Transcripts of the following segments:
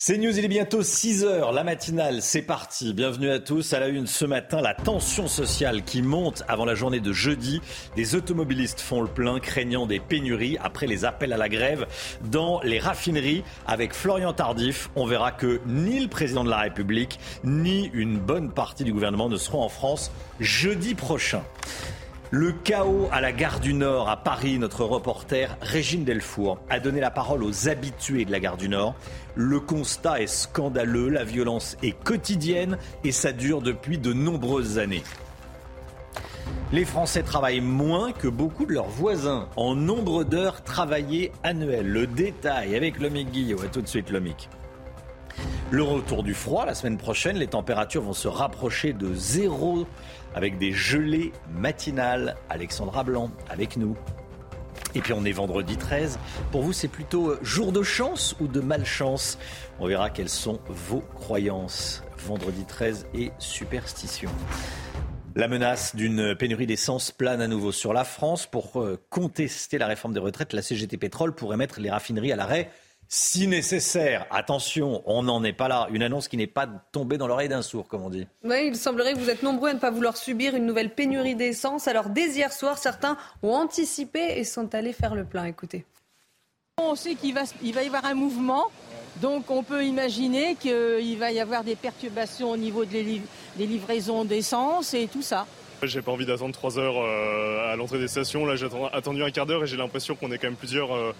C'est News, il est bientôt 6 heures, la matinale, c'est parti. Bienvenue à tous. À la une ce matin, la tension sociale qui monte avant la journée de jeudi. Des automobilistes font le plein, craignant des pénuries après les appels à la grève dans les raffineries. Avec Florian Tardif, on verra que ni le président de la République, ni une bonne partie du gouvernement ne seront en France jeudi prochain. Le chaos à la gare du Nord à Paris, notre reporter Régine Delfour a donné la parole aux habitués de la gare du Nord. Le constat est scandaleux, la violence est quotidienne et ça dure depuis de nombreuses années. Les Français travaillent moins que beaucoup de leurs voisins en nombre d'heures travaillées annuelles. Le détail avec Lomic Guillot. A tout de suite Lomic. Le retour du froid la semaine prochaine, les températures vont se rapprocher de zéro avec des gelées matinales. Alexandra Blanc avec nous. Et puis on est vendredi 13. Pour vous, c'est plutôt jour de chance ou de malchance? On verra quelles sont vos croyances. Vendredi 13 et superstition. La menace d'une pénurie d'essence plane à nouveau sur la France. Pour euh, contester la réforme des retraites, la CGT Pétrole pourrait mettre les raffineries à l'arrêt si nécessaire. Attention, on n'en est pas là. Une annonce qui n'est pas tombée dans l'oreille d'un sourd, comme on dit. Oui, il semblerait que vous êtes nombreux à ne pas vouloir subir une nouvelle pénurie d'essence. Alors, dès hier soir, certains ont anticipé et sont allés faire le plein. Écoutez. On sait qu'il va, il va y avoir un mouvement, donc on peut imaginer qu'il va y avoir des perturbations au niveau des liv des livraisons d'essence et tout ça. J'ai pas envie d'attendre trois heures euh, à l'entrée des stations. Là, j'ai attendu un quart d'heure et j'ai l'impression qu'on est quand même plusieurs euh,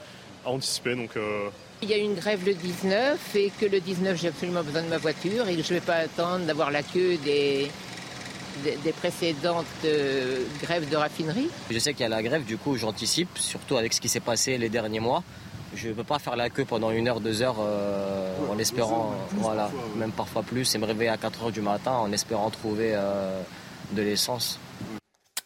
à anticiper. Donc, euh... Il y a une grève le 19 et que le 19, j'ai absolument besoin de ma voiture et que je ne vais pas attendre d'avoir la queue des, des, des précédentes euh, grèves de raffinerie. Je sais qu'il y a la grève, du coup j'anticipe, surtout avec ce qui s'est passé les derniers mois. Je ne peux pas faire la queue pendant une heure, deux heures euh, ouais, en espérant, voilà, parfois, ouais. même parfois plus, et me réveiller à 4 heures du matin en espérant trouver euh, de l'essence.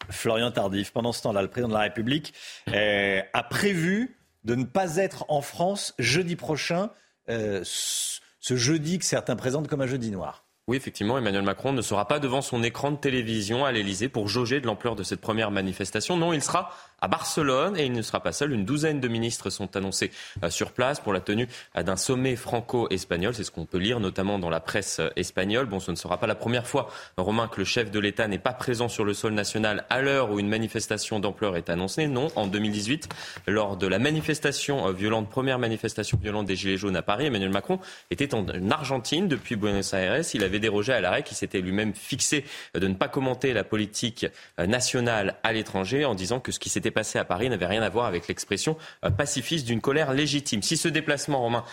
Florian Tardif, pendant ce temps-là, le président de la République euh, a prévu de ne pas être en France jeudi prochain, euh, ce jeudi que certains présentent comme un jeudi noir. Oui, effectivement, Emmanuel Macron ne sera pas devant son écran de télévision à l'Elysée pour jauger de l'ampleur de cette première manifestation. Non, il sera à Barcelone et il ne sera pas seul. Une douzaine de ministres sont annoncés sur place pour la tenue d'un sommet franco-espagnol. C'est ce qu'on peut lire notamment dans la presse espagnole. Bon, ce ne sera pas la première fois, Romain, que le chef de l'État n'est pas présent sur le sol national à l'heure où une manifestation d'ampleur est annoncée. Non, en 2018, lors de la manifestation violente, première manifestation violente des Gilets jaunes à Paris, Emmanuel Macron était en Argentine depuis Buenos Aires. Il avait dérogé à l'arrêt qui s'était lui-même fixé de ne pas commenter la politique nationale à l'étranger en disant que ce qui s'était passé à Paris n'avait rien à voir avec l'expression pacifiste d'une colère légitime. Si ce déplacement, Romain,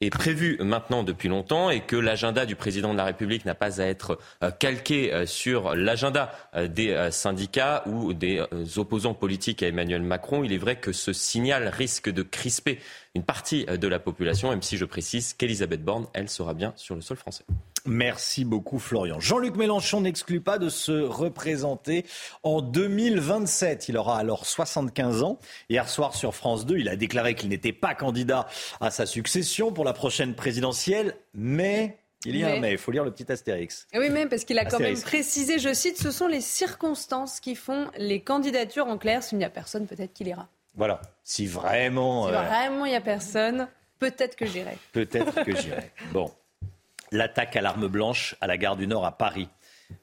est prévu maintenant depuis longtemps et que l'agenda du président de la République n'a pas à être calqué sur l'agenda des syndicats ou des opposants politiques à Emmanuel Macron, il est vrai que ce signal risque de crisper une partie de la population, même si je précise qu'Elisabeth Borne, elle, sera bien sur le sol français. Merci beaucoup Florian. Jean-Luc Mélenchon n'exclut pas de se représenter en 2027. Il aura alors 75 ans. Hier soir sur France 2, il a déclaré qu'il n'était pas candidat à sa succession pour la prochaine présidentielle, mais il y a mais... un mais, il faut lire le petit astérix. Oui, mais parce qu'il a quand même précisé, je cite, ce sont les circonstances qui font les candidatures. En clair, s'il n'y a personne, peut-être qu'il ira. Voilà, si vraiment... Si euh... vraiment il n'y a personne, peut-être que j'irai. Peut-être que j'irai. Bon l'attaque à l'arme blanche à la gare du Nord à Paris.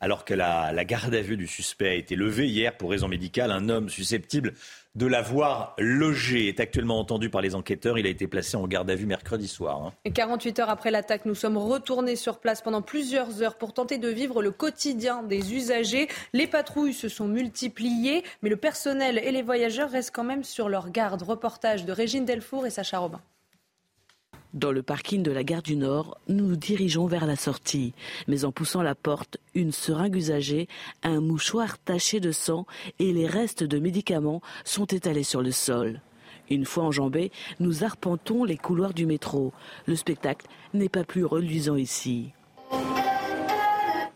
Alors que la, garde à vue du suspect a été levée hier pour raison médicale, un homme susceptible de l'avoir logé est actuellement entendu par les enquêteurs. Il a été placé en garde à vue mercredi soir. Hein. Et 48 heures après l'attaque, nous sommes retournés sur place pendant plusieurs heures pour tenter de vivre le quotidien des usagers. Les patrouilles se sont multipliées, mais le personnel et les voyageurs restent quand même sur leur garde. Reportage de Régine Delfour et Sacha Robin. Dans le parking de la gare du Nord, nous nous dirigeons vers la sortie. Mais en poussant la porte, une seringue usagée, un mouchoir taché de sang et les restes de médicaments sont étalés sur le sol. Une fois enjambés, nous arpentons les couloirs du métro. Le spectacle n'est pas plus reluisant ici.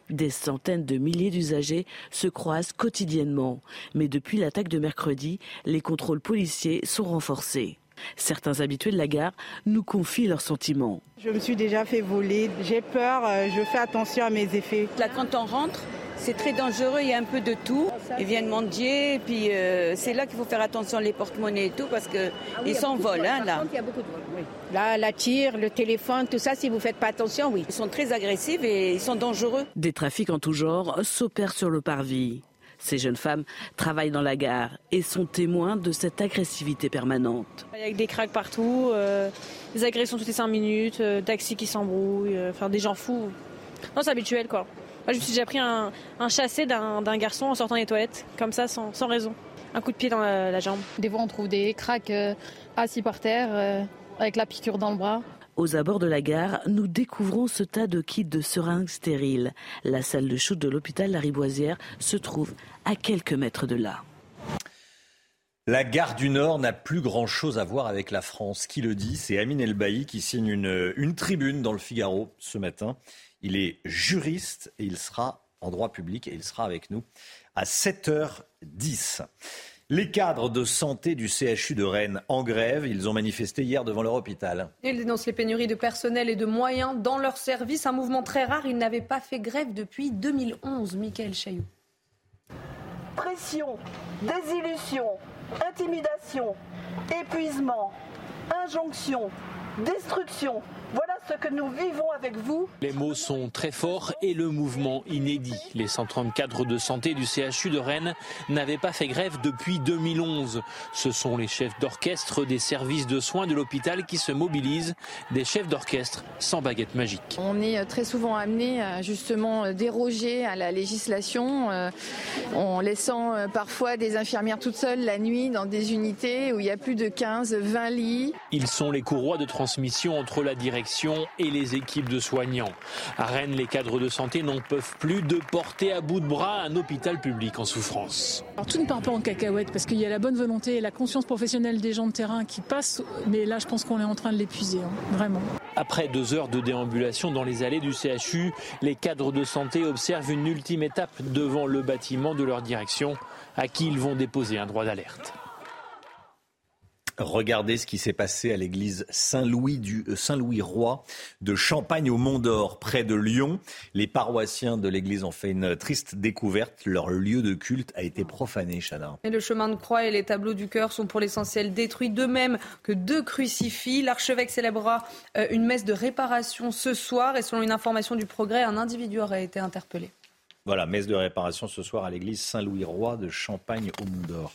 Des centaines de milliers d'usagers se croisent quotidiennement. Mais depuis l'attaque de mercredi, les contrôles policiers sont renforcés. Certains habitués de la gare nous confient leurs sentiments. Je me suis déjà fait voler, j'ai peur, euh, je fais attention à mes effets. Là, quand on rentre, c'est très dangereux, il y a un peu de tout. Ils viennent mendier, puis euh, c'est là qu'il faut faire attention les porte-monnaies et tout, parce qu'ils ah s'envolent, hein, là. Là, la tire, le téléphone, tout ça, si vous ne faites pas attention, oui. Ils sont très agressifs et ils sont dangereux. Des trafics en tout genre s'opèrent sur le parvis. Ces jeunes femmes travaillent dans la gare et sont témoins de cette agressivité permanente. Il y a des craques partout, euh, des agressions toutes les cinq minutes, euh, taxis qui s'embrouillent, euh, enfin des gens fous. Non, c'est habituel quoi. Moi, je me suis déjà pris un, chassé d'un garçon en sortant des toilettes, comme ça, sans, raison. Un coup de pied dans la, jambe. Des fois, on trouve des craques assis par terre, avec la piqûre dans le bras. Aux abords de la gare, nous découvrons ce tas de kits de seringues stériles. La salle de shoot de l'hôpital Lariboisière se trouve à quelques mètres de là. La gare du Nord n'a plus grand-chose à voir avec la France. Qui le dit? C'est Amine Elbaï qui signe une, une tribune dans le Figaro ce matin. Il est juriste et il sera en droit public et il sera avec nous à 7h10. Les cadres de santé du CHU de Rennes en grève, ils ont manifesté hier devant leur hôpital. Ils dénoncent les pénuries de personnel et de moyens dans leur service, un mouvement très rare. Ils n'avaient pas fait grève depuis 2011. Michael Chailloux. Pression, désillusion, intimidation, épuisement, injonction, destruction, voilà ce que nous vivons avec vous. Les mots sont très forts et le mouvement inédit. Les 130 cadres de santé du CHU de Rennes n'avaient pas fait grève depuis 2011. Ce sont les chefs d'orchestre des services de soins de l'hôpital qui se mobilisent, des chefs d'orchestre sans baguette magique. On est très souvent amené à justement déroger à la législation euh, en laissant euh, parfois des infirmières toutes seules la nuit dans des unités où il y a plus de 15, 20 lits. Ils sont les courroies de transmission entre la direction et les équipes de soignants. À Rennes, les cadres de santé n'en peuvent plus de porter à bout de bras un hôpital public en souffrance. Alors tout ne part pas en cacahuète parce qu'il y a la bonne volonté et la conscience professionnelle des gens de terrain qui passent, mais là je pense qu'on est en train de l'épuiser, hein, vraiment. Après deux heures de déambulation dans les allées du CHU, les cadres de santé observent une ultime étape devant le bâtiment de leur direction à qui ils vont déposer un droit d'alerte. Regardez ce qui s'est passé à l'église Saint-Louis du euh, Saint-Louis-Roi de Champagne au Mont-d'Or, près de Lyon. Les paroissiens de l'église ont fait une triste découverte. Leur lieu de culte a été profané, Chana. Et le chemin de croix et les tableaux du cœur sont pour l'essentiel détruits, de même que deux crucifix. L'archevêque célébrera euh, une messe de réparation ce soir et selon une information du Progrès, un individu aurait été interpellé. Voilà, messe de réparation ce soir à l'église Saint-Louis-Roi de Champagne au Mont-d'Or.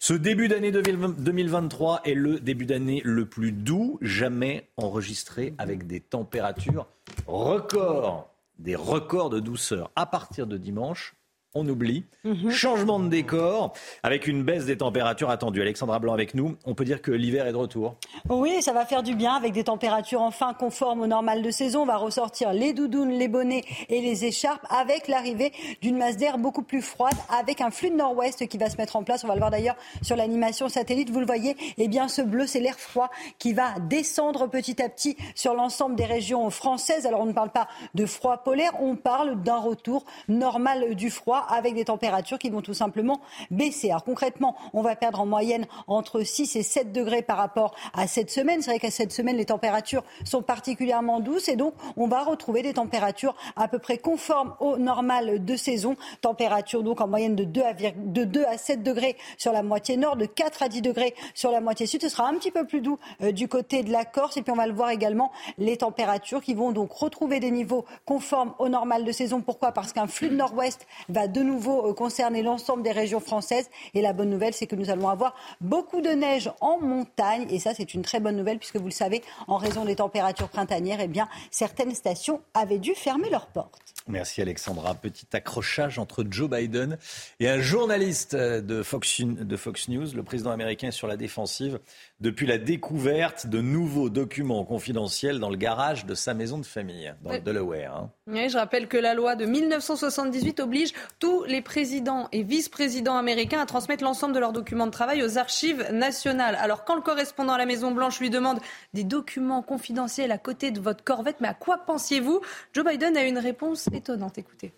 Ce début d'année 2023 est le début d'année le plus doux jamais enregistré avec des températures records, des records de douceur. À partir de dimanche, on oublie. Mhm. Changement de décor avec une baisse des températures attendues. Alexandra Blanc avec nous. On peut dire que l'hiver est de retour. Oui, ça va faire du bien avec des températures enfin conformes au normal de saison. On va ressortir les doudounes, les bonnets et les écharpes avec l'arrivée d'une masse d'air beaucoup plus froide avec un flux de nord-ouest qui va se mettre en place. On va le voir d'ailleurs sur l'animation satellite. Vous le voyez, eh bien ce bleu, c'est l'air froid qui va descendre petit à petit sur l'ensemble des régions françaises. Alors on ne parle pas de froid polaire, on parle d'un retour normal du froid avec des températures qui vont tout simplement baisser. Alors concrètement, on va perdre en moyenne entre 6 et 7 degrés par rapport à cette semaine. C'est vrai qu'à cette semaine, les températures sont particulièrement douces et donc on va retrouver des températures à peu près conformes au normal de saison. Température donc en moyenne de 2 à, de 2 à 7 degrés sur la moitié nord, de 4 à 10 degrés sur la moitié sud. Ce sera un petit peu plus doux euh, du côté de la Corse. Et puis on va le voir également, les températures qui vont donc retrouver des niveaux conformes au normal de saison. Pourquoi? Parce qu'un flux de nord-ouest va de nouveau euh, concerner l'ensemble des régions françaises. Et la bonne nouvelle, c'est que nous allons avoir beaucoup de neige en montagne. Et ça, c'est une très bonne nouvelle, puisque vous le savez, en raison des températures printanières, eh bien, certaines stations avaient dû fermer leurs portes. Merci Alexandra. Petit accrochage entre Joe Biden et un journaliste de Fox, de Fox News. Le président américain sur la défensive depuis la découverte de nouveaux documents confidentiels dans le garage de sa maison de famille, dans le Delaware. Hein. Oui, je rappelle que la loi de 1978 oblige tous les présidents et vice-présidents américains à transmettre l'ensemble de leurs documents de travail aux archives nationales. Alors quand le correspondant à la Maison-Blanche lui demande des documents confidentiels à côté de votre corvette, mais à quoi pensiez-vous? Joe Biden a une réponse étonnante. Écoutez.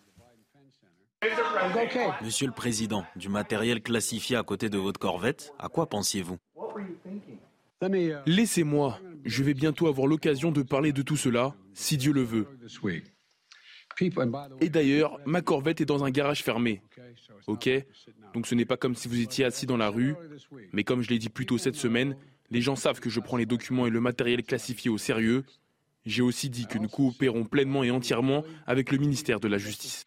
Monsieur le Président, du matériel classifié à côté de votre corvette, à quoi pensiez-vous? Laissez-moi, je vais bientôt avoir l'occasion de parler de tout cela, si Dieu le veut. Et d'ailleurs, ma corvette est dans un garage fermé. Ok? Donc ce n'est pas comme si vous étiez assis dans la rue, mais comme je l'ai dit plus tôt cette semaine, les gens savent que je prends les documents et le matériel classifié au sérieux. J'ai aussi dit que nous coopérons pleinement et entièrement avec le ministère de la Justice.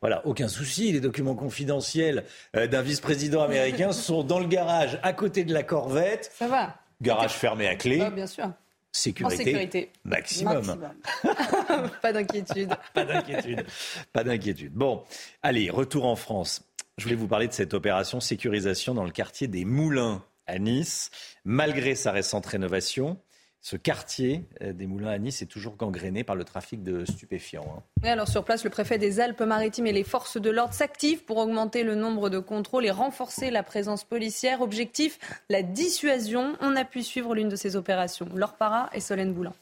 Voilà, aucun souci. Les documents confidentiels euh, d'un vice-président américain sont dans le garage à côté de la corvette. Ça va. Garage fermé à clé. Ah, bien sûr. Sécurité, En sécurité. maximum. Pas d'inquiétude. Pas d'inquiétude. Pas d'inquiétude. Bon, allez, retour en France. Je voulais vous parler de cette opération sécurisation dans le quartier des Moulins à Nice. Malgré sa récente rénovation, ce quartier euh, des Moulins à Nice est toujours gangréné par le trafic de stupéfiants. hein. Et alors sur place, le préfet des Alpes-Maritimes et les forces de l'ordre s'activent pour augmenter le nombre de contrôles et renforcer la présence policière. Objectif, la dissuasion. On a pu suivre l'une de ces opérations. Laure Parra et Solène Boulin.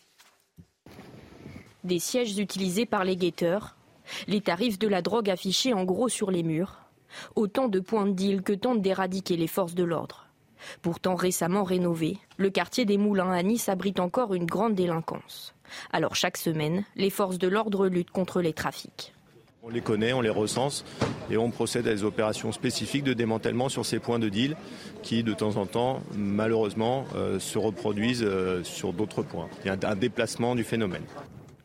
Des sièges utilisés par les guetteurs, les tarifs de la drogue affichés en gros sur les murs, autant de points de deal que tentent d'éradiquer les forces de l'ordre. Pourtant récemment rénové, le quartier des Moulins à Nice abrite encore une grande délinquance. Alors chaque semaine, les forces de l'ordre luttent contre les trafics. On les connaît, on les recense et on procède à des opérations spécifiques de démantèlement sur ces points de deal qui, de temps en temps, malheureusement, euh, se reproduisent euh, sur d'autres points. Il y a un- un déplacement du phénomène.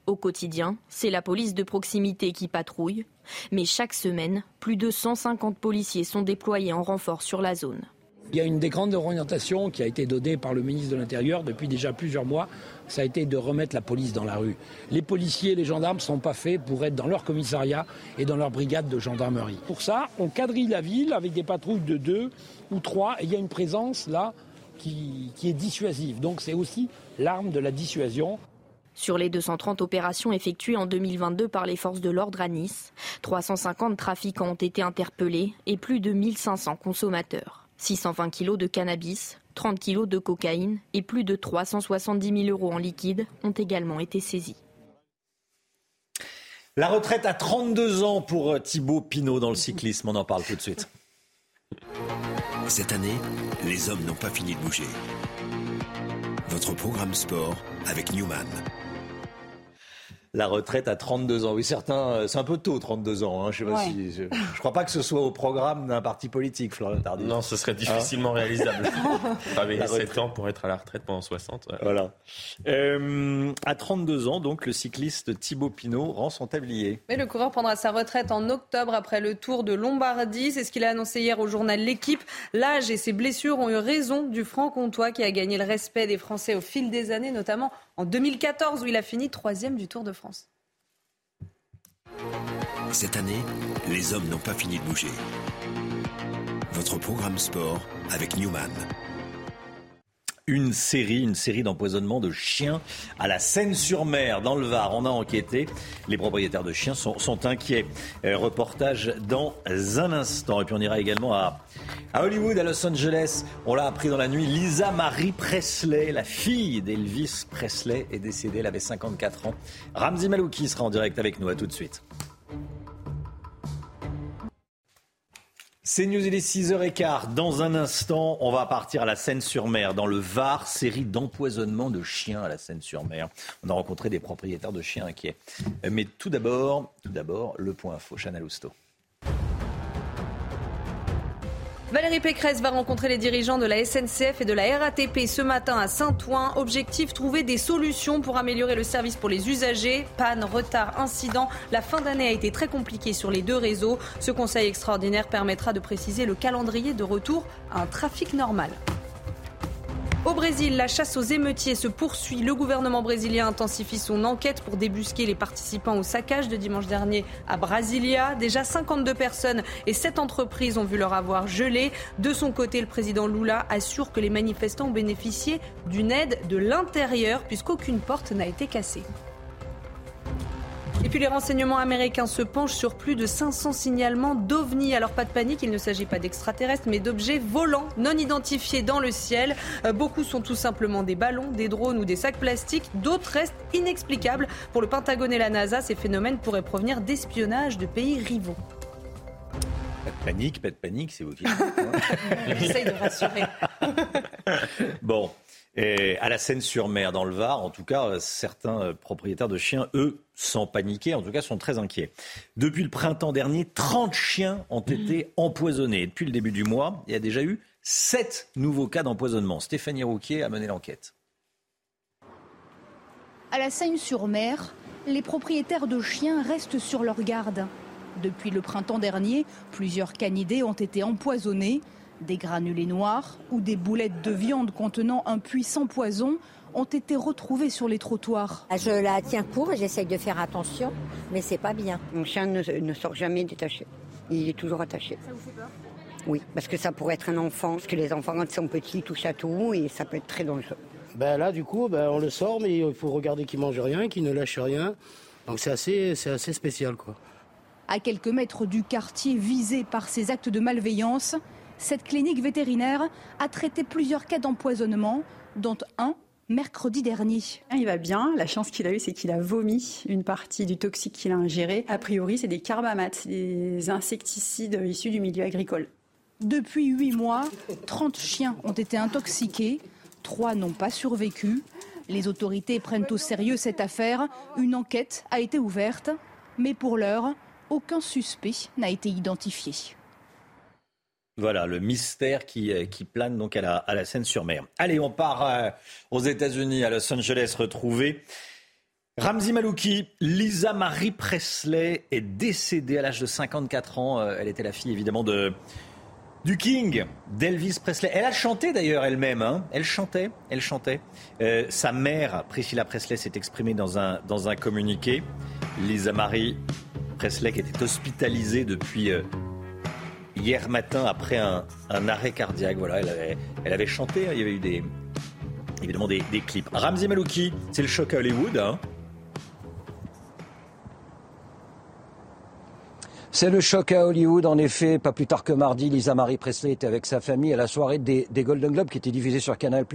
Au quotidien, c'est la police de proximité qui patrouille, mais chaque semaine, plus de 150 policiers sont déployés en renfort sur la zone. Il y a une des grandes orientations qui a été donnée par le ministre de l'Intérieur depuis déjà plusieurs mois, ça a été de remettre la police dans la rue. Les policiers et les gendarmes ne sont pas faits pour être dans leur commissariat et dans leur brigade de gendarmerie. Pour ça, on quadrille la ville avec des patrouilles de deux ou trois et il y a une présence là qui, qui est dissuasive. Donc c'est aussi l'arme de la dissuasion. Sur les 230 opérations effectuées en 2022 par les forces de l'ordre à Nice, 350 trafiquants ont été interpellés et plus de 1500 consommateurs. 620 kilos de cannabis, 30 kilos de cocaïne et plus de 370 000 euros en liquide ont également été saisis. La retraite à 32 ans pour euh, Thibaut Pinot dans le cyclisme. On en parle tout de suite. Cette année, les hommes n'ont pas fini de bouger. Votre programme sport avec Newman. La retraite à 32 ans. Oui, certains, euh, c'est un peu tôt, 32 ans. hein. Je ne Ouais. si, je, je crois pas que ce soit au programme d'un parti politique, Florian Tardif. Non, ce serait difficilement Hein réalisable. Travailler La 7 retraite. ans pour être à la retraite pendant 60. ouais. Voilà. Euh, à 32 ans, donc, le cycliste Thibaut Pinot rend son tablier. Mais le coureur prendra sa retraite en octobre après le Tour de Lombardie. C'est ce qu'il a annoncé hier au journal L'équipe. L'âge et ses blessures ont eu raison du franc-comtois qui a gagné le respect des Français au fil des années, notamment en 2014 où il a fini troisième du Tour de France. Cette année, les hommes n'ont pas fini de bouger. Votre programme sport avec Newman. Une série, une série d'empoisonnement de chiens à la Seine-sur-Mer, dans le Var. On a enquêté. Les propriétaires de chiens sont, inquiets. Euh, reportage dans un instant. Et puis on ira également à, à Hollywood, à Los Angeles. On l'a appris dans la nuit. Lisa Marie Presley, la fille d'Elvis Presley, est décédée. Elle avait 54 ans. Ramzi Malouki sera en direct avec nous. À tout de suite. C'est News, il est 6h15. Dans un instant, on va partir à la Seine-sur-Mer, dans le Var, série d'empoisonnement de chiens à la Seine-sur-Mer. On a rencontré des propriétaires de chiens inquiets. Mais tout d'abord, tout d'abord, le point info, Chana Lousteau. Valérie Pécresse va rencontrer les dirigeants de la SNCF et de la RATP ce matin à Saint-Ouen. Objectif, trouver des solutions pour améliorer le service pour les usagers. Panne, retard, incident. La fin d'année a été très compliquée sur les deux réseaux. Ce conseil extraordinaire permettra de préciser le calendrier de retour à un trafic normal. Au Brésil, la chasse aux émeutiers se poursuit. Le gouvernement brésilien intensifie son enquête pour débusquer les participants au saccage de dimanche dernier à Brasilia. Déjà 52 personnes et 7 entreprises ont vu leur avoir gelé. De son côté, le président Lula assure que les manifestants ont bénéficié d'une aide de l'intérieur puisqu'aucune porte n'a été cassée. Et puis les renseignements américains se penchent sur plus de 500 signalements d'OVNI. Alors pas de panique, il ne s'agit pas d'extraterrestres, mais d'objets volants non identifiés dans le ciel. Euh, beaucoup sont tout simplement des ballons, des drones ou des sacs plastiques. D'autres restent inexplicables. Pour le Pentagone et la NASA, ces phénomènes pourraient provenir d'espionnage de pays rivaux. Pas de panique, pas de panique, c'est vous qui. J'essaye de rassurer. bon, et à la Seine-sur-Mer, dans le Var, en tout cas, certains euh, propriétaires de chiens, eux, sans paniquer, en tout cas, sont très inquiets. Depuis le printemps dernier, 30 chiens ont été empoisonnés. Depuis le début du mois, il y a déjà eu 7 nouveaux cas d'empoisonnement. Stéphanie Rouquier a mené l'enquête. À la Seine-sur-Mer, les propriétaires de chiens restent sur leur garde. Depuis le printemps dernier, plusieurs canidés ont été empoisonnés. Des granulés noirs ou des boulettes de viande contenant un puissant poison ont été retrouvés sur les trottoirs. Je la tiens court, j'essaye de faire attention, mais c'est pas bien. Mon chien ne, ne, sort jamais détaché. Il est toujours attaché. Ça vous fait peur? Oui, parce que ça pourrait être un enfant, parce que les enfants quand ils sont petits touchent à tout et ça peut être très dangereux. Ben là, du coup, ben, on le sort, mais il faut regarder qu'il mange rien, qu'il ne lâche rien. Donc c'est assez, c'est assez spécial, quoi. À quelques mètres du quartier visé par ces actes de malveillance, cette clinique vétérinaire a traité plusieurs cas d'empoisonnement, dont un mercredi dernier. Il va bien. La chance qu'il a eue, c'est qu'il a vomi une partie du toxique qu'il a ingéré. A priori, c'est des carbamates, des insecticides issus du milieu agricole. Depuis huit mois, 30 chiens ont été intoxiqués. Trois n'ont pas survécu. Les autorités prennent au sérieux cette affaire. Une enquête a été ouverte. Mais pour l'heure, aucun suspect n'a été identifié. Voilà le mystère qui, qui plane donc à la, à la Seine-sur-Mer. Allez, on part euh, aux États-Unis, à Los Angeles, retrouver Ramzi Malouki. Lisa Marie Presley est décédée à l'âge de 54 ans. Euh, Elle était la fille évidemment de, du King, d'Elvis Presley. Elle a chanté d'ailleurs elle-même. Hein. Elle chantait, elle chantait. Euh, sa mère, Priscilla Presley, s'est exprimée dans un, dans un communiqué. Lisa Marie Presley, qui était hospitalisée depuis euh, hier matin après un, arrêt cardiaque. Voilà, elle avait, chanté. Hein. Il y avait eu des, évidemment des, des clips. Ramzi Malouki, c'est le choc à Hollywood. Hein. C'est le choc à Hollywood. En effet, pas plus tard que mardi, Lisa Marie Presley était avec sa famille à la soirée des, Golden Globes qui était diffusée sur Canal+.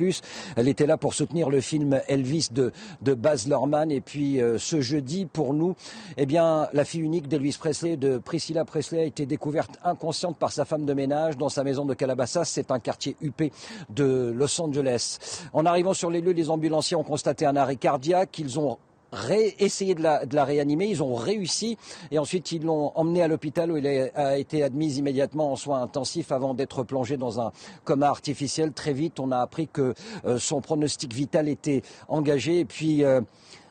Elle était là pour soutenir le film Elvis de, de Baz Luhrmann. Et puis euh, ce jeudi, pour nous, eh bien, la fille unique d'Elvis Presley, de Priscilla Presley, a été découverte inconsciente par sa femme de ménage dans sa maison de Calabasas. C'est un quartier huppé de Los Angeles. En arrivant sur les lieux, les ambulanciers ont constaté un arrêt cardiaque. Ils ont essayé de la, de la, réanimer. Ils ont réussi et ensuite ils l'ont emmené à l'hôpital où il a, été admis immédiatement en soins intensifs avant d'être plongé dans un coma artificiel. Très vite, on a appris que euh, son pronostic vital était engagé et puis. Euh,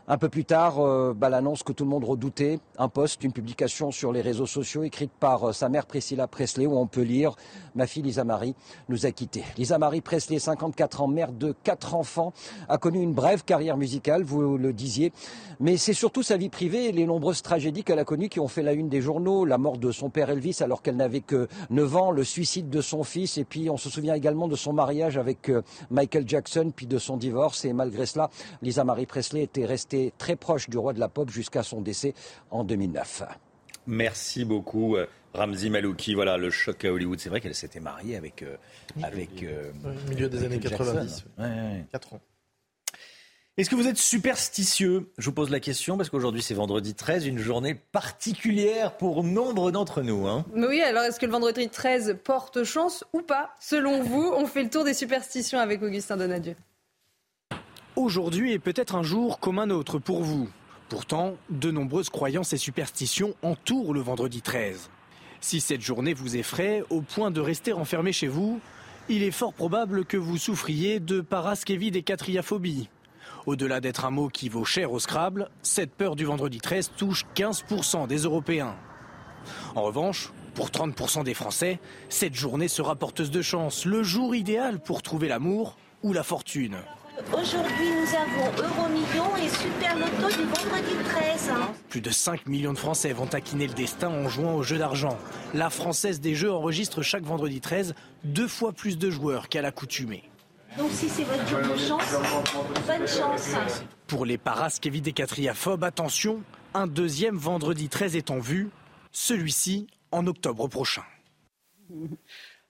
un peu plus tard, euh, bah, l'annonce que tout le monde redoutait, un post, une publication sur les réseaux sociaux écrite par euh, sa mère Priscilla Presley où on peut lire Ma fille Lisa Marie nous a quittés. Lisa Marie Presley, 54 ans, mère de quatre enfants, a connu une brève carrière musicale, vous le disiez, mais c'est surtout sa vie privée et les nombreuses tragédies qu'elle a connues qui ont fait la une des journaux, la mort de son père Elvis alors qu'elle n'avait que 9 ans, le suicide de son fils et puis on se souvient également de son mariage avec euh, Michael Jackson puis de son divorce. Et malgré cela, Lisa Marie Presley était restée très proche du roi de la pop jusqu'à son décès en 2009. Merci beaucoup. Ramzi Malouki, voilà le choc à Hollywood. C'est vrai qu'elle s'était mariée avec. Euh, avec euh, Au milieu des années 90. Ouais, ouais. 4 ans. Est-ce que vous êtes superstitieux? Je vous pose la question parce qu'aujourd'hui c'est vendredi 13, une journée particulière pour nombre d'entre nous. Hein. Mais oui, alors est-ce que le vendredi 13 porte chance ou pas? Selon vous, on fait le tour des superstitions avec Augustin Donadieu. Aujourd'hui est peut-être un jour comme un autre pour vous. Pourtant, de nombreuses croyances et superstitions entourent le vendredi 13. Si cette journée vous effraie au point de rester enfermé chez vous, il est fort probable que vous souffriez de paraskevidécatriaphobie. Au-delà d'être un mot qui vaut cher au Scrabble, cette peur du vendredi 13 touche 15% des Européens. En revanche, pour 30% des Français, cette journée sera porteuse de chance, le jour idéal pour trouver l'amour ou la fortune. Aujourd'hui, nous avons Euromillion et Super Loto du vendredi 13. Plus de 5 millions de Français vont taquiner le destin en jouant au jeu d'argent. La Française des Jeux enregistre chaque vendredi 13 deux fois plus de joueurs qu'à l'accoutumée. Donc si c'est votre jour de chance, bonne chance. Pour les paraskevides et catriaphobes, attention, un deuxième vendredi 13 est en vue, celui-ci en octobre prochain.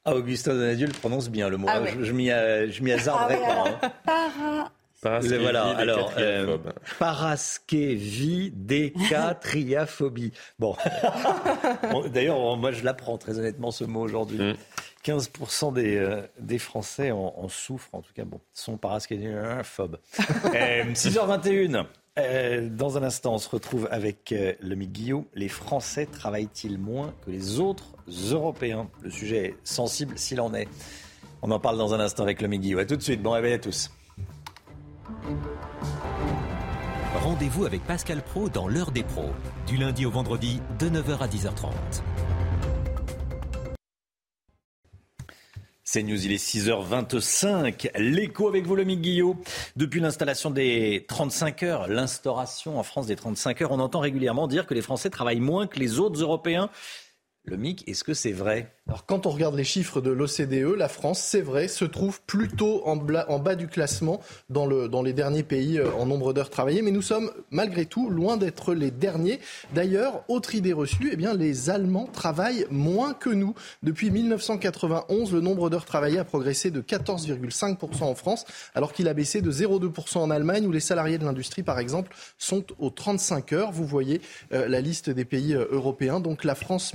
Ah, Augustin Donadieu le prononce bien le mot. Ah ouais. Je, je m'y euh, je m'y hasarderai Ah ouais, pas. hein. Para- Paraskevi, voilà, les alors, euh, paraskevidécatriaphobie. Bon. D'ailleurs, moi, je l'apprends très honnêtement ce mot aujourd'hui. Mm. 15% des, euh, des Français en, en souffrent, en tout cas, bon, sont paraskeviphobes. Euh, 6h21. Euh, dans un instant, on se retrouve avec euh. Les Français travaillent-ils moins que les autres Européens? Le sujet est sensible s'il en est. On en parle dans un instant avec le. A tout de suite. Bon réveil à tous. Rendez-vous avec Pascal Pro dans l'heure des pros, du lundi au vendredi de 9h à 10h30. C'est News, il est 6h25. L'écho avec vous, le Guillot. Depuis l'installation des 35 heures, l'instauration en France des 35 heures, on entend régulièrement dire que les Français travaillent moins que les autres Européens. Le MIC, est-ce que c'est vrai? Alors quand on regarde les chiffres de l'OCDE, la France, c'est vrai, se trouve plutôt en, bas du classement dans, le, dans les derniers pays euh, en nombre d'heures travaillées, mais nous sommes malgré tout loin d'être les derniers. D'ailleurs, autre idée reçue, eh bien, les Allemands travaillent moins que nous. Depuis 1991, le nombre d'heures travaillées a progressé de 14,5% en France, alors qu'il a baissé de 0,2% en Allemagne, où les salariés de l'industrie, par exemple, sont aux 35 heures. Vous voyez euh, la liste des pays euh, européens. Donc la France,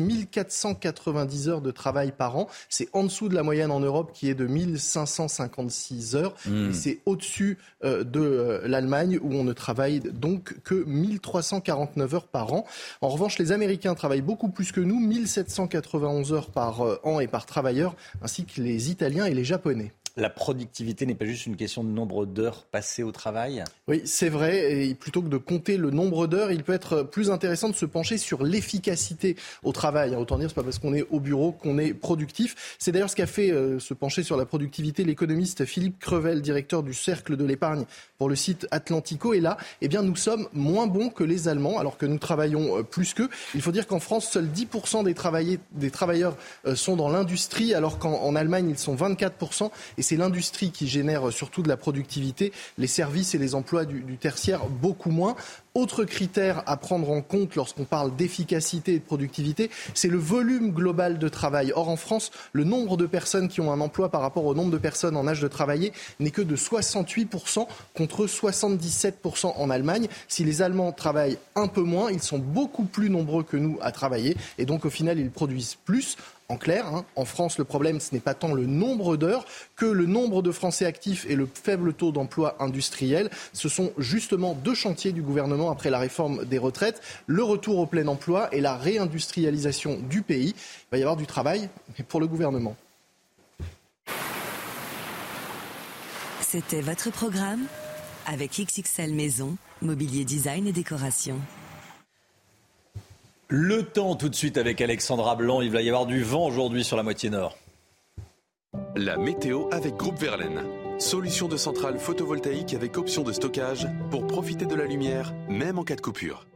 1490 heures de travail par an. C'est en dessous de la moyenne en Europe qui est de 1556 heures. Mmh. Et c'est au-dessus euh, de euh, l'Allemagne où on ne travaille donc que 1349 heures par an. En revanche, les Américains travaillent beaucoup plus que nous, 1791 heures par euh, an et par travailleur, ainsi que les Italiens et les Japonais. La productivité n'est pas juste une question de nombre d'heures passées au travail? Oui, c'est vrai. Et plutôt que de compter le nombre d'heures, il peut être plus intéressant de se pencher sur l'efficacité au travail. Autant dire, c'est pas parce qu'on est au bureau qu'on est productif. C'est d'ailleurs ce qu'a fait euh, se pencher sur la productivité l'économiste Philippe Crevel, directeur du Cercle de l'épargne pour le site Atlantico. Et là, eh bien, nous sommes moins bons que les Allemands, alors que nous travaillons euh, plus qu'eux. Il faut dire qu'en France, seuls 10% des, travailleurs euh, sont dans l'industrie, alors qu'en en Allemagne, ils sont 24%. Et c'est l'industrie qui génère surtout de la productivité, les services et les emplois du, du tertiaire beaucoup moins. Autre critère à prendre en compte lorsqu'on parle d'efficacité et de productivité, c'est le volume global de travail. Or, en France, le nombre de personnes qui ont un emploi par rapport au nombre de personnes en âge de travailler n'est que de 68% contre 77% en Allemagne. Si les Allemands travaillent un peu moins, ils sont beaucoup plus nombreux que nous à travailler et donc au final, ils produisent plus. En clair, hein, en France, le problème, ce n'est pas tant le nombre d'heures que le nombre de Français actifs et le faible taux d'emploi industriel. Ce sont justement deux chantiers du gouvernement après la réforme des retraites, le retour au plein emploi et la réindustrialisation du pays. Il va y avoir du travail, mais pour le gouvernement. C'était votre programme avec XXL Maison, mobilier design et décoration. Le temps tout de suite avec Alexandra Blanc. Il va y avoir du vent aujourd'hui sur la moitié nord. La météo avec Groupe Verlaine. Solution de centrale photovoltaïque avec option de stockage pour profiter de la lumière, même en cas de coupure.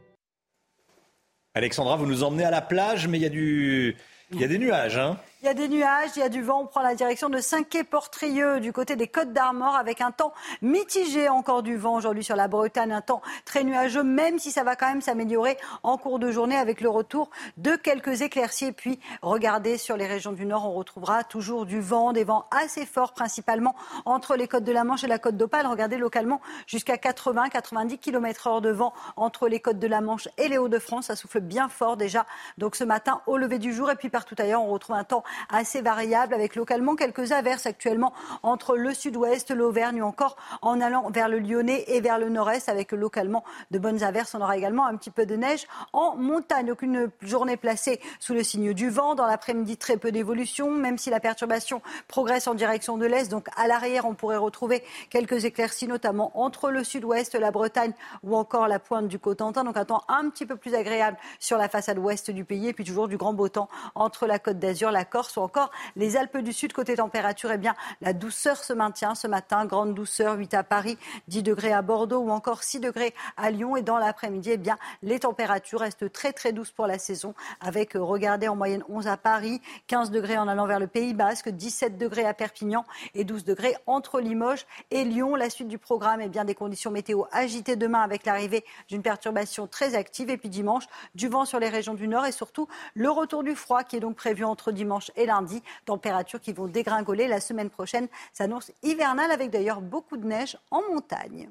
Alexandra, vous nous emmenez à la plage, mais il y a, du... y a des nuages. Hein Il y a des nuages, il y a du vent. On prend la direction de Saint-Quay-Portrieux du côté des Côtes d'Armor avec un temps mitigé. Encore du vent aujourd'hui sur la Bretagne, un temps très nuageux, même si ça va quand même s'améliorer en cours de journée avec le retour de quelques éclaircies. Puis, regardez sur les régions du Nord, on retrouvera toujours du vent, des vents assez forts, principalement entre les côtes de la Manche et la côte d'Opale. Regardez localement jusqu'à 80-90 km heure de vent entre les côtes de la Manche et les Hauts-de-France. Ça souffle bien fort déjà. Donc ce matin, au lever du jour et puis partout ailleurs, on retrouve un temps assez variable avec localement quelques averses actuellement entre le sud-ouest, l'Auvergne ou encore en allant vers le Lyonnais et vers le nord-est avec localement de bonnes averses. On aura également un petit peu de neige en montagne. Donc une journée placée sous le signe du vent. Dans l'après-midi, très peu d'évolution, même si la perturbation progresse en direction de l'est. Donc à l'arrière, on pourrait retrouver quelques éclaircies, notamment entre le sud-ouest, la Bretagne ou encore la pointe du Cotentin. Donc un temps un petit peu plus agréable sur la façade ouest du pays et puis toujours du grand beau temps entre la côte d'Azur, la Corse Corse ou encore les Alpes du Sud. Côté température, eh bien, la douceur se maintient ce matin. Grande douceur, 8 à Paris, 10 degrés à Bordeaux ou encore 6 degrés à Lyon. Et dans l'après-midi, eh bien, les températures restent très très douces pour la saison avec, regardez, en moyenne 11 à Paris, 15 degrés en allant vers le Pays Basque, 17 degrés à Perpignan et 12 degrés entre Limoges et Lyon. La suite du programme, est bien, des conditions météo agitées demain avec l'arrivée d'une perturbation très active. Et puis dimanche, du vent sur les régions du nord et surtout le retour du froid qui est donc prévu entre dimanche et lundi. Températures qui vont dégringoler. La semaine prochaine s'annonce hivernale avec d'ailleurs beaucoup de neige en montagne.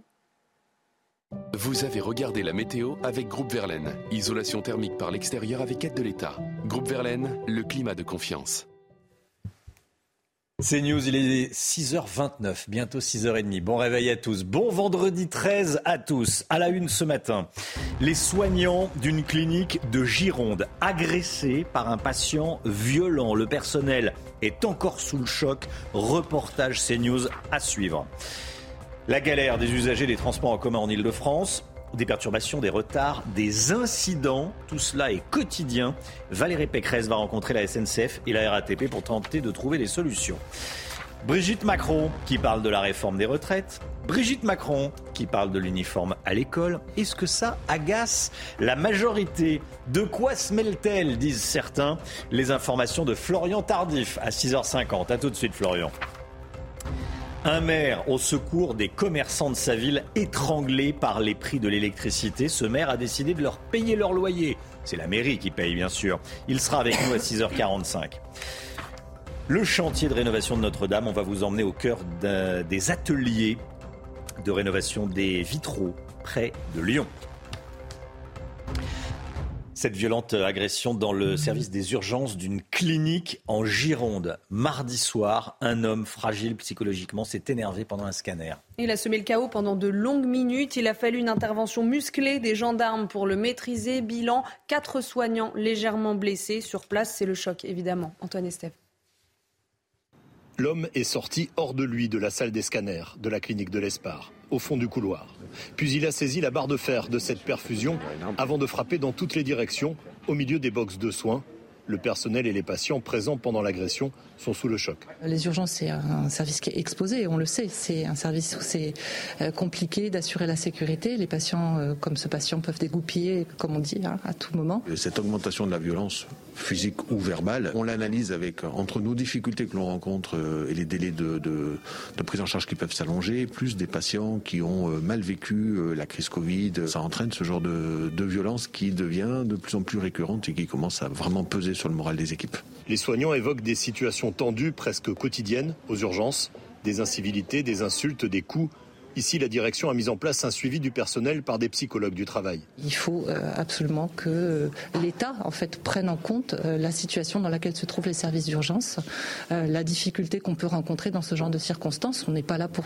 Vous avez regardé la météo avec Groupe Verlaine. Isolation thermique par l'extérieur avec aide de l'État. Groupe Verlaine, le climat de confiance. C'est News, il est 6h29, bientôt 6h30. Bon réveil à tous. Bon vendredi 13 à tous. À la une ce matin, les soignants d'une clinique de Gironde agressés par un patient violent. Le personnel est encore sous le choc. Reportage CNews à suivre. La galère des usagers des transports en commun en Ile-de-France des perturbations, des retards, des incidents. Tout cela est quotidien. Valérie Pécresse va rencontrer la SNCF et la RATP pour tenter de trouver des solutions. Brigitte Macron qui parle de la réforme des retraites. Brigitte Macron qui parle de l'uniforme à l'école. Est-ce que ça agace la majorité? De quoi se mêle-t-elle? Disent certains. Les informations de Florian Tardif à 6h50. A tout de suite Florian. Un maire au secours des commerçants de sa ville étranglés par les prix de l'électricité. Ce maire a décidé de leur payer leur loyer. C'est la mairie qui paye, bien sûr. Il sera avec nous à 6h45. Le chantier de rénovation de Notre-Dame, on va vous emmener au cœur des ateliers de rénovation des vitraux près de Lyon. Cette violente agression dans le service des urgences d'une clinique en Gironde. Mardi soir, un homme fragile psychologiquement s'est énervé pendant un scanner. Il a semé le chaos pendant de longues minutes. Il a fallu une intervention musclée des gendarmes pour le maîtriser. Bilan, quatre soignants légèrement blessés. Sur place, c'est le choc, évidemment. Antoine Estève. L'homme est sorti hors de lui de la salle des scanners de la clinique de l'Espar, au fond du couloir. Puis il a saisi la barre de fer de cette perfusion avant de frapper dans toutes les directions, au milieu des boxes de soins. Le personnel et les patients présents pendant l'agression sont sous le choc. Les urgences, c'est un service qui est exposé, on le sait. C'est un service où c'est euh, compliqué d'assurer la sécurité. Les patients, euh, comme ce patient, peuvent dégoupiller, comme on dit, hein, à tout moment. Cette augmentation de la violence physique ou verbale, on l'analyse avec entre nos difficultés que l'on rencontre euh, et les délais de, de, de, prise en charge qui peuvent s'allonger, plus des patients qui ont mal vécu la crise Covid. Ça entraîne ce genre de, de violence qui devient de plus en plus récurrente et qui commence à vraiment peser sur le moral des équipes. Les soignants évoquent des situations tendues presque quotidiennes aux urgences, des incivilités, des insultes, des coups. Ici, la direction a mis en place un suivi du personnel par des psychologues du travail. Il faut euh, absolument que euh, l'État en fait prenne en compte euh, la situation dans laquelle se trouvent les services d'urgence, la difficulté qu'on peut rencontrer dans ce genre de circonstances. On n'est pas là pour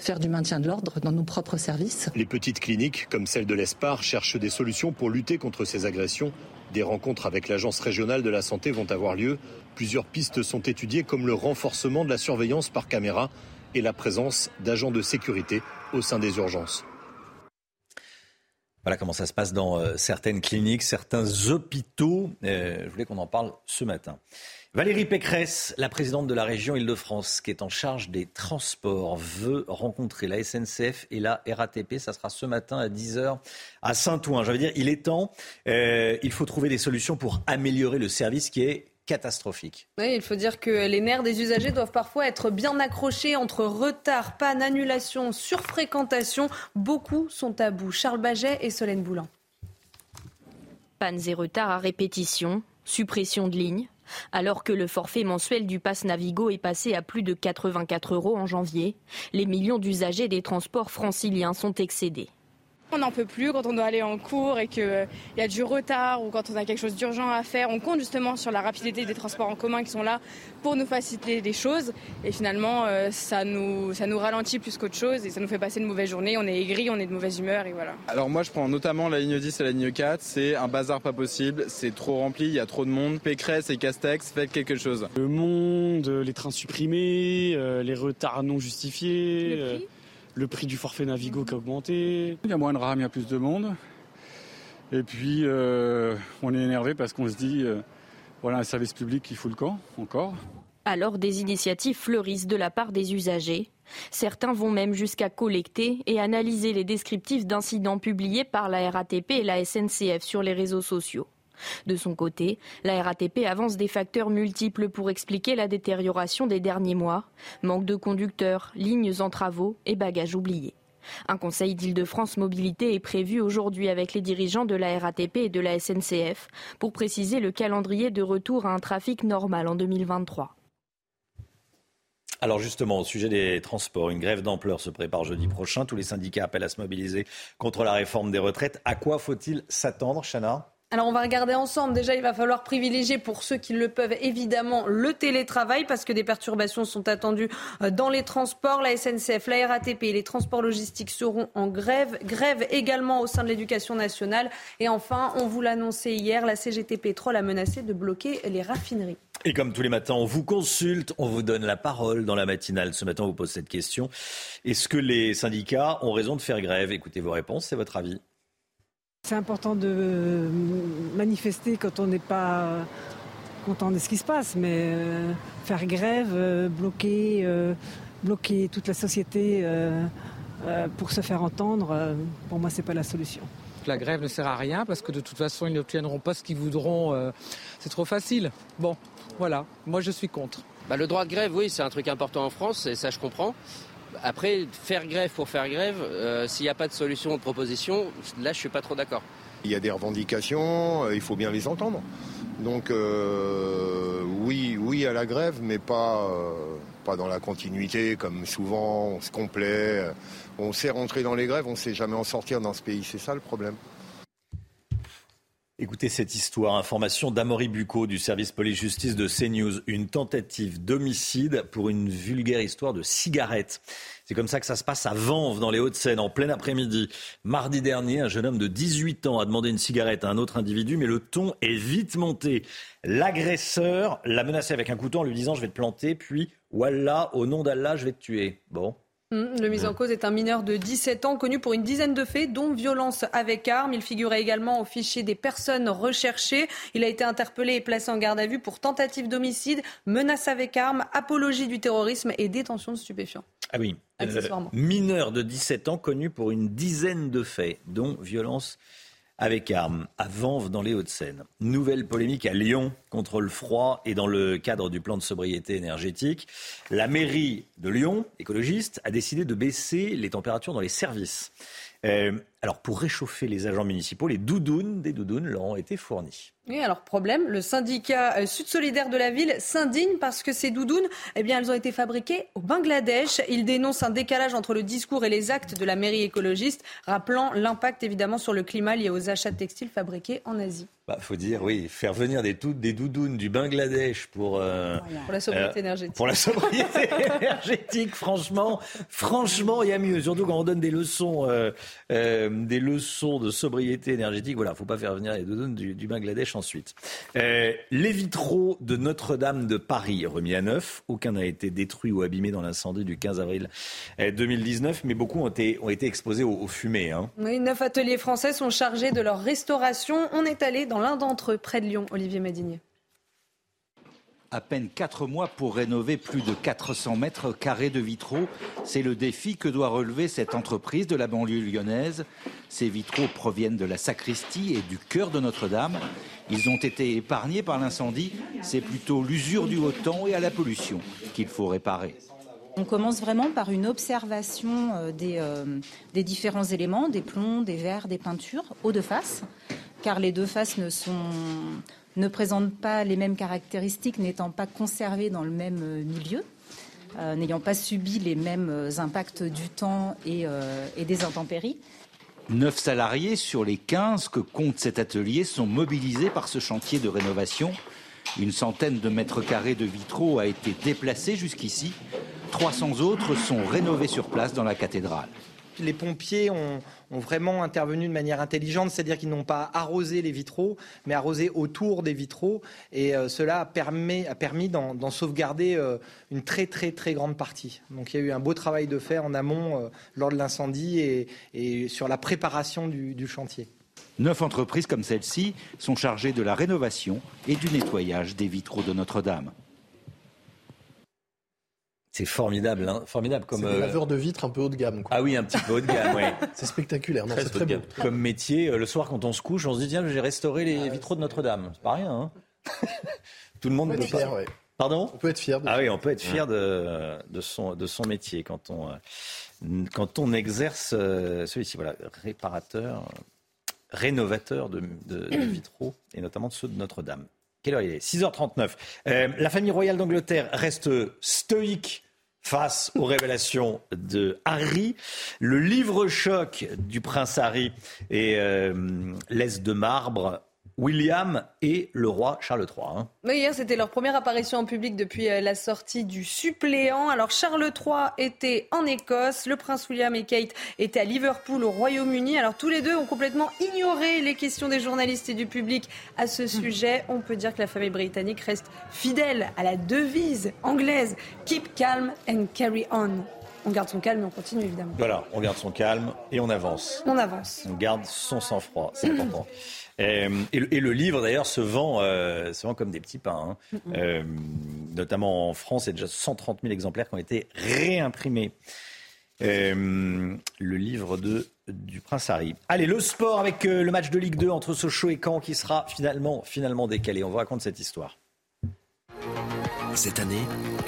faire du maintien de l'ordre dans nos propres services. Les petites cliniques, comme celle de l'Espar, cherchent des solutions pour lutter contre ces agressions. Des rencontres avec l'Agence régionale de la santé vont avoir lieu. Plusieurs pistes sont étudiées comme le renforcement de la surveillance par caméra et la présence d'agents de sécurité au sein des urgences. Voilà comment ça se passe dans euh, certaines cliniques, certains hôpitaux. Euh, je voulais qu'on en parle ce matin. Valérie Pécresse, la présidente de la région Île-de-France, qui est en charge des transports, veut rencontrer la SNCF et la RATP. Ça sera ce matin à 10h à Saint-Ouen. Je veux dire, il est temps. Euh, il faut trouver des solutions pour améliorer le service qui est catastrophique. Oui, il faut dire que les nerfs des usagers doivent parfois être bien accrochés entre retard, panne, annulation, surfréquentation. Beaucoup sont à bout. Charles Baget et Solène Boulan. Pannes et retards à répétition, suppression de lignes. Alors que le forfait mensuel du pass Navigo est passé à plus de 84 euros en janvier, les millions d'usagers des transports franciliens sont excédés. On n'en peut plus quand on doit aller en cours et qu'il y a du retard ou quand on a quelque chose d'urgent à faire. On compte justement sur la rapidité des transports en commun qui sont là pour nous faciliter les choses. Et finalement, euh, ça, nous, ça nous ralentit plus qu'autre chose et ça nous fait passer une mauvaise journée. On est aigri, on est de mauvaise humeur et voilà. Alors moi, je prends notamment la ligne 10 et la ligne 4. C'est un bazar pas possible. C'est trop rempli, il y a trop de monde. Pécresse et Castex, faites quelque chose. Le monde, les trains supprimés, euh, les retards non justifiés le prix du forfait Navigo qui a augmenté. Il y a moins de rames, il y a plus de monde. Et puis, euh, on est énervé parce qu'on se dit, euh, Voilà un service public qui fout le camp, encore. Alors des initiatives fleurissent de la part des usagers. Certains vont même jusqu'à collecter et analyser les descriptifs d'incidents publiés par la RATP et la SNCF sur les réseaux sociaux. De son côté, la RATP avance des facteurs multiples pour expliquer la détérioration des derniers mois. Manque de conducteurs, lignes en travaux et bagages oubliés. Un conseil d'Île-de-France Mobilité est prévu aujourd'hui avec les dirigeants de la RATP et de la SNCF pour préciser le calendrier de retour à un trafic normal en 2023. Alors justement, au sujet des transports, une grève d'ampleur se prépare jeudi prochain. Tous les syndicats appellent à se mobiliser contre la réforme des retraites. À quoi faut-il s'attendre, Chana? Alors on va regarder ensemble. Déjà, il va falloir privilégier pour ceux qui le peuvent évidemment le télétravail parce que des perturbations sont attendues euh, dans les transports. La SNCF, la RATP et les transports logistiques seront en grève. Grève également au sein de l'éducation nationale. Et enfin, on vous l'annonçait hier, la CGT Pétrole a menacé de bloquer les raffineries. Et comme tous les matins, on vous consulte, on vous donne la parole dans la matinale. Ce matin, on vous pose cette question. Est-ce que les syndicats ont raison de faire grève? Écoutez vos réponses, c'est votre avis. C'est important de manifester quand on n'est pas content de ce qui se passe, mais euh, faire grève, euh, bloquer, euh, bloquer toute la société pour se faire entendre, pour moi, ce n'est pas la solution. La grève ne sert à rien parce que de toute façon, ils n'obtiendront pas ce qu'ils voudront. c'est trop facile. Bon, voilà, moi je suis contre. Bah, le droit de grève, oui, c'est un truc important en France, et ça je comprends. Après, faire grève pour faire grève, euh, s'il n'y a pas de solution ou de proposition, là, je suis pas trop d'accord. Il y a des revendications, euh, il faut bien les entendre. Donc, euh, oui, oui à la grève, mais pas, pas dans la continuité, comme souvent, on se complaît. On sait rentrer dans les grèves, on ne sait jamais en sortir dans ce pays. C'est ça le problème. Écoutez cette histoire, information d'Amory Bucco du service police-justice de CNews. Une tentative d'homicide pour une vulgaire histoire de cigarette. C'est comme ça que ça se passe à Vanves, dans les Hauts-de-Seine, en plein après-midi. Mardi dernier, un jeune homme de 18 ans a demandé une cigarette à un autre individu, mais le ton est vite monté. L'agresseur l'a menacé avec un couteau en lui disant Je vais te planter, puis Wallah, au nom d'Allah, je vais te tuer. Bon, le mis en cause est un mineur de 17 ans connu pour une dizaine de faits, dont violence avec arme. Il figurait également au fichier des personnes recherchées. Il a été interpellé et placé en garde à vue pour tentative d'homicide, menace avec arme, apologie du terrorisme et détention de stupéfiants. Ah oui, euh, mineur de 17 ans connu pour une dizaine de faits, dont violence avec armes à Vanves dans les Hauts-de-Seine. Nouvelle polémique à Lyon contre le froid et dans le cadre du plan de sobriété énergétique. La mairie de Lyon, écologiste, a décidé de baisser les températures dans les services. Euh, alors pour réchauffer les agents municipaux, les doudounes des doudounes leur ont été fournies. Oui, alors problème, le syndicat euh, Sud Solidaire de la ville s'indigne parce que ces doudounes, eh bien, elles ont été fabriquées au Bangladesh. Il dénonce un décalage entre le discours et les actes de la mairie écologiste, rappelant l'impact évidemment sur le climat lié aux achats de textiles fabriqués en Asie. Bah, faut dire, oui, faire venir des, des doudounes du Bangladesh pour, euh, pour la sobriété euh, énergétique. Pour la sobriété énergétique, franchement, franchement, il y a mieux. Surtout quand on donne des leçons, des leçons de sobriété énergétique. Voilà, faut pas faire venir les doudounes du, du Bangladesh ensuite. Euh, les vitraux de Notre-Dame de Paris remis à neuf. Aucun n'a été détruit ou abîmé dans l'incendie du 15 avril 2019, euh, mais beaucoup ont été, ont été exposés aux, fumées. Hein. Oui, neuf ateliers français sont chargés de leur restauration. On est allé dans l'un d'entre eux, près de Lyon, Olivier Madinier à peine quatre mois pour rénover plus de 400 mètres carrés de vitraux. C'est le défi que doit relever cette entreprise de la banlieue lyonnaise. Ces vitraux proviennent de la sacristie et du cœur de Notre-Dame. Ils ont été épargnés par l'incendie. C'est plutôt l'usure du haut temps et à la pollution qu'il faut réparer. On commence vraiment par une observation euh, des, euh, des différents éléments, des plombs, des verres, des peintures, aux deux faces, car les deux faces ne sont ne présentent pas les mêmes caractéristiques, n'étant pas conservés dans le même euh, milieu, euh, n'ayant pas subi les mêmes euh, impacts du temps et, et des intempéries. Neuf salariés sur les 15 que compte cet atelier sont mobilisés par ce chantier de rénovation. Une centaine de mètres carrés de vitraux a été déplacée jusqu'ici. 300 autres sont rénovés sur place dans la cathédrale les pompiers ont, vraiment intervenu de manière intelligente, c'est-à-dire qu'ils n'ont pas arrosé les vitraux, mais arrosé autour des vitraux. Et euh, cela a permis, d'en sauvegarder euh, une très très très grande partie. Donc il y a eu un beau travail de fait en amont euh, lors de l'incendie et, sur la préparation du chantier. Neuf entreprises comme celle-ci sont chargées de la rénovation et du nettoyage des vitraux de Notre-Dame. C'est formidable, hein formidable comme. C'est des euh, laveurs de vitres un peu haut de gamme. quoi. Ah oui, un petit peu haut de gamme, oui. C'est spectaculaire, non, Très c'est très de beau. Comme métier, euh, le soir quand on se couche, on se dit tiens, j'ai restauré les vitraux de Notre-Dame. C'est pas rien, hein Tout le monde On peut être fier, pas. ouais. Pardon? On peut être fier. De Ah oui, on peut être fier de, de, son, de son métier quand on, euh, quand on exerce celui-ci. Voilà, réparateur, rénovateur de, de- de vitraux et notamment de ceux de Notre-Dame. Quelle heure il est? 6h39. Euh, la famille royale d'Angleterre reste stoïque face aux révélations de Harry. Le livre choc du prince Harry et euh, de marbre William et le roi Charles III. hein. Mais hier, c'était leur première apparition en public depuis euh, la sortie du suppléant. Alors, Charles III était en Écosse, le prince William et Kate étaient à Liverpool, au Royaume-Uni. Alors, tous les deux ont complètement ignoré les questions des journalistes et du public à ce sujet. On peut dire que la famille britannique reste fidèle à la devise anglaise Keep calm and carry on. On garde son calme et on continue, évidemment. Voilà, on garde son calme et on avance. On avance. On garde son sang-froid, c'est important. Euh, et, le- et le livre, d'ailleurs, se vend, euh, se vend comme des petits pains. hein. Euh, notamment en France, il y a déjà 130 000 exemplaires qui ont été réimprimés. Euh, le livre de, du Prince Harry. Allez, le sport avec euh, le match de Ligue 2 entre Sochaux et Caen qui sera finalement, finalement décalé. On vous raconte cette histoire. Cette année,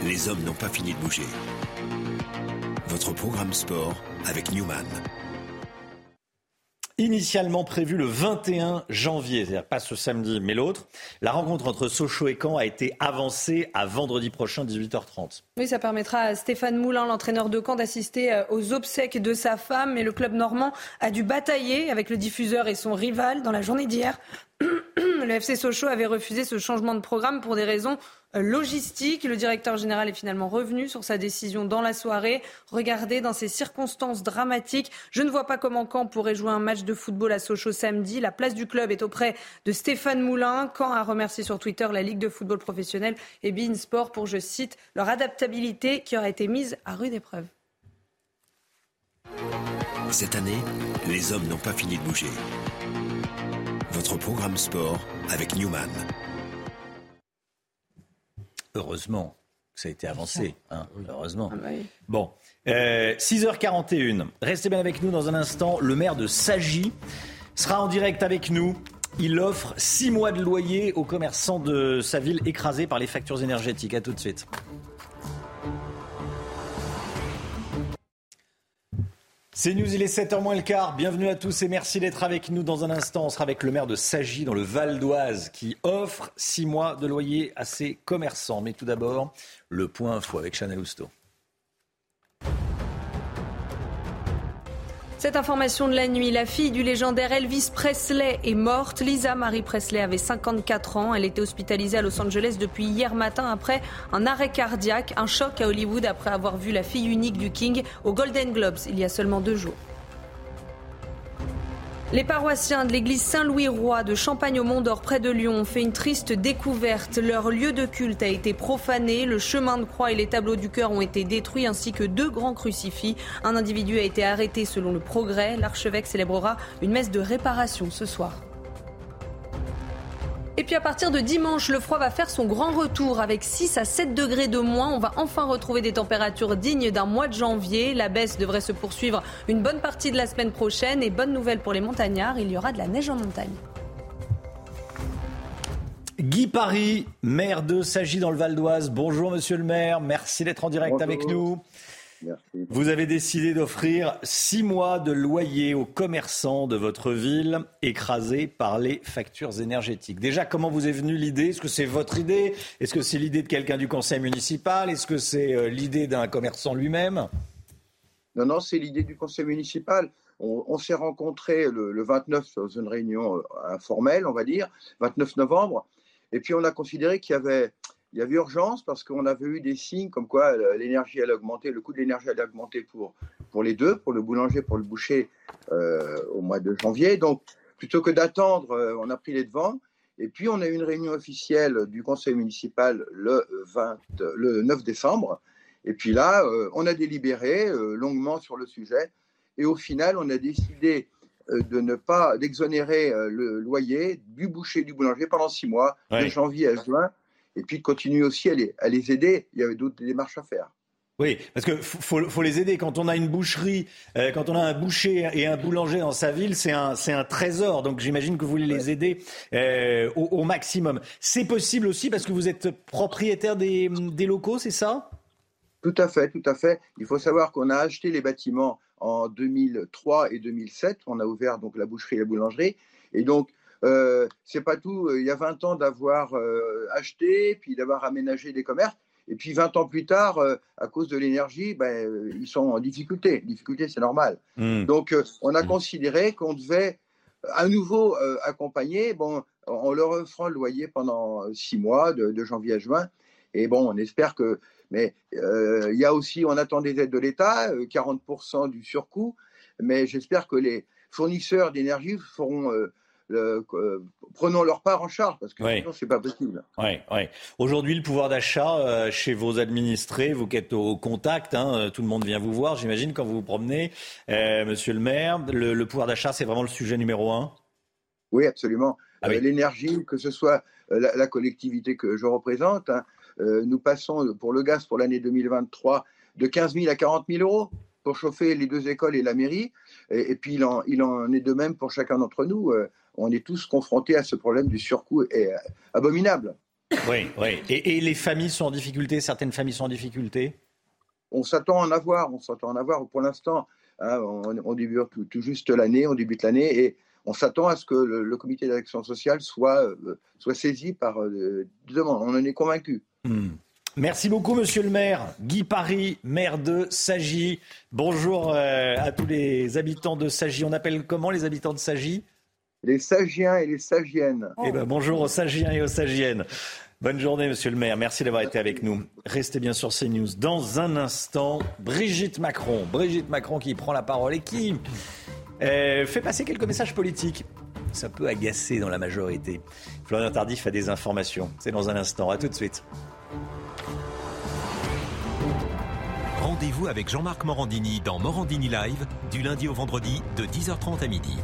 les hommes n'ont pas fini de bouger. Votre programme sport avec Newman. Initialement prévu le 21 janvier, c'est-à-dire pas ce samedi mais l'autre, la rencontre entre Sochaux et Caen a été avancée à vendredi prochain 18h30. Oui, ça permettra à Stéphane Moulin, l'entraîneur de Caen, d'assister euh, aux obsèques de sa femme. Mais le club normand a dû batailler avec le diffuseur et son rival dans la journée d'hier. Le FC Sochaux avait refusé ce changement de programme pour des raisons euh, logistiques. Le directeur général est finalement revenu sur sa décision dans la soirée. Regardez, dans ces circonstances dramatiques, je ne vois pas comment Caen pourrait jouer un match de football à Sochaux samedi. La place du club est auprès de Stéphane Moulin. Caen a remercié sur Twitter la Ligue de football professionnel et Bein Sport pour, je cite, leur adaptabilité qui aurait été mise à rude épreuve. Cette année, les hommes n'ont pas fini de bouger. Votre programme sport avec Newman. Heureusement que ça a été avancé. hein, Heureusement. Bon, euh, 6h41. Restez bien avec nous dans un instant. Le maire de Sagy sera en direct avec nous. Il offre 6 mois de loyer aux commerçants de sa ville écrasés par les factures énergétiques. À tout de suite. C'est News, il est 7h moins le quart. Bienvenue à tous et merci d'être avec nous dans un instant. On sera avec le maire de Sagy dans le Val d'Oise qui offre 6 mois de loyer à ses commerçants. Mais tout d'abord, le point info avec Chanel Housteau. Cette information de la nuit, la fille du légendaire Elvis Presley est morte. Lisa Marie Presley avait 54 ans. Elle était hospitalisée à Los Angeles depuis hier matin après un arrêt cardiaque, un choc à Hollywood après avoir vu la fille unique du King au Golden Globes il y a seulement deux jours. Les paroissiens de l'église Saint-Louis-Roi de Champagne au Mont-d'Or près de Lyon ont fait une triste découverte. Leur lieu de culte a été profané, le chemin de croix et les tableaux du cœur ont été détruits ainsi que deux grands crucifix. Un individu a été arrêté selon le progrès. L'archevêque célébrera une messe de réparation ce soir. Et puis à partir de dimanche, le froid va faire son grand retour avec 6 à 7 degrés de moins. On va enfin retrouver des températures dignes d'un mois de janvier. La baisse devrait se poursuivre une bonne partie de la semaine prochaine. Et bonne nouvelle pour les montagnards, il y aura de la neige en montagne. Guy Paris, maire de Sagy dans le Val d'Oise. Bonjour monsieur le maire, merci d'être en direct Bonjour. avec nous. Merci. Vous avez décidé d'offrir six mois de loyer aux commerçants de votre ville écrasés par les factures énergétiques. Déjà, comment vous est venue l'idée? Est-ce que c'est votre idée? Est-ce que c'est l'idée de quelqu'un du conseil municipal? Est-ce que c'est euh, l'idée d'un commerçant lui-même? Non, non, c'est l'idée du conseil municipal. On, on s'est rencontrés le, le 29 dans une réunion euh, informelle, on va dire, 29 novembre. Et puis on a considéré qu'il y avait, il y avait urgence parce qu'on avait eu des signes comme quoi euh, l'énergie allait augmenter, le coût de l'énergie allait augmenter pour, pour les deux, pour le boulanger, pour le boucher euh, au mois de janvier. Donc plutôt que d'attendre, euh, on a pris les devants. Et puis on a eu une réunion officielle du conseil municipal le, 20, le 9 décembre. Et puis là, euh, on a délibéré euh, longuement sur le sujet. Et au final, on a décidé de ne pas d'exonérer le loyer du boucher du boulanger pendant six mois, de janvier à juin, et puis de continuer aussi à les, à les aider. Il y avait d'autres démarches à faire. Oui, parce que faut, faut, les aider. Quand on a une boucherie, euh, quand on a un boucher et un boulanger dans sa ville, c'est un, c'est un trésor. Donc j'imagine que vous voulez les aider euh, au, au, maximum. C'est possible aussi parce que vous êtes propriétaire des, des locaux, c'est ça? Tout à fait, tout à fait. Il faut savoir qu'on a acheté les bâtiments en 2003 et 2007. On a ouvert donc la boucherie et la boulangerie. Et donc, euh, c'est pas tout. Il y a 20 ans d'avoir euh, acheté, puis d'avoir aménagé des commerces. Et puis 20 ans plus tard, euh, à cause de l'énergie, ben, euh, ils sont en difficulté. Difficulté, c'est normal. Hmm. Donc, euh, on a hmm. considéré qu'on devait à nouveau accompagner, bon, en leur offrant le loyer pendant six mois, de, janvier à juin. Et bon, on espère que. Mais il y a aussi, on attend des aides de l'État, 40% du surcoût. Mais j'espère que les fournisseurs d'énergie feront le, prenons leur part en charge parce que sinon c'est pas possible. Ouais, ouais. Aujourd'hui, le pouvoir d'achat euh, chez vos administrés, vous qui êtes au contact, hein, euh, tout le monde vient vous voir, j'imagine, quand vous vous promenez, euh, Monsieur le Maire. Le, pouvoir d'achat, c'est vraiment le sujet numéro un? Oui, absolument. Ah l'énergie, que ce soit la, collectivité que je représente, hein, nous passons pour le gaz pour l'année 2023 de 15 000 à 40 000 euros pour chauffer les deux écoles et la mairie. Et, puis il en, il en, est de même pour chacun d'entre nous on est tous confrontés à ce problème du surcoût et, euh, abominable. Oui, oui. Et, les familles sont en difficulté, certaines familles sont en difficulté? On s'attend à en avoir, on s'attend à en avoir pour l'instant. Hein, on, débute tout, juste l'année, on débute l'année et on s'attend à ce que le, comité d'action sociale soit, euh, soit saisi par euh, demande. On en est convaincu. Hmm. Merci beaucoup, monsieur le maire. Guy Paris, maire de Sagy. Bonjour à tous les habitants de Sagy. On appelle comment les habitants de Sagy? Les Sagiens et les Sagiennes. Eh ben, bonjour aux Sagiens et aux Sagiennes. Bonne journée, monsieur le maire. Merci d'avoir été avec nous. Restez bien sur CNews. Dans un instant, Brigitte Macron. Brigitte Macron qui prend la parole et qui euh, fait passer quelques messages politiques. Ça peut agacer dans la majorité. Florian Tardif a des informations. C'est dans un instant. À tout de suite. Rendez-vous avec Jean-Marc Morandini dans Morandini Live du lundi au vendredi de 10h30 à midi.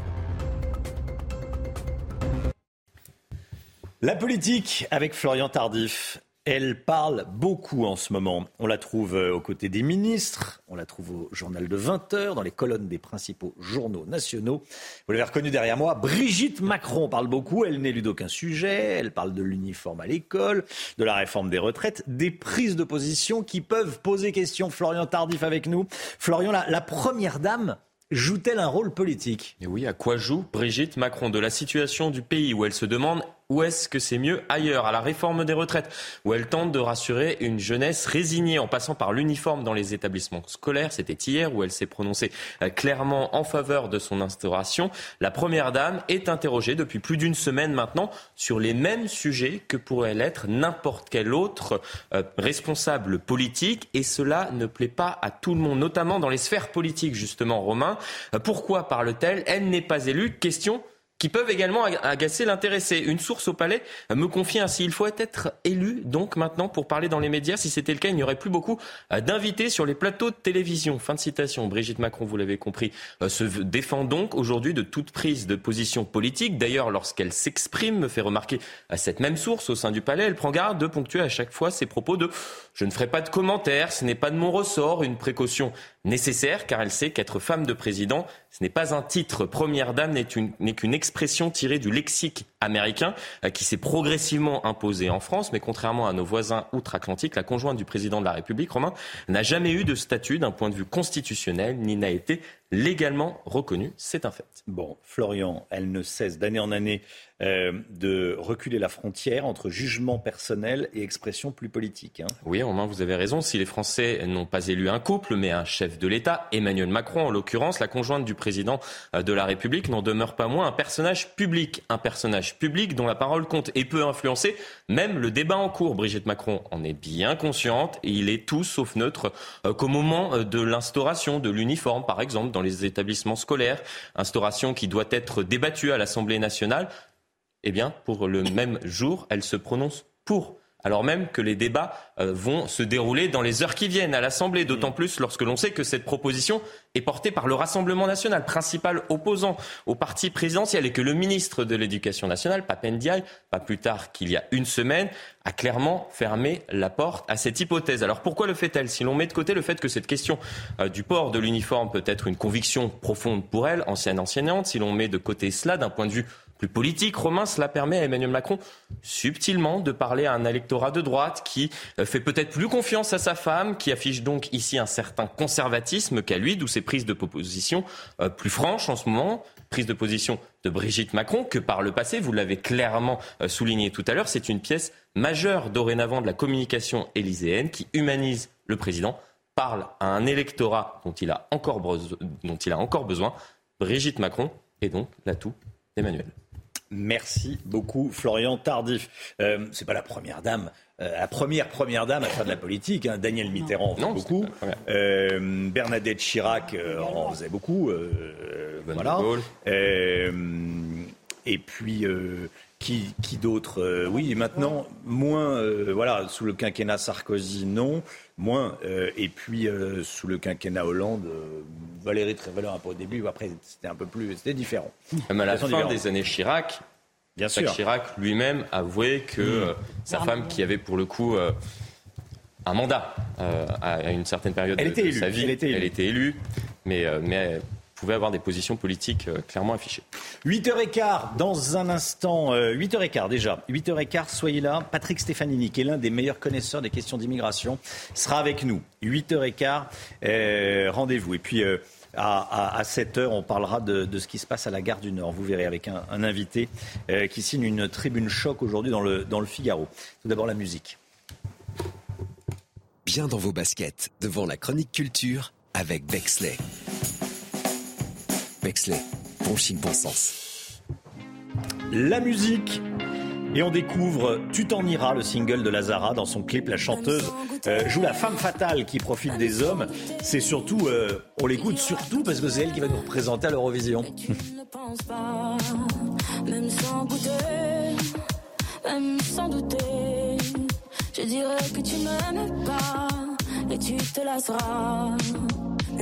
La politique avec Florian Tardif. Elle parle beaucoup en ce moment. On la trouve euh, aux côtés des ministres, on la trouve au journal de 20 heures, dans les colonnes des principaux journaux nationaux. Vous l'avez reconnu derrière moi, Brigitte Macron parle beaucoup, elle n'élude aucun sujet, elle parle de l'uniforme à l'école, de la réforme des retraites, des prises de position qui peuvent poser question. Florian Tardif avec nous. Florian, la, la première dame joue-t-elle un rôle politique? Et oui, à quoi joue Brigitte Macron? De la situation du pays où elle se demande où est-ce que c'est mieux ailleurs À la réforme des retraites, où elle tente de rassurer une jeunesse résignée en passant par l'uniforme dans les établissements scolaires? C'était hier où elle s'est prononcée euh, clairement en faveur de son instauration. La Première Dame est interrogée depuis plus d'une semaine maintenant sur les mêmes sujets que pourrait l'être n'importe quel autre euh, responsable politique. Et cela ne plaît pas à tout le monde, notamment dans les sphères politiques, justement, Romain. Euh, pourquoi parle-t-elle? Elle n'est pas élue. Question qui peuvent également agacer l'intéressé. Une source au palais me confie ainsi, il faut être élu donc maintenant pour parler dans les médias. Si c'était le cas, il n'y aurait plus beaucoup euh, d'invités sur les plateaux de télévision. Fin de citation. Brigitte Macron, vous l'avez compris, euh, se défend donc aujourd'hui de toute prise de position politique. D'ailleurs, lorsqu'elle s'exprime, me fait remarquer à cette même source au sein du palais, elle prend garde de ponctuer à chaque fois ses propos de je ne ferai pas de commentaires, ce n'est pas de mon ressort, une précaution nécessaire car elle sait qu'être femme de président, ce n'est pas un titre. Première dame n'est qu'une expression tirée du lexique américain euh, qui s'est progressivement imposé en France, mais contrairement à nos voisins outre-Atlantique, la conjointe du président de la République, Romain, n'a jamais eu de statut d'un point de vue constitutionnel, ni n'a été légalement reconnue. C'est un fait. Bon, Florian, elle ne cesse d'année en année euh, de reculer la frontière entre jugement personnel et expression plus politique. Hein. Oui, Romain, vous avez raison. Si les Français n'ont pas élu un couple, mais un chef de l'État, Emmanuel Macron en l'occurrence, la conjointe du président euh, de la République n'en demeure pas moins un personnage public, un personnage public dont la parole compte et peut influencer même le débat en cours. Brigitte Macron en est bien consciente et il est tout sauf neutre euh, qu'au moment de l'instauration de l'uniforme, par exemple, dans les établissements scolaires, instauration qui doit être débattue à l'Assemblée nationale eh bien, pour le même jour, elle se prononce pour alors même que les débats euh, vont se dérouler dans les heures qui viennent à l'Assemblée, d'autant plus lorsque l'on sait que cette proposition est portée par le Rassemblement national, principal opposant au parti présidentiel, et que le ministre de l'Éducation nationale, Papendiaï, pas plus tard qu'il y a une semaine, a clairement fermé la porte à cette hypothèse. Alors pourquoi le fait-elle Si l'on met de côté le fait que cette question euh, du port de l'uniforme peut être une conviction profonde pour elle, ancienne enseignante, si l'on met de côté cela d'un point de vue plus politique, Romain, cela permet à Emmanuel Macron subtilement de parler à un électorat de droite qui euh, fait peut-être plus confiance à sa femme, qui affiche donc ici un certain conservatisme qu'à lui, d'où ses prises de position euh, plus franches en ce moment, prise de position de Brigitte Macron, que par le passé, vous l'avez clairement euh, souligné tout à l'heure, c'est une pièce majeure dorénavant de la communication élyséenne qui humanise le président, parle à un électorat dont il a encore, dont il a encore besoin. Brigitte Macron est donc l'atout d'Emmanuel. Merci beaucoup, Florian Tardif. Euh, c'est pas la première dame, euh, la première première dame à faire de la politique. Hein. Daniel Mitterrand en faisait beaucoup. Euh, Bernadette Chirac euh, en faisait beaucoup. voilà. et puis qui, qui d'autre Oui, et maintenant moins. voilà, sous le quinquennat Sarkozy, non, moins. et puis sous le quinquennat Hollande, Valérie Trierweiler un peu au début. Après, c'était un peu plus, c'était différent. Même à la fin des années Chirac, Bien sûr. Chirac lui-même avouait que mmh. euh, sa femme, qui avait pour le coup euh, un mandat euh, à une certaine période de, sa vie, elle était élue, elle était élue mais, mais pouvait avoir des positions politiques clairement affichées. 8h15 dans un instant, 8h15 déjà, 8h15, soyez là. Patrick Stefanini, qui est l'un des meilleurs connaisseurs des questions d'immigration, sera avec nous. 8h15, rendez-vous. Et puis à, à, 7 heures, on parlera de, ce qui se passe à la gare du Nord. Vous verrez avec un, invité euh, qui signe une tribune choc aujourd'hui dans le, dans le Figaro. Tout d'abord la musique. Bien dans vos baskets, devant la chronique culture avec Bexley. Bexley, bon chic, bon sens. La musique et on découvre Tu t'en iras, le single de Lazara. Dans son clip, la chanteuse euh, joue la femme fatale qui profite des hommes. C'est surtout, euh, on l'écoute surtout parce que c'est elle qui va nous représenter à l'Eurovision. même sans goûter, même sans douter, je dirais que tu m'aimes pas et tu te lasseras.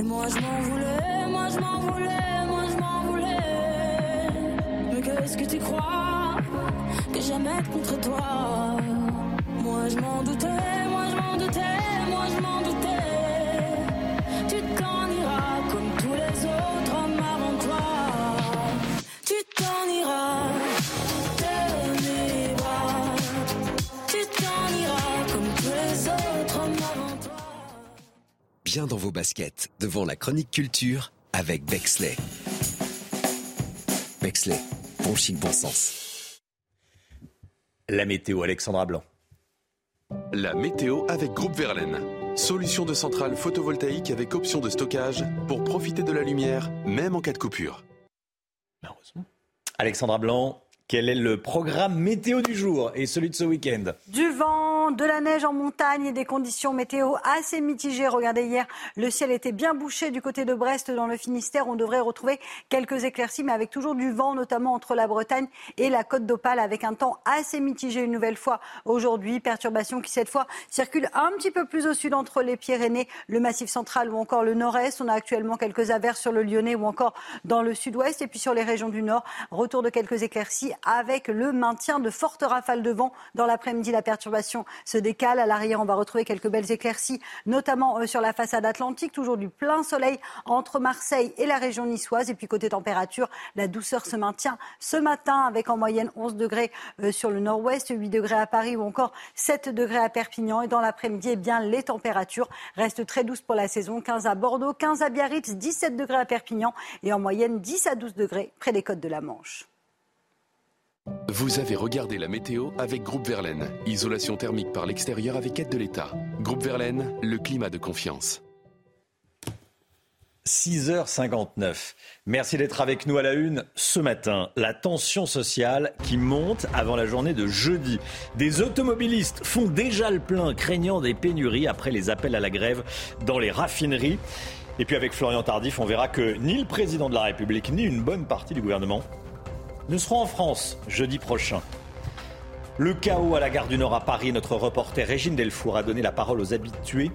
Mais moi je m'en voulais, moi je m'en voulais, moi je m'en voulais. Mais qu'est-ce que tu crois? que j'aimais contre toi? Moi je m'en doutais, moi je m'en doutais, moi je m'en doutais. Tu t'en iras comme tous les autres hommes avant toi. Tu t'en iras. Bien dans vos baskets, devant la chronique culture avec Bexley. Bexley, bon chic, bon sens. La météo, Alexandra Blanc. La météo avec Groupe Verlaine. Solution de centrale photovoltaïque avec option de stockage pour profiter de la lumière, même en cas de coupure. Alexandra Blanc, quel est le programme météo du jour et celui de ce week-end Du vent, de la neige en montagne et des conditions météo assez mitigées. Regardez hier, le ciel était bien bouché du côté de Brest dans le Finistère. On devrait retrouver quelques éclaircies, mais avec toujours du vent, notamment entre la Bretagne et la côte d'Opale, avec un temps assez mitigé une nouvelle fois aujourd'hui. Perturbation qui cette fois circule un petit peu plus au sud entre les Pyrénées, le Massif central ou encore le Nord-Est. On a actuellement quelques averses sur le Lyonnais ou encore dans le Sud-Ouest. Et puis sur les régions du Nord, retour de quelques éclaircies avec le maintien de fortes rafales de vent. Dans l'après-midi, la perturbation se décale. À l'arrière, on va retrouver quelques belles éclaircies, notamment euh, sur la façade atlantique. Toujours du plein soleil entre Marseille et la région niçoise. Et puis côté température, la douceur se maintient ce matin avec en moyenne 11 degrés euh, sur le nord-ouest, 8 degrés à Paris ou encore 7 degrés à Perpignan. Et dans l'après-midi, eh bien, les températures restent très douces pour la saison. 15 à Bordeaux, 15 à Biarritz, 17 degrés à Perpignan et en moyenne 10 à 12 degrés près des côtes de la Manche. Vous avez regardé la météo avec Groupe Verlaine. Isolation thermique par l'extérieur avec aide de l'État. Groupe Verlaine, le climat de confiance. 6h59. Merci d'être avec nous à la une ce matin. La tension sociale qui monte avant la journée de jeudi. Des automobilistes font déjà le plein, craignant des pénuries après les appels à la grève dans les raffineries. Et puis avec Florian Tardif, on verra que ni le président de la République, ni une bonne partie du gouvernement ne seront en France jeudi prochain. Le chaos à la gare du Nord à Paris, notre reporter Régine Delfour a donné la parole aux habitués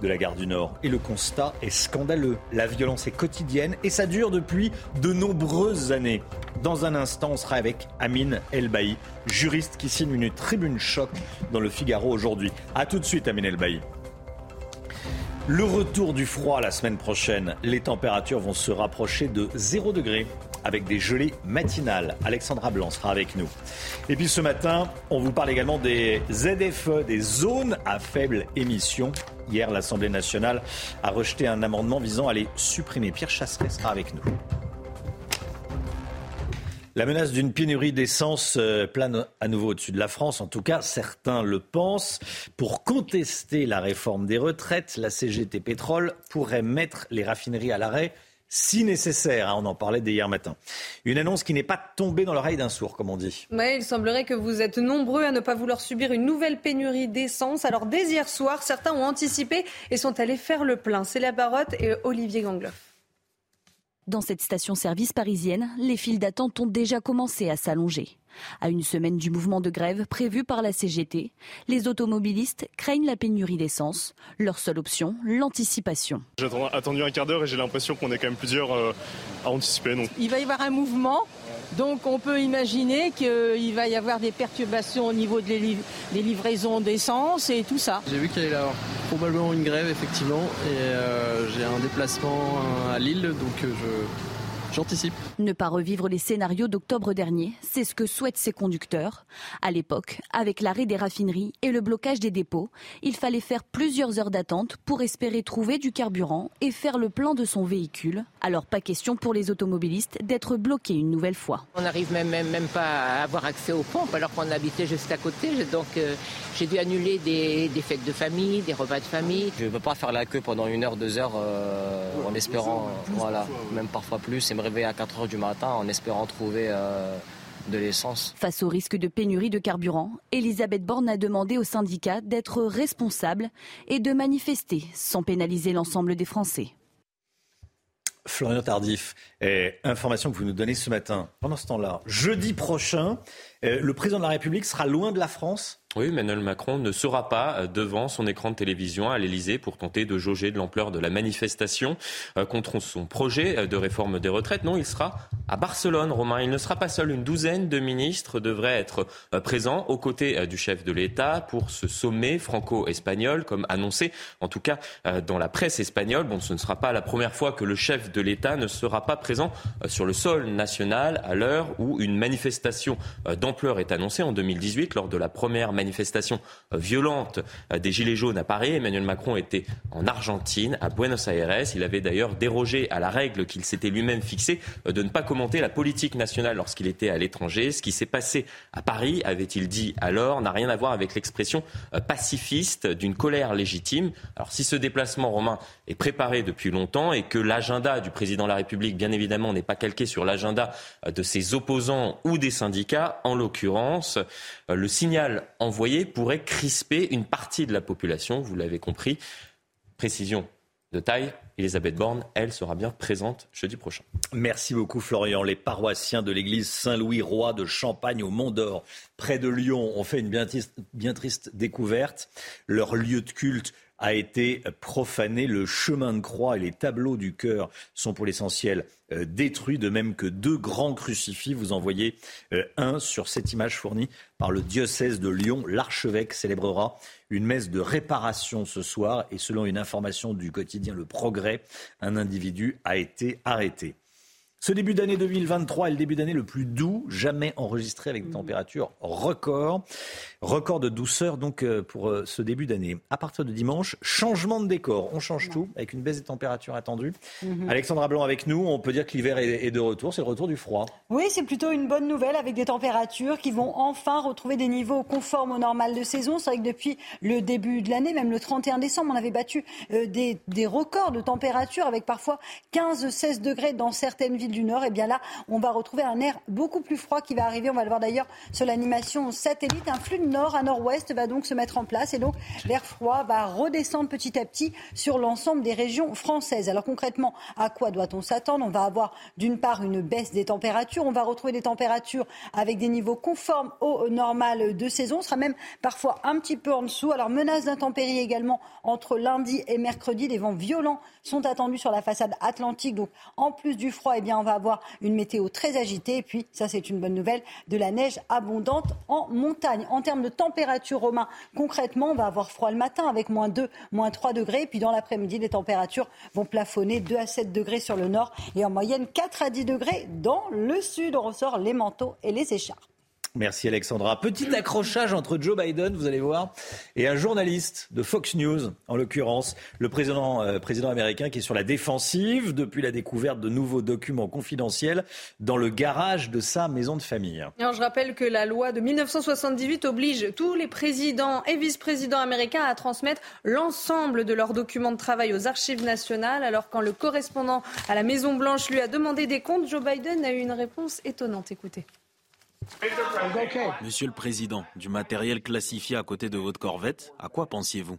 de la gare du Nord. Et le constat est scandaleux. La violence est quotidienne et ça dure depuis de nombreuses années. Dans un instant, on sera avec Amine Elbaï, juriste qui signe une tribune choc dans le Figaro aujourd'hui. A tout de suite, Amine Elbaï. Le retour du froid la semaine prochaine. Les températures vont se rapprocher de 0 degré avec des gelées matinales. Alexandra Blanc sera avec nous. Et puis ce matin, on vous parle également des ZFE, des zones à faible émission. Hier, l'Assemblée nationale a rejeté un amendement visant à les supprimer. Pierre Chasseret sera avec nous. La menace d'une pénurie d'essence euh, plane à nouveau au-dessus de la France. En tout cas, certains le pensent. Pour contester la réforme des retraites, la CGT Pétrole pourrait mettre les raffineries à l'arrêt si nécessaire. Hein, on en parlait dès hier matin. Une annonce qui n'est pas tombée dans l'oreille d'un sourd, comme on dit. Oui, il semblerait que vous êtes nombreux à ne pas vouloir subir une nouvelle pénurie d'essence. Alors, dès hier soir, certains ont anticipé et sont allés faire le plein. C'est la Barotte et Olivier Gangloff. Dans cette station-service parisienne, les files d'attente ont déjà commencé à s'allonger. À une semaine du mouvement de grève prévu par la CGT, les automobilistes craignent la pénurie d'essence. Leur seule option, l'anticipation. J'ai attendu un quart d'heure et j'ai l'impression qu'on est quand même plusieurs euh, à anticiper. Donc. Il va y avoir un mouvement donc on peut imaginer qu'il va y avoir des perturbations au niveau des, livraisons d'essence et tout ça. J'ai vu qu'il allait y avoir probablement une grève effectivement et euh, j'ai un déplacement à Lille donc euh, je J'anticipe. Ne pas revivre les scénarios d'octobre dernier, c'est ce que souhaitent ces conducteurs. À l'époque, avec l'arrêt des raffineries et le blocage des dépôts, il fallait faire plusieurs heures d'attente pour espérer trouver du carburant et faire le plein de son véhicule. Alors pas question pour les automobilistes d'être bloqués une nouvelle fois. On n'arrive même, même, pas à avoir accès aux pompes alors qu'on habitait juste à côté. Donc euh, j'ai dû annuler des, fêtes de famille, des repas de famille. Je ne peux pas faire la queue pendant une heure, deux heures euh, en espérant, voilà, même parfois plus réveiller à 4 heures du matin en espérant trouver euh, de l'essence. Face au risque de pénurie de carburant, Elisabeth Borne a demandé aux syndicats d'être responsables et de manifester sans pénaliser l'ensemble des Français. Florian Tardif, information que vous nous donnez ce matin. Pendant ce temps-là, jeudi prochain, le président de la République sera loin de la France oui, Emmanuel Macron ne sera pas euh, devant son écran de télévision à l'Elysée pour tenter de jauger de l'ampleur de la manifestation euh, contre son projet euh, de réforme des retraites. Non, il sera à Barcelone, Romain. Il ne sera pas seul. Une douzaine de ministres devraient être présents aux côtés du chef de l'État pour ce sommet franco-espagnol, comme annoncé, en tout cas dans la presse espagnole. Bon, ce ne sera pas la première fois que le chef de l'État ne sera pas présent sur le sol national à l'heure où une manifestation d'ampleur est annoncée en 2018 lors de la première manifestation euh, violente euh, des Gilets jaunes à Paris. Emmanuel Macron était en Argentine, à Buenos Aires. Il avait d'ailleurs dérogé à la règle qu'il s'était lui-même fixée euh, de ne pas commenter la politique nationale lorsqu'il était à l'étranger. Ce qui s'est passé à Paris, avait-il dit alors, n'a rien à voir avec l'expression pacifiste d'une colère légitime. Alors si ce déplacement romain est préparé depuis longtemps et que l'agenda du président de la République, bien évidemment, n'est pas calqué sur l'agenda de ses opposants ou des syndicats, en l'occurrence, le signal en envoyé pourrait crisper une partie de la population, vous l'avez compris. Précision de taille, Elisabeth Borne, elle, sera bien présente jeudi prochain. Merci beaucoup Florian. Les paroissiens de l'église Saint-Louis, roi de Champagne au Mont d'Or, près de Lyon, ont fait une bien triste découverte. Leur lieu de culte a été profané. Le chemin de croix et les tableaux du cœur sont pour l'essentiel euh, détruits, de même que deux grands crucifix. Vous en voyez euh, un sur cette image fournie par le diocèse de Lyon. L'archevêque célébrera une messe de réparation ce soir et selon une information du quotidien Le Progrès, un individu a été arrêté. Ce début d'année 2023 est le début d'année le plus doux jamais enregistré avec des mmh. températures records. Record de douceur donc euh, pour euh, ce début d'année. À partir de dimanche, changement de décor. On change tout avec une baisse des températures attendues. Mmh. Alexandra Blanc avec nous. On peut dire que l'hiver est de retour. C'est le retour du froid. Oui, c'est plutôt une bonne nouvelle avec des températures qui vont enfin retrouver des niveaux conformes au normal de saison. C'est vrai que depuis le début de l'année, même le 31 décembre, on avait battu euh, des, des records de température avec parfois 15-16 degrés dans certaines villes du Nord, et eh bien là, on va retrouver un air beaucoup plus froid qui va arriver. On va le voir d'ailleurs sur l'animation satellite. Un flux de nord à nord-ouest va donc se mettre en place et donc l'air froid va redescendre petit à petit sur l'ensemble des régions françaises. Alors concrètement, à quoi doit-on s'attendre? On va avoir d'une part une baisse des températures. On va retrouver des températures avec des niveaux conformes au normal de saison. On sera même parfois un petit peu en dessous. Alors menace d'intempéries également entre lundi et mercredi. Des vents violents sont attendus sur la façade atlantique. Donc en plus du froid, eh bien, on va avoir une météo très agitée. Et puis, ça c'est une bonne nouvelle, de la neige abondante en montagne. En termes de température, Romain, concrètement, on va avoir froid le matin avec moins 2, moins 3 degrés. Et puis dans l'après-midi, les températures vont plafonner 2 à 7 degrés sur le nord et en moyenne 4 à 10 degrés dans le sud. On ressort les manteaux et les écharpes. Merci Alexandra. Petit accrochage entre Joe Biden, vous allez voir, et un journaliste de Fox News, en l'occurrence, le président, euh, président américain qui est sur la défensive depuis la découverte de nouveaux documents confidentiels dans le garage de sa maison de famille. Alors, je rappelle que la loi de 1978 oblige tous les présidents et vice-présidents américains à transmettre l'ensemble de leurs documents de travail aux archives nationales. Alors quand le correspondant à la Maison Blanche lui a demandé des comptes, Joe Biden a eu une réponse étonnante. Écoutez. Monsieur le Président, du matériel classifié à côté de votre corvette, à quoi pensiez-vous?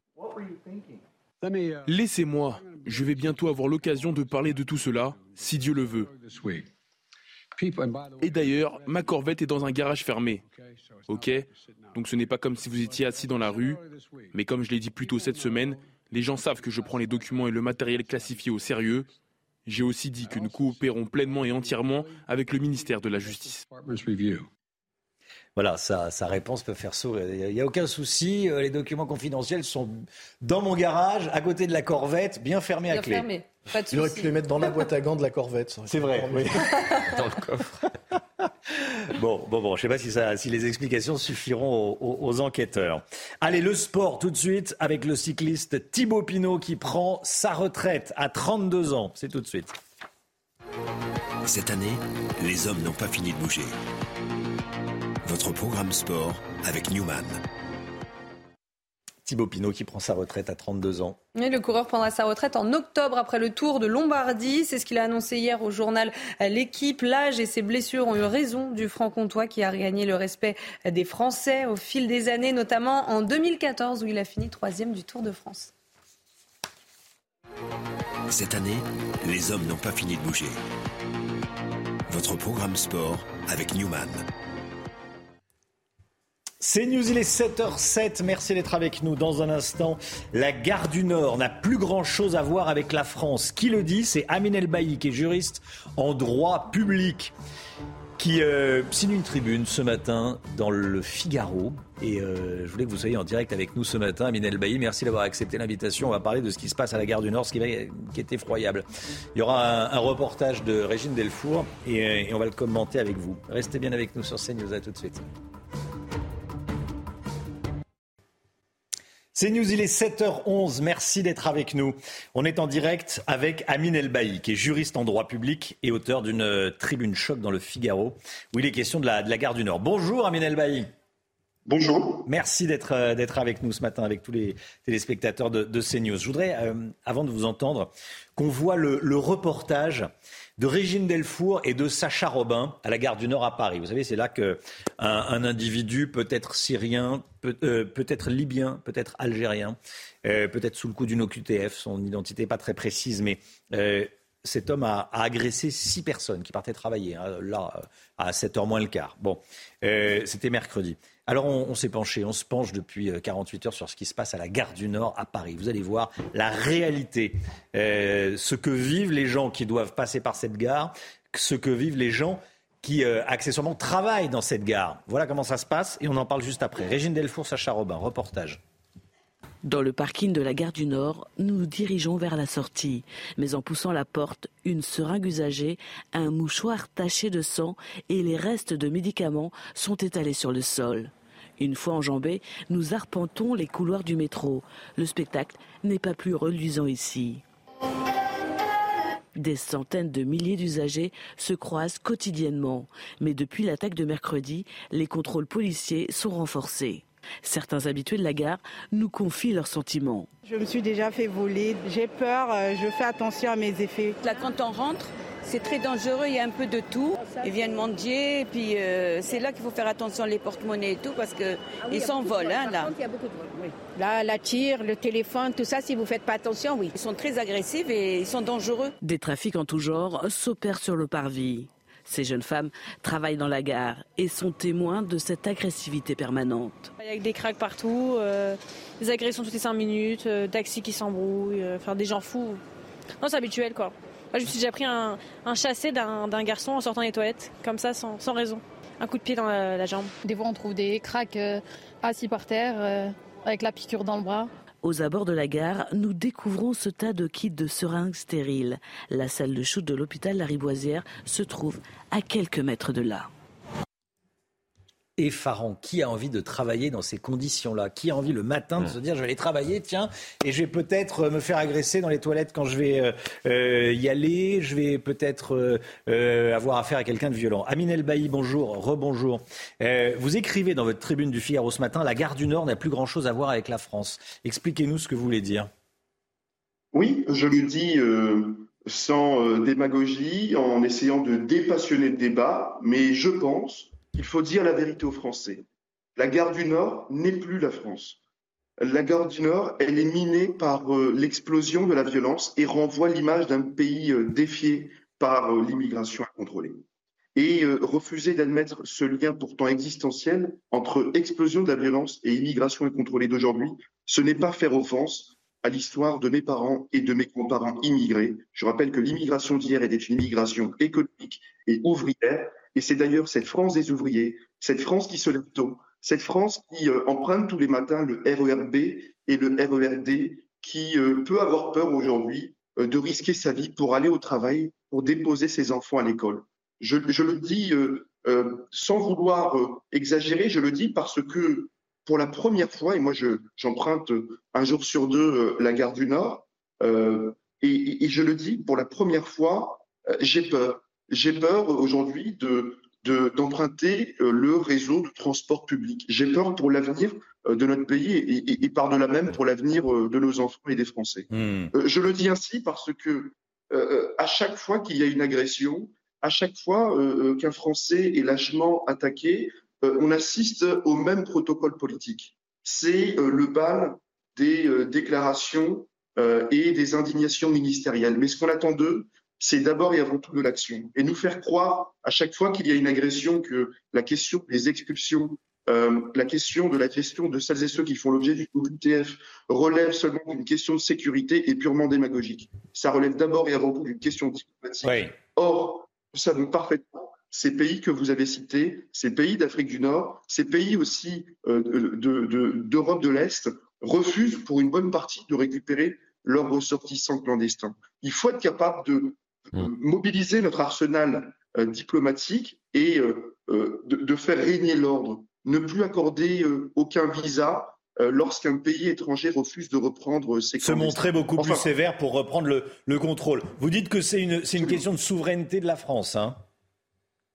Laissez-moi, je vais bientôt avoir l'occasion de parler de tout cela, si Dieu le veut. Et d'ailleurs, ma corvette est dans un garage fermé. Ok? Donc ce n'est pas comme si vous étiez assis dans la rue, mais comme je l'ai dit plus tôt cette semaine, les gens savent que je prends les documents et le matériel classifié au sérieux. J'ai aussi dit que nous coopérons pleinement et entièrement avec le ministère de la Justice. Voilà, sa, réponse peut faire sourire. Il n'y a, aucun souci. Euh, les documents confidentiels sont dans mon garage, à côté de la corvette, bien fermés à clé. Fermé. Pas de Il aurait pu les mettre dans la boîte à gants de la corvette. C'est vrai, oui. dans le coffre. bon, bon, bon, je ne sais pas si, les explications suffiront aux, aux, enquêteurs. Allez, le sport tout de suite avec le cycliste Thibaut Pinot qui prend sa retraite à 32 ans. C'est tout de suite. Cette année, les hommes n'ont pas fini de bouger. Votre programme sport avec Newman. Thibaut Pinot qui prend sa retraite à 32 ans. le coureur prendra sa retraite en octobre après le Tour de Lombardie. C'est ce qu'il a annoncé hier au journal L'équipe. L'âge et ses blessures ont eu raison du franc-comtois qui a regagné le respect des Français au fil des années, notamment en 2014 où il a fini troisième du Tour de France. Cette année, les hommes n'ont pas fini de bouger. Votre programme sport avec Newman. C'est News, il est 7h07. Merci d'être avec nous. Dans un instant, la gare du Nord n'a plus grand-chose à voir avec la France. Qui le dit? C'est Amin El Bailly, qui est juriste en droit public, qui euh, signe une tribune ce matin dans le Figaro. Et euh, je voulais que vous soyez en direct avec nous ce matin. Amin El Bailly, merci d'avoir accepté l'invitation. On va parler de ce qui se passe à la gare du Nord, ce qui, est effroyable. Il y aura un, reportage de Régine Delfour et, on va le commenter avec vous. Restez bien avec nous sur CNews. À tout de suite. C'est News, il est 7h11. Merci d'être avec nous. On est en direct avec Amine Elbaï, qui est juriste en droit public et auteur d'une euh, tribune choc dans le Figaro, où il est question de la, de la gare du Nord. Bonjour Amine Elbaï. Bonjour. Merci d'être euh, d'être avec nous ce matin, avec tous les téléspectateurs de, CNews. Je voudrais, euh, avant de vous entendre, qu'on voit le, reportage de Régine Delfour et de Sacha Robin à la gare du Nord à Paris. Vous savez, c'est là qu'un un individu peut être syrien, euh, être libyen, peut être algérien, euh, peut être sous le coup d'une OQTF. Son identité n'est pas très précise, mais cet homme a, agressé six personnes qui partaient travailler, hein, là, à 7h moins le quart. Bon, c'était mercredi. Alors on, s'est penché, on se penche depuis 48 euh, heures sur ce qui se passe à la gare du Nord à Paris. Vous allez voir la réalité, euh, ce que vivent les gens qui doivent passer par cette gare, ce que vivent les gens qui euh, accessoirement travaillent dans cette gare. Voilà comment ça se passe et on en parle juste après. Régine Delfour, Sacha Robin, reportage. Dans le parking de la gare du Nord, nous nous dirigeons vers la sortie. Mais en poussant la porte, une seringue usagée, un mouchoir taché de sang et les restes de médicaments sont étalés sur le sol. Une fois enjambés, nous arpentons les couloirs du métro. Le spectacle n'est pas plus reluisant ici. Des centaines de milliers d'usagers se croisent quotidiennement. Mais depuis l'attaque de mercredi, les contrôles policiers sont renforcés. Certains habitués de la gare nous confient leurs sentiments. Je me suis déjà fait voler, j'ai peur, euh, je fais attention à mes effets. Là, quand on rentre, C'est très dangereux, il y a un peu de tout. Ils viennent mendier, et puis euh, c'est là qu'il faut faire attention les porte-monnaies et tout, parce qu'ils ils s'envolent. Hein, là. Là, la tire, le téléphone, tout ça, si vous faites pas attention, oui. Ils sont très agressifs et ils sont dangereux. Des trafics en tout genre s'opèrent sur le parvis. Ces jeunes femmes travaillent dans la gare et sont témoins de cette agressivité permanente. Il y a des craques partout, euh, des agressions toutes les 5 minutes, euh, taxis qui s'embrouillent, euh, enfin des gens fous. Non, c'est habituel quoi. Moi, je me suis déjà pris un, un chassé d'un garçon en sortant des toilettes, comme ça, sans, sans raison. Un coup de pied dans la, la jambe. Des fois, on trouve des craques euh, assis par terre, euh, avec la piqûre dans le bras. Aux abords de la gare, nous découvrons ce tas de kits de seringues stériles. La salle de shoot de l'hôpital Lariboisière se trouve à quelques mètres de là. Effarant. Qui a envie de travailler dans ces conditions-là? Qui a envie le matin de se dire je vais aller travailler, tiens, et je vais peut-être euh, me faire agresser dans les toilettes quand je vais euh, euh, y aller, je vais peut-être euh, euh, avoir affaire à quelqu'un de violent. Amine El Bailly, bonjour, rebonjour. Euh, vous écrivez dans votre tribune du Figaro ce matin, la gare du Nord n'a plus grand-chose à voir avec la France. Expliquez-nous ce que vous voulez dire. Oui, je le dis euh, sans euh, démagogie, en essayant de dépassionner le débat, mais je pense qu'il faut dire la vérité aux Français. La gare du Nord n'est plus la France. La gare du Nord, elle est minée par euh, l'explosion de la violence et renvoie l'image d'un pays euh, défié par euh, l'immigration incontrôlée. Et refuser d'admettre ce lien pourtant existentiel entre explosion de la violence et immigration incontrôlée d'aujourd'hui, ce n'est pas faire offense à l'histoire de mes parents et de mes grands-parents immigrés. Je rappelle que l'immigration d'hier était une immigration économique et ouvrière, et c'est d'ailleurs cette France des ouvriers, cette France qui se lève tôt, cette France qui euh, emprunte tous les matins le RERB et le RERD, qui euh, peut avoir peur aujourd'hui euh, de risquer sa vie pour aller au travail, pour déposer ses enfants à l'école. Je, le dis sans vouloir exagérer, je le dis parce que pour la première fois, et moi je, j'emprunte un jour sur deux la gare du Nord, et, je le dis pour la première fois, j'ai peur. J'ai peur aujourd'hui de, de- d'emprunter euh, le réseau de transport public. J'ai peur pour l'avenir euh, de notre pays et, et, et par-delà même pour l'avenir euh, de nos enfants et des Français. Euh, je le dis ainsi parce que euh, à chaque fois qu'il y a une agression, à chaque fois euh, qu'un Français est lâchement attaqué, euh, on assiste au même protocole politique. C'est le bal des déclarations et des indignations ministérielles. Mais ce qu'on attend d'eux, c'est d'abord et avant tout de l'action. Et nous faire croire à chaque fois qu'il y a une agression que la question des expulsions, euh, la question de la gestion de celles et ceux qui font l'objet du UTF relève seulement d'une question de sécurité et purement démagogique. Ça relève d'abord et avant tout d'une question diplomatique. Or, nous savons parfaitement ces pays que vous avez cités, ces pays d'Afrique du Nord, ces pays aussi euh, de- de- de- d'Europe de l'Est refusent pour une bonne partie de récupérer leurs ressortissants clandestins. Il faut être capable de euh, mobiliser notre arsenal euh, diplomatique et euh, euh, de, de faire régner l'ordre. Ne plus accorder euh, aucun visa euh, lorsqu'un pays étranger refuse de reprendre ses Se montrer beaucoup plus sévère pour reprendre le, le contrôle. Vous dites que c'est une, c'est une question de souveraineté de la France. Hein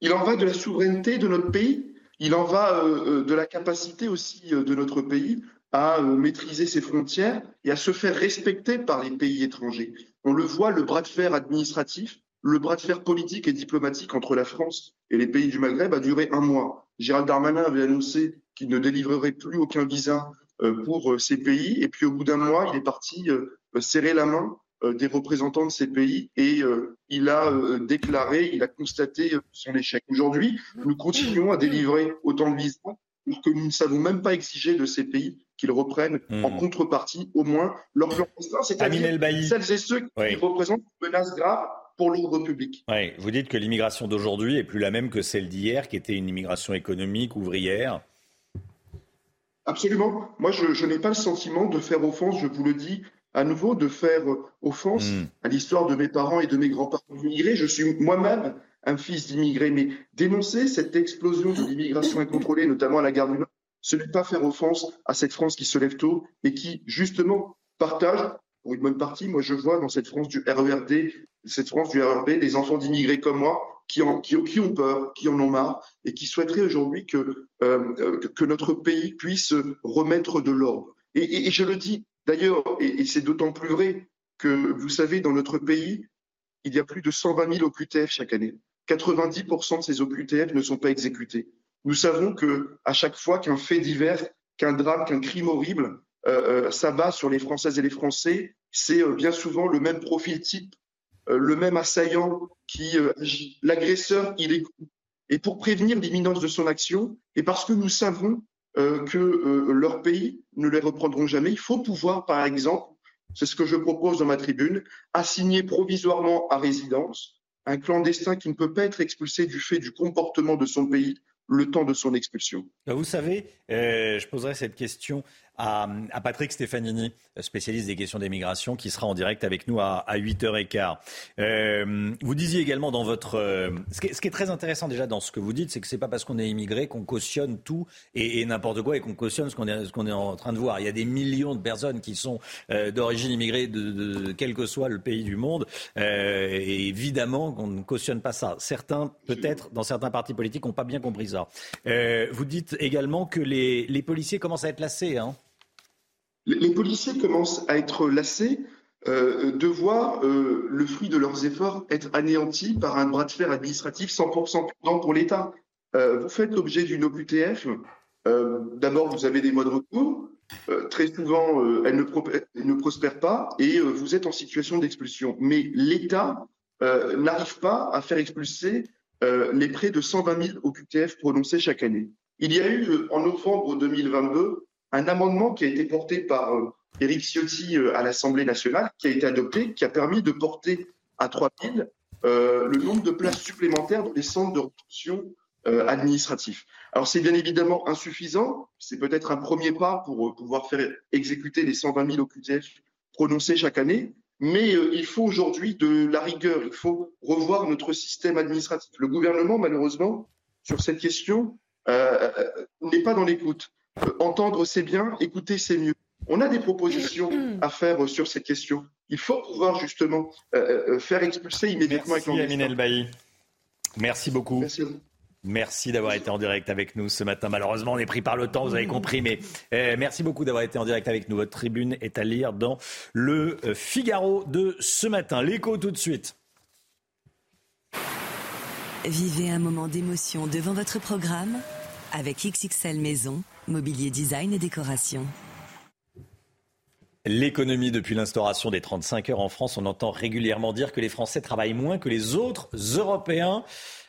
Il en va de la souveraineté de notre pays. Il en va de la capacité aussi euh, de notre pays à euh, maîtriser ses frontières et à se faire respecter par les pays étrangers. On le voit, le bras de fer administratif, le bras de fer politique et diplomatique entre la France et les pays du Maghreb a duré un mois. Gérald Darmanin avait annoncé qu'il ne délivrerait plus aucun visa euh, pour euh, ces pays. Et puis au bout d'un mois, il est parti euh, serrer la main des représentants de ces pays et il a déclaré, il a constaté son échec. Aujourd'hui, nous continuons à délivrer autant de visas alors que nous ne savons même pas exiger de ces pays qu'ils reprennent en contrepartie au moins leur El c'est-à-dire celles et ceux qui Oui. représentent une menace grave pour l'ordre public. Oui, vous dites que l'immigration d'aujourd'hui est plus la même que celle d'hier, qui était une immigration économique, ouvrière. Absolument. Moi, je, je n'ai pas le sentiment de faire offense, je vous le dis à nouveau, de faire euh, offense à l'histoire de mes parents et de mes grands-parents immigrés. Je suis moi-même un fils d'immigrés, mais dénoncer cette explosion de l'immigration incontrôlée, notamment à la gare du Nord, ce n'est pas faire offense à cette France qui se lève tôt et qui, justement, partage, pour une bonne partie, moi je vois dans cette France du RERD, cette France du RERB, des enfants d'immigrés comme moi qui, qui, qui ont peur, qui en ont marre et qui souhaiteraient aujourd'hui que, euh, que notre pays puisse remettre de l'ordre. Et, je le dis d'ailleurs, et c'est d'autant plus vrai que, vous savez, dans notre pays, il y a plus de 120 000 OQTF chaque année. 90% de ces OQTF ne sont pas exécutés. Nous savons que à chaque fois qu'un fait divers, qu'un drame, qu'un crime horrible euh, euh, s'abat sur les Françaises et les Français, c'est euh, bien souvent le même profil type, le même assaillant qui agit. L'agresseur, il est et pour prévenir l'imminence de son action, et parce que nous savons que leur pays ne les reprendront jamais, il faut pouvoir, par exemple, c'est ce que je propose dans ma tribune, assigner provisoirement à résidence un clandestin qui ne peut pas être expulsé du fait du comportement de son pays le temps de son expulsion. Bah, vous savez, je poserai cette question à, Patrick Stefanini, spécialiste des questions d'immigration, qui sera en direct avec nous à, 8h15. Euh, vous disiez également dans votre... Euh, ce, qui est, très intéressant déjà dans ce que vous dites, c'est que c'est pas parce qu'on est immigré qu'on cautionne tout et, n'importe quoi et qu'on cautionne ce qu'on est, en train de voir. Il y a des millions de personnes qui sont euh, d'origine immigrée de, quel que soit le pays du monde. et évidemment qu'on ne cautionne pas ça. Certains, peut-être, dans certains partis politiques, n'ont pas bien compris ça. vous dites également que les, les policiers commencent à être lassés. Hein les policiers commencent à être lassés euh, de voir euh, le fruit de leurs efforts être anéanti par un bras de fer administratif 100% prudent pour l'État. Euh, vous faites l'objet d'une OQTF. D'abord, vous avez des modes de recours. très souvent, elles ne, ne, prospèrent pas et vous êtes en situation d'expulsion. Mais l'État n'arrive pas à faire expulser les près de 120 000 OQTF prononcés chaque année. Il y a eu, en novembre 2022, un amendement qui a été porté par euh, Éric Ciotti euh, à l'Assemblée nationale, qui a été adopté, qui a permis de porter à 3 000 euh, le nombre de places supplémentaires dans les centres de rétention administratifs. Alors c'est bien évidemment insuffisant, c'est peut-être un premier pas pour pouvoir faire exécuter les 120 000 OQTF prononcés chaque année, mais il faut aujourd'hui de la rigueur, il faut revoir notre système administratif. Le gouvernement, malheureusement, sur cette question, n'est pas dans l'écoute. Euh, entendre, c'est bien, écouter, c'est mieux. On a des propositions à faire euh, sur cette question. Il faut pouvoir justement euh, faire expulser immédiatement Merci, avec Amine Elbaï. Merci beaucoup. Merci. d'avoir été en direct avec nous ce matin. Malheureusement, on est pris par le temps, vous avez compris, mais merci beaucoup d'avoir été en direct avec nous. Votre tribune est à lire dans le Figaro de ce matin. L'écho tout de suite. Vivez un moment d'émotion devant votre programme avec XXL Maison Mobilier design et décoration. L'économie depuis l'instauration des 35 heures en France, on entend régulièrement dire que les Français travaillent moins que les autres Européens.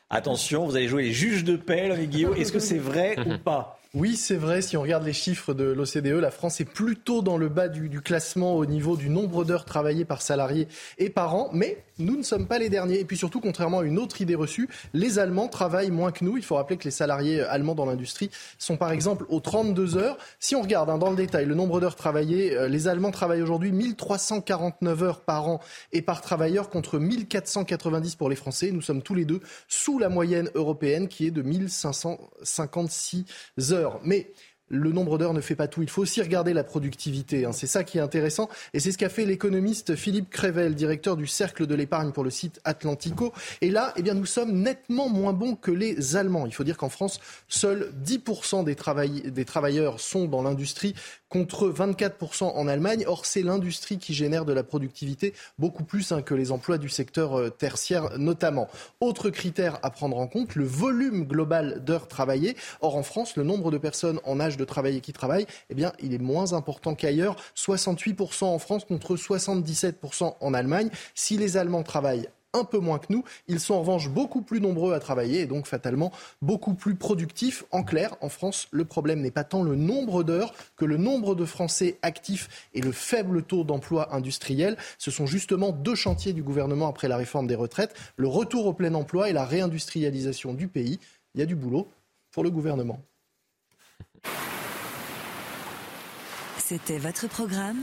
Attention, vous allez jouer les juges de paix, Guillaume. Est-ce que c'est vrai ou pas? Oui, c'est vrai. Si on regarde les chiffres de l'OCDE, la France est plutôt dans le bas du, classement au niveau du nombre d'heures travaillées par salarié et par an. Mais nous ne sommes pas les derniers. Et puis surtout, contrairement à une autre idée reçue, les Allemands travaillent moins que nous. Il faut rappeler que les salariés allemands dans l'industrie sont par exemple aux 32 heures. Si on regarde hein, dans le détail le nombre d'heures travaillées, euh, les Allemands travaillent aujourd'hui 1349 heures par an et par travailleur contre 1490 pour les Français. Nous sommes tous les deux sous la moyenne européenne qui est de 1556 heures. Mais le nombre d'heures ne fait pas tout. Il faut aussi regarder la productivité. Hein. C'est ça qui est intéressant. Et c'est ce qu'a fait l'économiste Philippe Crével, directeur du Cercle de l'épargne pour le site Atlantico. Et là, eh bien, nous sommes nettement moins bons que les Allemands. Il faut dire qu'en France, seuls 10% des, des travailleurs sont dans l'industrie contre 24% en Allemagne. Or, c'est l'industrie qui génère de la productivité beaucoup plus hein, que les emplois du secteur euh, tertiaire notamment. Autre critère à prendre en compte, le volume global d'heures travaillées. Or, en France, le nombre de personnes en âge de travailler qui travaillent, eh bien, il est moins important qu'ailleurs. 68% en France contre 77% en Allemagne. Si les Allemands travaillent un peu moins que nous. Ils sont en revanche beaucoup plus nombreux à travailler et donc fatalement beaucoup plus productifs. En clair, en France, le problème n'est pas tant le nombre d'heures que le nombre de Français actifs et le faible taux d'emploi industriel. Ce sont justement deux chantiers du gouvernement après la réforme des retraites, le retour au plein emploi et la réindustrialisation du pays. Il y a du boulot pour le gouvernement. C'était votre programme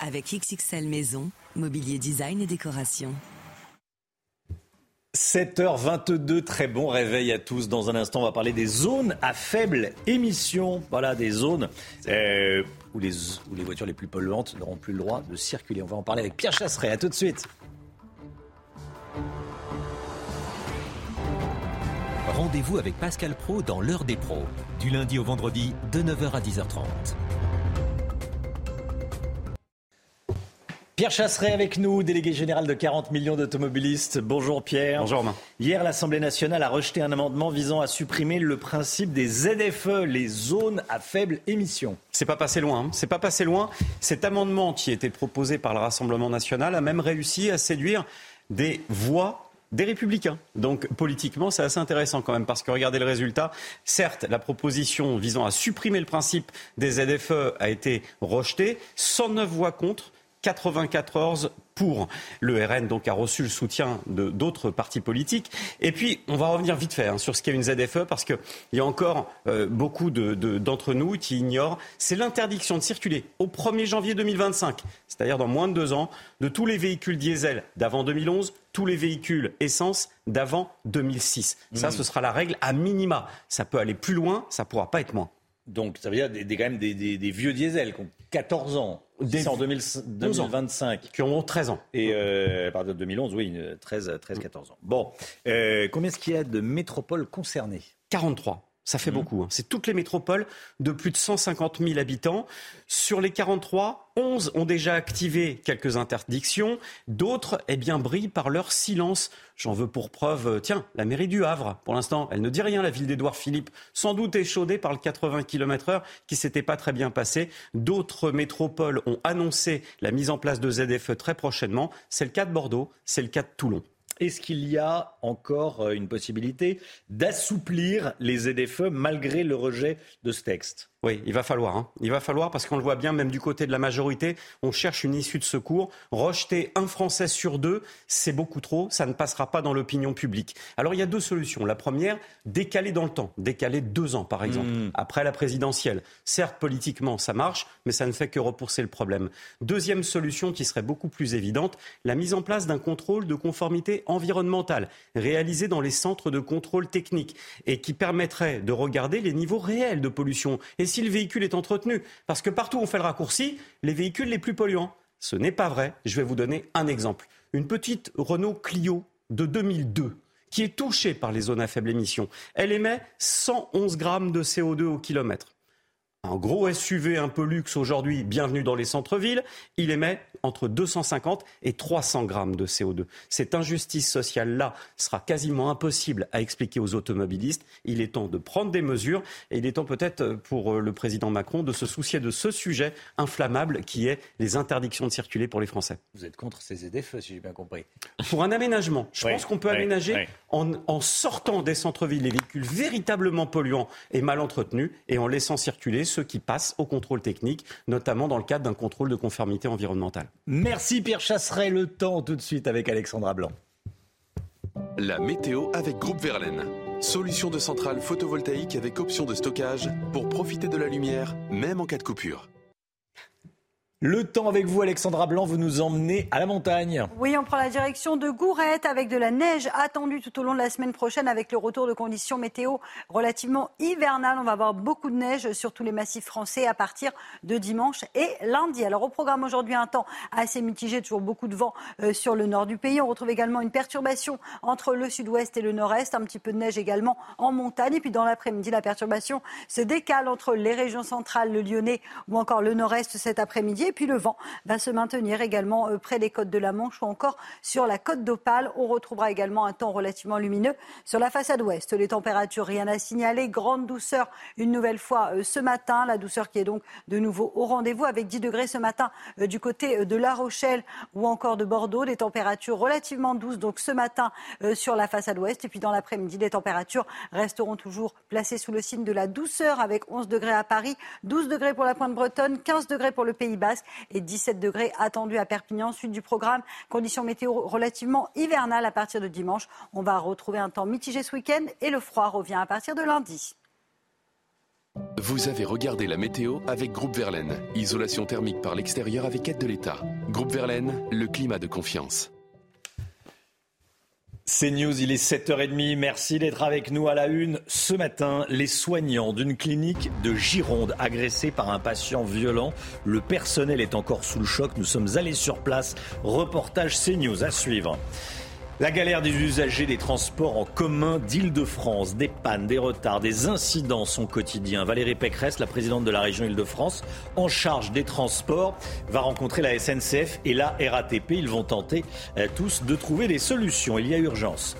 avec XXL Maison, Mobilier Design et Décoration. 7h22, très bon réveil à tous. Dans un instant, on va parler des zones à faible émission. Voilà, des zones euh, où, les, voitures les plus polluantes n'auront plus le droit de circuler. On va en parler avec Pierre Chasseret. À tout de suite. Rendez-vous avec Pascal Pro dans l'heure des pros, du lundi au vendredi de 9h à 10h30. Pierre Chasseret avec nous, délégué général de 40 millions d'automobilistes. Bonjour Pierre. Bonjour Romain. Hier, l'Assemblée nationale a rejeté un amendement visant à supprimer le principe des ZFE, les zones à faible émission. C'est pas passé loin. Hein. C'est pas passé loin. Cet amendement qui était proposé par le Rassemblement national a même réussi à séduire des voix des républicains. Donc politiquement, c'est assez intéressant quand même, parce que regardez le résultat. Certes, la proposition visant à supprimer le principe des ZFE a été rejetée. 109 voix contre, 94 pour. Le RN donc a reçu le soutien de d'autres partis politiques. Et puis, on va revenir vite fait hein, sur ce qu'est une ZFE parce qu'il y a encore euh, beaucoup d'entre de, nous qui ignorent. C'est l'interdiction de circuler au 1er janvier 2025, c'est-à-dire dans moins de deux ans, de tous les véhicules diesel d'avant 2011, tous les véhicules essence d'avant 2006. Ça, mmh. ce sera la règle à minima. Ça peut aller plus loin, ça ne pourra pas être moins. Donc, ça veut dire des, quand même des, vieux diesels 14 ans. Des, en 2025. Qui ont 13 ans. Et euh, à partir de 2011, oui, 13, 13 14 ans. Bon, euh, combien est-ce qu'il y a de métropoles concernées? 43. Ça fait mmh. beaucoup. Hein. C'est toutes les métropoles de plus de 150 000 habitants. Sur les 43, 11 ont déjà activé quelques interdictions. D'autres, eh bien, brillent par leur silence. J'en veux pour preuve, euh, tiens, la mairie du Havre. Pour l'instant, elle ne dit rien, la ville d'Édouard Philippe. Sans doute échaudée par le 80 km heure qui s'était pas très bien passé. D'autres métropoles ont annoncé la mise en place de ZFE très prochainement. C'est le cas de Bordeaux, c'est le cas de Toulon. Est-ce qu'il y a encore euh, une possibilité d'assouplir les ZFE malgré le rejet de ce texte? Oui, il va falloir. Hein. Il va falloir parce qu'on le voit bien, même du côté de la majorité, on cherche une issue de secours. Rejeter un Français sur deux, c'est beaucoup trop. Ça ne passera pas dans l'opinion publique. Alors il y a deux solutions. La première, décaler dans le temps, décaler deux ans par exemple, hmm. après la présidentielle. Certes, politiquement, ça marche, mais ça ne fait que repousser le problème. Deuxième solution qui serait beaucoup plus évidente, la mise en place d'un contrôle de conformité environnementale réalisé dans les centres de contrôle technique et qui permettrait de regarder les niveaux réels de pollution. Et si le véhicule est entretenu. Parce que partout où on fait le raccourci, les véhicules les plus polluants. Ce n'est pas vrai. Je vais vous donner un exemple. Une petite Renault Clio de 2002 qui est touchée par les zones à faible émission. Elle émet 111 grammes de CO2 au kilomètre un gros SUV un peu luxe aujourd'hui, bienvenue dans les centres-villes, il émet entre 250 et 300 grammes de CO2. Cette injustice sociale-là sera quasiment impossible à expliquer aux automobilistes. Il est temps de prendre des mesures et il est temps peut-être pour euh, le président Macron de se soucier de ce sujet inflammable qui est les interdictions de circuler pour les Français. Vous êtes contre ces ZFE, si j'ai bien compris. Pour un aménagement. Je pense qu'on peut aménager En, en sortant des centres-villes les véhicules véritablement polluants et mal entretenus et en laissant circuler ceux qui passent au contrôle technique, notamment dans le cadre d'un contrôle de conformité environnementale. Merci Pierre Chasseret. Le temps tout de suite avec Alexandra Blanc. La météo avec Groupe Verlaine. Solution de centrale photovoltaïque avec option de stockage pour profiter de la lumière, même en cas de coupure. Le temps avec vous, Alexandra Blanc, vous nous emmenez à la montagne. Oui, on prend la direction de Gourette avec de la neige attendue tout au long de la semaine prochaine avec le retour de conditions météo relativement hivernales. On va avoir beaucoup de neige sur tous les massifs français à partir de dimanche et lundi. Alors au programme aujourd'hui, un temps assez mitigé, toujours beaucoup de vent euh, sur le nord du pays. On retrouve également une perturbation entre le sud-ouest et le nord-est, un petit peu de neige également en montagne. Et puis dans l'après-midi, la perturbation se décale entre les régions centrales, le Lyonnais ou encore le nord-est cet après-midi. Puis le vent va se maintenir également euh, près des côtes de la Manche ou encore sur la côte d'Opale. On retrouvera également un temps relativement lumineux sur la façade ouest. Les températures, rien à signaler. Grande douceur une nouvelle fois euh, ce matin. La douceur qui est donc de nouveau au rendez-vous avec 10 degrés ce matin euh, du côté de La Rochelle ou encore de Bordeaux. Des températures relativement douces donc ce matin sur la façade ouest. Et puis dans l'après-midi, les températures resteront toujours placées sous le signe de la douceur avec 11 degrés à Paris, 12 degrés pour la pointe bretonne, 15 degrés pour le Pays Et 17 degrés attendus à Perpignan. Suite du programme, conditions météo relativement hivernales à partir de dimanche. On va retrouver un temps mitigé ce week-end et le froid revient à partir de lundi. Vous avez regardé la météo avec Groupe Verlaine. Isolation thermique par l'extérieur avec aide de l'État. Groupe Verlaine, le climat de confiance. C'est News, il est 7h30. Merci d'être avec nous à la une. Ce matin, les soignants d'une clinique de Gironde agressés par un patient violent. Le personnel est encore sous le choc. Nous sommes allés sur place. Reportage CNews à suivre. La galère des usagers des transports en commun d'Île-de-France, des pannes, des retards, des incidents sont quotidiens. Valérie Pécresse, la présidente de la région Île-de-France, en charge des transports, va rencontrer la SNCF et la RATP. Ils vont tenter euh, tous de trouver des solutions. Il y a urgence.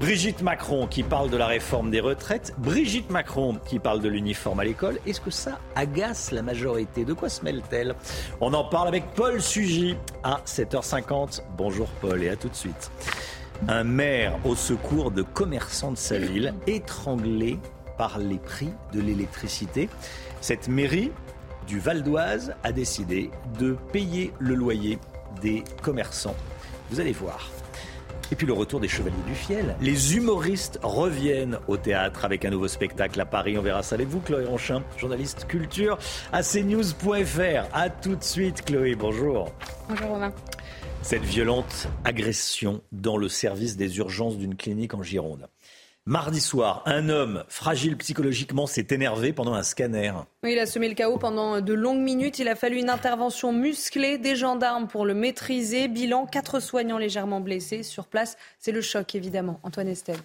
Brigitte Macron qui parle de la réforme des retraites. Brigitte Macron qui parle de l'uniforme à l'école. Est-ce que ça agace la majorité? De quoi se mêle-t-elle? On en parle avec Paul Sugy à 7h50. Bonjour Paul et à tout de suite. Un maire au secours de commerçants de sa ville, étranglé par les prix de l'électricité. Cette mairie du Val d'Oise a décidé de payer le loyer des commerçants. Vous allez voir. Et puis le retour des Chevaliers du Fiel. Les humoristes reviennent au théâtre avec un nouveau spectacle à Paris. On verra ça avec vous, Chloé Ronchin, journaliste culture à cnews.fr. A tout de suite, Chloé. Bonjour. Bonjour, Romain. Cette violente agression dans le service des urgences d'une clinique en Gironde. Mardi soir, un homme fragile psychologiquement s'est énervé pendant un scanner. il a semé le chaos pendant de longues minutes. Il a fallu une intervention musclée des gendarmes pour le maîtriser. Bilan, quatre soignants légèrement blessés. Sur place, c'est le choc évidemment. Antoine Estelle.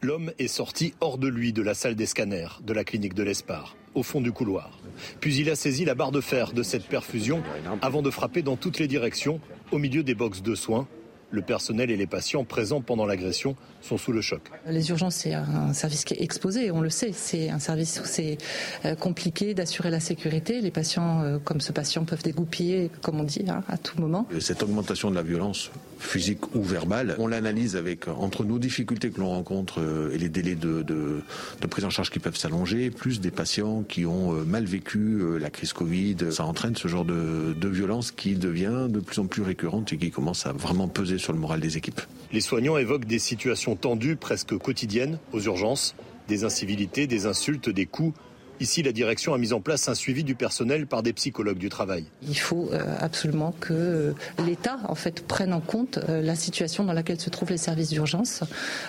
L'homme est sorti hors de lui de la salle des scanners de la clinique de l'Espar, au fond du couloir. Puis il a saisi la barre de fer de cette perfusion avant de frapper dans toutes les directions, au milieu des boxes de soins. Le personnel et les patients présents pendant l'agression sont sous le choc. Les urgences, c'est un service qui est exposé, on le sait. C'est un service où c'est euh, compliqué d'assurer la sécurité. Les patients, euh, comme ce patient, peuvent dégoupiller, comme on dit, hein, à tout moment. Cette augmentation de la violence physique ou verbale, on l'analyse avec entre nos difficultés que l'on rencontre euh, et les délais de, de, de, prise en charge qui peuvent s'allonger, plus des patients qui ont mal vécu la crise Covid. Ça entraîne ce genre de, de violence qui devient de plus en plus récurrente et qui commence à vraiment peser sur le moral des équipes. Les soignants évoquent des situations tendues presque quotidiennes aux urgences, des incivilités, des insultes, des coups. Ici, la direction a mis en place un suivi du personnel par des psychologues du travail. Il faut euh, absolument que euh, l'État en fait prenne en compte euh, la situation dans laquelle se trouvent les services d'urgence,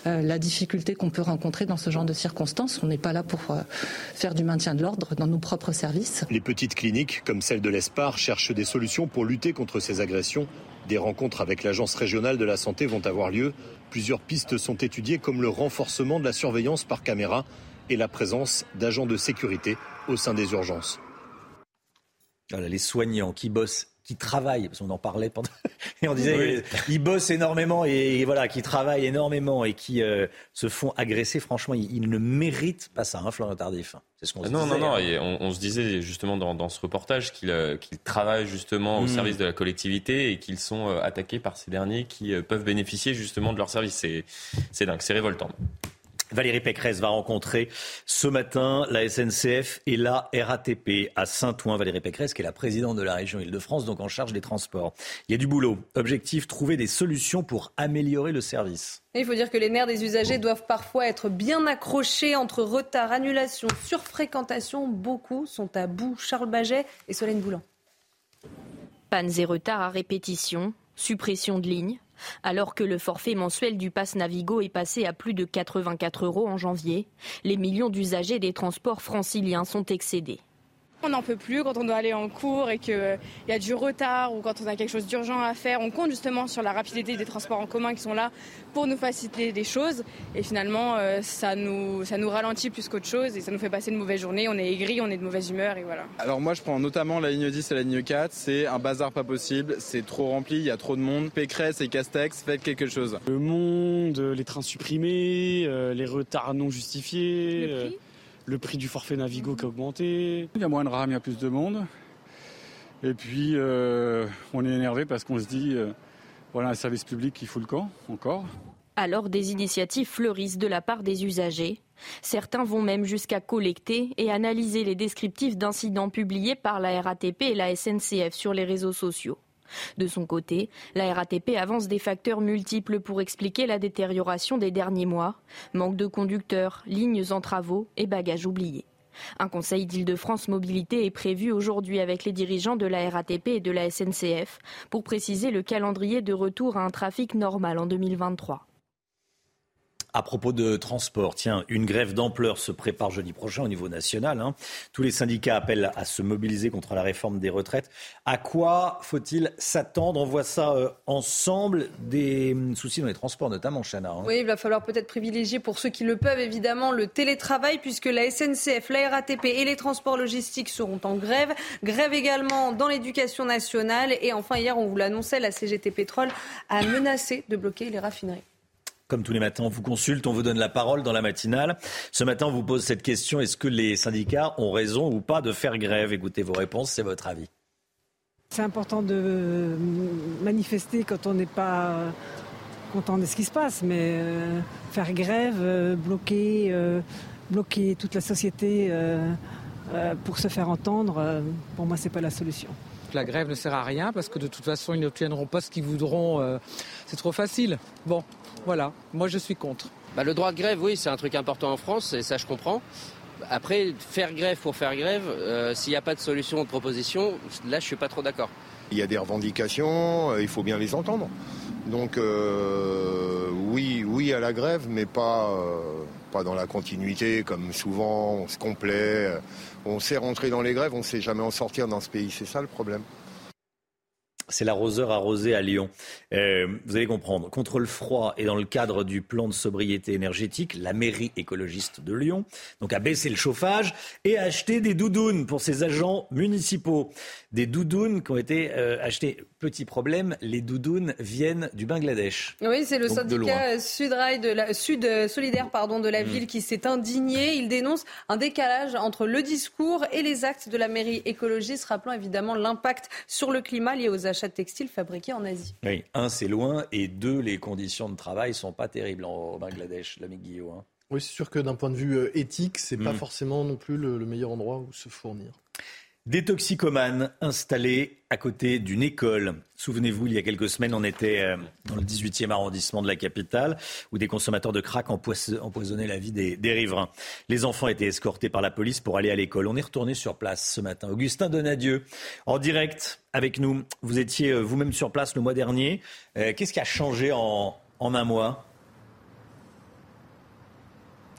la difficulté qu'on peut rencontrer dans ce genre de circonstances. On n'est pas là pour faire du maintien de l'ordre dans nos propres services. Les petites cliniques, comme celle de l'Espar, cherchent des solutions pour lutter contre ces agressions des rencontres avec l'Agence régionale de la santé vont avoir lieu. Plusieurs pistes sont étudiées comme le renforcement de la surveillance par caméra et la présence d'agents de sécurité au sein des urgences. Voilà, les soignants qui bossent qui travaillent, parce qu'on en parlait pendant, et on disait, ils bossent énormément et, voilà, qui travaillent énormément et qui euh, se font agresser. Franchement, ils, ne méritent pas ça, hein, Florian Tardif. C'est ce qu'on se non, disait. Non, non, hein. on, se disait justement dans, ce reportage euh, qu'ils travaillent justement au mm. service de la collectivité et qu'ils sont euh, attaqués par ces derniers qui peuvent bénéficier justement de leur service. C'est dingue, c'est révoltant. Valérie Pécresse va rencontrer ce matin la SNCF et la RATP à Saint-Ouen. Valérie Pécresse, qui est la présidente de la région Île-de-France, donc en charge des transports. Il y a du boulot. Objectif, trouver des solutions pour améliorer le service. il faut dire que les nerfs des usagers doivent parfois être bien accrochés entre retard, annulation, surfréquentation. Beaucoup sont à bout. Charles Baget et Solène Boulan. Pannes et retards à répétition, suppression de lignes, alors que le forfait mensuel du pass Navigo est passé à plus de 84 euros en janvier, les millions d'usagers des transports franciliens sont excédés. On n'en peut plus quand on doit aller en cours et qu'il y a du retard ou quand on a quelque chose d'urgent à faire. On compte justement sur la rapidité des transports en commun qui sont là pour nous faciliter des choses. Et finalement, euh, ça, nous, ça nous ralentit plus qu'autre chose et ça nous fait passer une mauvaise journée. On est aigri, on est de mauvaise humeur et voilà. Alors moi, je prends notamment la ligne 10 et la ligne 4. C'est un bazar pas possible. C'est trop rempli, il y a trop de monde. Pécresse et Castex, faites quelque chose. Le monde, les trains supprimés, euh, les retards non justifiés le prix du forfait Navigo qui a augmenté. Il y a moins de rames, il y a plus de monde. Et puis, euh, on est énervé parce qu'on se dit, euh, voilà un service public qui fout le camp, encore. Alors, des initiatives fleurissent de la part des usagers. Certains vont même jusqu'à collecter et analyser les descriptifs d'incidents publiés par la RATP et la SNCF sur les réseaux sociaux. De son côté, la RATP avance des facteurs multiples pour expliquer la détérioration des derniers mois. Manque de conducteurs, lignes en travaux et bagages oubliés. Un conseil d'Île-de-France Mobilité est prévu aujourd'hui avec les dirigeants de la RATP et de la SNCF pour préciser le calendrier de retour à un trafic normal en 2023. À propos de transport, tiens, une grève d'ampleur se prépare jeudi prochain au niveau national. Hein. Tous les syndicats appellent à se mobiliser contre la réforme des retraites. À quoi faut-il s'attendre? On voit ça euh, ensemble. Des hum, soucis dans les transports, notamment, Chana. Hein. Oui, il va falloir peut-être privilégier pour ceux qui le peuvent, évidemment, le télétravail, puisque la SNCF, la RATP et les transports logistiques seront en grève. Grève également dans l'éducation nationale. Et enfin, hier, on vous l'annonçait, la CGT Pétrole a menacé de bloquer les raffineries. Comme tous les matins, on vous consulte, on vous donne la parole dans la matinale. Ce matin, on vous pose cette question est-ce que les syndicats ont raison ou pas de faire grève? Écoutez vos réponses, c'est votre avis. C'est important de manifester quand on n'est pas content de ce qui se passe, mais euh, faire grève, euh, bloquer, euh, bloquer toute la société pour se faire entendre, pour moi, ce n'est pas la solution. La grève ne sert à rien parce que de toute façon, ils n'obtiendront pas ce qu'ils voudront. c'est trop facile. Bon, voilà, moi je suis contre. Bah, le droit de grève, oui, c'est un truc important en France, et ça je comprends. Après, faire grève pour faire grève, euh, s'il n'y a pas de solution ou de proposition, là je suis pas trop d'accord. Il y a des revendications, euh, il faut bien les entendre. Donc euh, oui, oui à la grève, mais pas, pas dans la continuité, comme souvent on se complaît. On sait rentrer dans les grèves, on ne sait jamais en sortir dans ce pays, c'est ça le problème c'est l'arroseur arrosé à Lyon. Euh, vous allez comprendre. Contre le froid et dans le cadre du plan de sobriété énergétique, la mairie écologiste de Lyon donc a baissé le chauffage et a acheté des doudounes pour ses agents municipaux. Des doudounes qui ont été euh, achetées. Petit problème, les doudounes viennent du Bangladesh. Oui, c'est le syndicat Sud, de la, Sud Solidaire pardon, de la mm. ville qui s'est indigné. Il dénonce un décalage entre le discours et les actes de la mairie écologiste, rappelant évidemment l'impact sur le climat lié aux achats de textiles fabriqués en Asie. Oui, un, c'est loin, et deux, les conditions de travail sont pas terribles au Bangladesh, l'ami Guillaume. Hein. Oui, c'est sûr que d'un point de vue euh, éthique, c'est n'est pas mm. forcément non plus le meilleur endroit où se fournir. Des toxicomanes installés à côté d'une école. Souvenez-vous, il y a quelques semaines, on était euh, dans le 18e arrondissement de la capitale, où des consommateurs de crack empoisonnaient la vie des, riverains. Les enfants étaient escortés par la police pour aller à l'école. On est retourné sur place ce matin. Augustin Donadieu, en direct avec nous. Vous étiez euh, vous-même sur place le mois dernier. Euh, qu'est-ce qui a changé en, en un mois?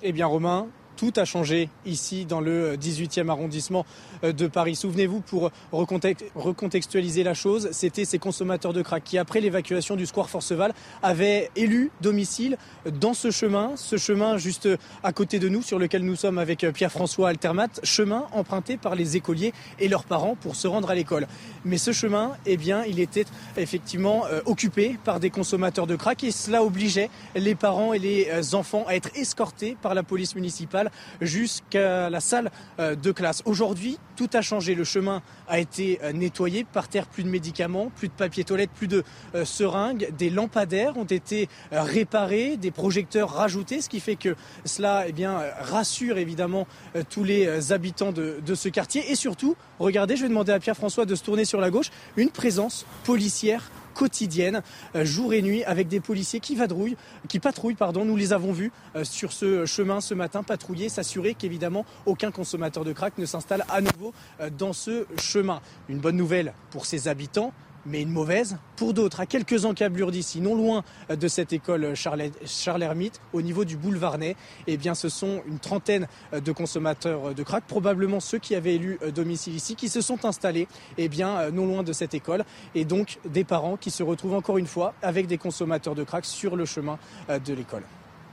Eh bien, Romain, tout a changé ici dans le 18e arrondissement euh, de Paris. Souvenez-vous, pour recontextualiser la chose, c'était ces consommateurs de crack qui, après l'évacuation du square Forceval, avaient élu domicile dans ce chemin, ce chemin juste à côté de nous, sur lequel nous sommes avec euh, Pierre-François Altermat, chemin emprunté par les écoliers et leurs parents pour se rendre à l'école. Mais ce chemin, eh bien, il était effectivement euh, occupé par des consommateurs de crack et cela obligeait les parents et les enfants à être escortés par la police municipale jusqu'à la salle de classe. Aujourd'hui, tout a changé. Le chemin a été euh, nettoyé. Par terre, plus de médicaments, plus de papier toilette, plus de euh, seringues. Des lampadaires ont été euh, réparés, des projecteurs rajoutés, ce qui fait que cela eh rassure évidemment tous les habitants de, de ce quartier. Et surtout, regardez, je vais demander à Pierre-François de se tourner sur la gauche, une présence policière quotidienne, euh, jour et nuit, avec des policiers qui vadrouillent, qui patrouillent, pardon. Nous les avons vus euh, sur ce chemin ce matin patrouiller, s'assurer qu'évidemment aucun consommateur de crack ne s'installe à nouveau euh, dans ce chemin. Une bonne nouvelle pour ses habitants, mais une mauvaise pour d'autres. À quelques encablures d'ici, non loin de cette école Charles, Charles Hermite, au niveau du boulevard Ney, eh bien, ce sont une trentaine de consommateurs de crack, probablement ceux qui avaient élu domicile ici, qui se sont installés eh non loin de cette école, et donc des parents qui se retrouvent encore une fois avec des consommateurs de crack sur le chemin euh, de l'école.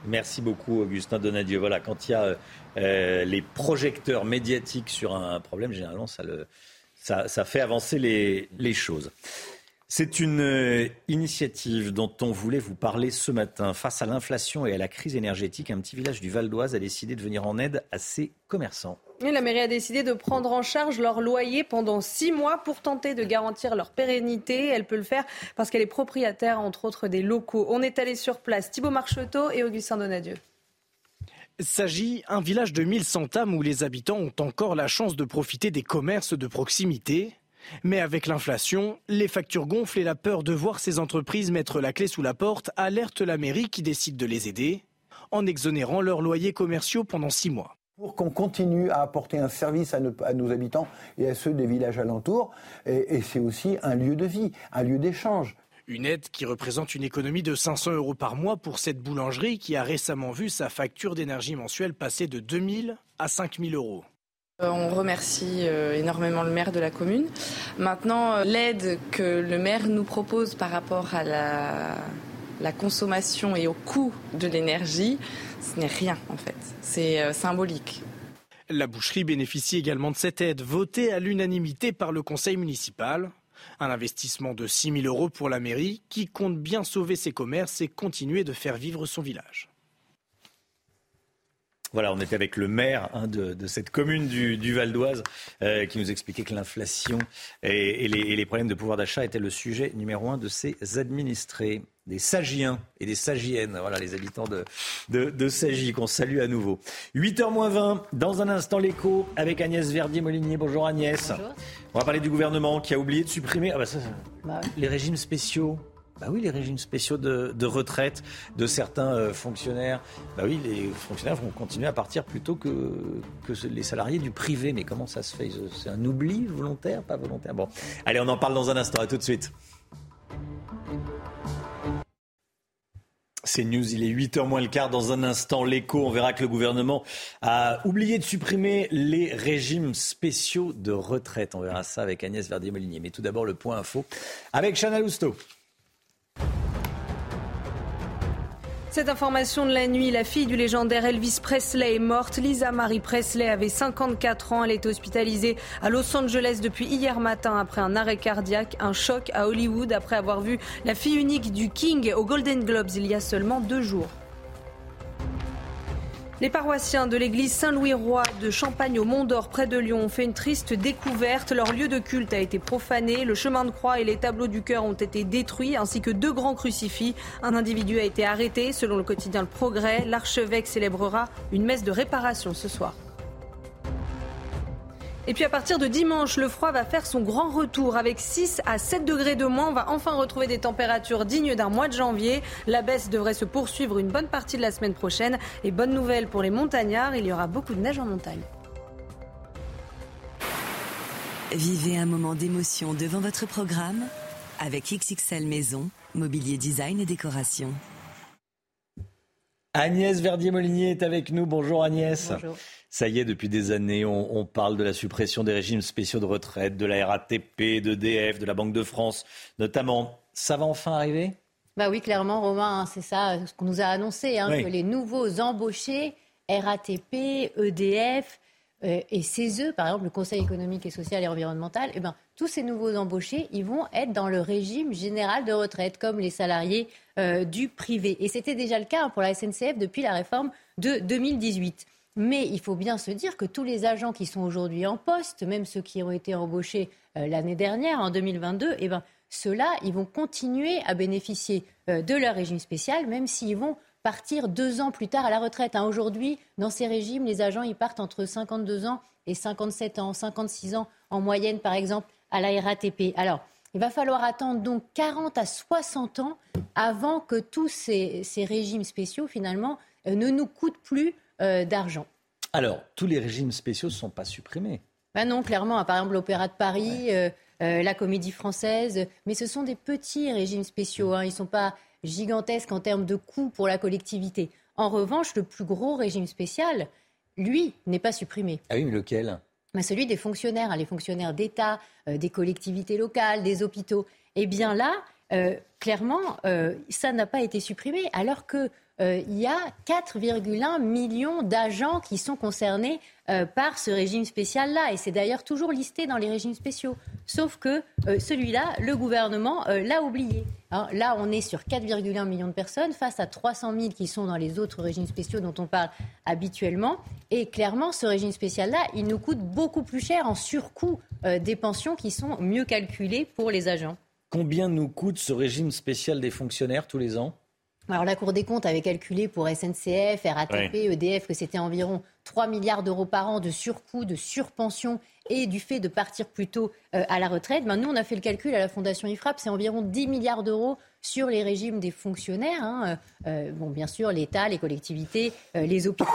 Merci beaucoup, Augustin Donadieu. Voilà, quand il y a euh, les projecteurs médiatiques sur un problème, généralement, ça le, ça, fait avancer les, choses. C'est une euh, initiative dont on voulait vous parler ce matin. Face à l'inflation et à la crise énergétique, un petit village du Val d'Oise a décidé de venir en aide à ses commerçants. la mairie a décidé de prendre en charge leur loyer pendant six mois pour tenter de garantir leur pérennité. Elle peut le faire parce qu'elle est propriétaire, entre autres, des locaux. On est allé sur place. Thibault Marcheteau et Augustin Donadieu s'agit un village de 1100 âmes où les habitants ont encore la chance de profiter des commerces de proximité. Mais avec l'inflation, les factures gonflent et la peur de voir ces entreprises mettre la clé sous la porte alerte la mairie qui décide de les aider en exonérant leurs loyers commerciaux pendant six mois. Pour qu'on continue à apporter un service à nos, habitants et à ceux des villages alentours, et c'est aussi un lieu de vie, un lieu d'échange. Une aide qui représente une économie de 500 euros par mois pour cette boulangerie qui a récemment vu sa facture d'énergie mensuelle passer de 2000 à 5000 euros. Euh, on remercie euh, énormément le maire de la commune. Maintenant, euh, l'aide que le maire nous propose par rapport à la, consommation et au coût de l'énergie, ce n'est rien en fait. C'est symbolique. La boucherie bénéficie également de cette aide votée à l'unanimité par le conseil municipal. Un investissement de 6 000 euros pour la mairie qui compte bien sauver ses commerces et continuer de faire vivre son village. Voilà, on était avec le maire hein, de, cette commune du, Val d'Oise euh, qui nous expliquait que l'inflation et, les, problèmes de pouvoir d'achat étaient le sujet numéro un de ses administrés des Sagiens et des Sagiennes, voilà les habitants de, de, de Sagy qu'on salue à nouveau. 8h moins 20, dans un instant l'écho avec Agnès Verdier-Molinier. Bonjour Agnès. Bonjour. On va parler du gouvernement qui a oublié de supprimer ah bah bah les régimes spéciaux. Bah oui, les régimes spéciaux de, retraite de certains euh, fonctionnaires. Bah oui, les fonctionnaires vont continuer à partir plutôt que, que les salariés du privé. Mais comment ça se fait? C'est un oubli volontaire, pas volontaire? Bon, allez, on en parle dans un instant. À tout de suite. C'est News, il est 8h moins le quart. Dans un instant, l'écho, on verra que le gouvernement a oublié de supprimer les régimes spéciaux de retraite. On verra ça avec Agnès Verdier-Molinier. Mais tout d'abord, le point info avec Chana Lousteau. Cette information de la nuit, la fille du légendaire Elvis Presley est morte. Lisa Marie Presley avait 54 ans. Elle est hospitalisée à Los Angeles depuis hier matin après un arrêt cardiaque, un choc à Hollywood après avoir vu la fille unique du King au Golden Globes il y a seulement deux jours. Les paroissiens de l'église Saint-Louis-Roi de Champagne au Mont-d'Or près de Lyon ont fait une triste découverte. Leur lieu de culte a été profané. Le chemin de croix et les tableaux du cœur ont été détruits ainsi que deux grands crucifix. Un individu a été arrêté. Selon le quotidien Le Progrès, l'archevêque célébrera une messe de réparation ce soir. Et puis à partir de dimanche, le froid va faire son grand retour. Avec 6 à 7 degrés de moins, on va enfin retrouver des températures dignes d'un mois de janvier. La baisse devrait se poursuivre une bonne partie de la semaine prochaine. Et bonne nouvelle pour les montagnards, il y aura beaucoup de neige en montagne. Vivez un moment d'émotion devant votre programme avec XXL Maison, mobilier design et décoration. Agnès Verdier-Molinier est avec nous. Bonjour Agnès. Bonjour. Ça y est, depuis des années, on, parle de la suppression des régimes spéciaux de retraite, de la RATP, de DF, de la Banque de France, notamment. Ça va enfin arriver? Bah oui, clairement, Romain, hein, c'est ça ce qu'on nous a annoncé, hein, que les nouveaux embauchés, RATP, EDF euh, et CESE, par exemple le Conseil économique et social et environnemental, eh ben, tous ces nouveaux embauchés, ils vont être dans le régime général de retraite, comme les salariés euh, du privé. Et c'était déjà le cas hein, pour la SNCF depuis la réforme de 2018. Mais il faut bien se dire que tous les agents qui sont aujourd'hui en poste, même ceux qui ont été embauchés euh, l'année dernière, en 2022, eh ben, ceux-là, ils vont continuer à bénéficier euh, de leur régime spécial, même s'ils vont partir deux ans plus tard à la retraite. Hein. Aujourd'hui, dans ces régimes, les agents, ils partent entre 52 ans et 57 ans, 56 ans en moyenne, par exemple, à la RATP. Alors, il va falloir attendre donc 40 à 60 ans avant que tous ces, régimes spéciaux, finalement, euh, ne nous coûtent plus euh, d'argent. Alors, tous les régimes spéciaux ne sont pas supprimés. Ben non, clairement. Par exemple, l'Opéra de Paris, euh, euh, la Comédie Française. Mais ce sont des petits régimes spéciaux. Hein. Ils ne sont pas gigantesques en termes de coûts pour la collectivité. En revanche, le plus gros régime spécial, lui, n'est pas supprimé. Ah oui, mais lequel? Ben Celui des fonctionnaires, hein, les fonctionnaires d'État, des collectivités locales, des hôpitaux. Eh bien là, clairement, ça n'a pas été supprimé, alors que euh, il y a 4,1 millions d'agents qui sont concernés euh, par ce régime spécial-là. Et c'est d'ailleurs toujours listé dans les régimes spéciaux. Sauf que euh, celui-là, le gouvernement l'a oublié. Là, on est sur 4,1 millions de personnes face à 300 000 qui sont dans les autres régimes spéciaux dont on parle habituellement. Et clairement, ce régime spécial-là, il nous coûte beaucoup plus cher en surcoût des pensions qui sont mieux calculées pour les agents. Combien nous coûte ce régime spécial des fonctionnaires tous les ans? Alors la Cour des comptes avait calculé pour SNCF, RATP, EDF que c'était environ 3 milliards d'euros par an de surcoût, de surpension et du fait de partir plus tôt euh, à la retraite, ben nous, on a fait le calcul à la Fondation IFRAP, c'est environ 10 milliards d'euros sur les régimes des fonctionnaires. Hein. Euh, bon, bien sûr, l'État, les collectivités, euh, les hôpitaux.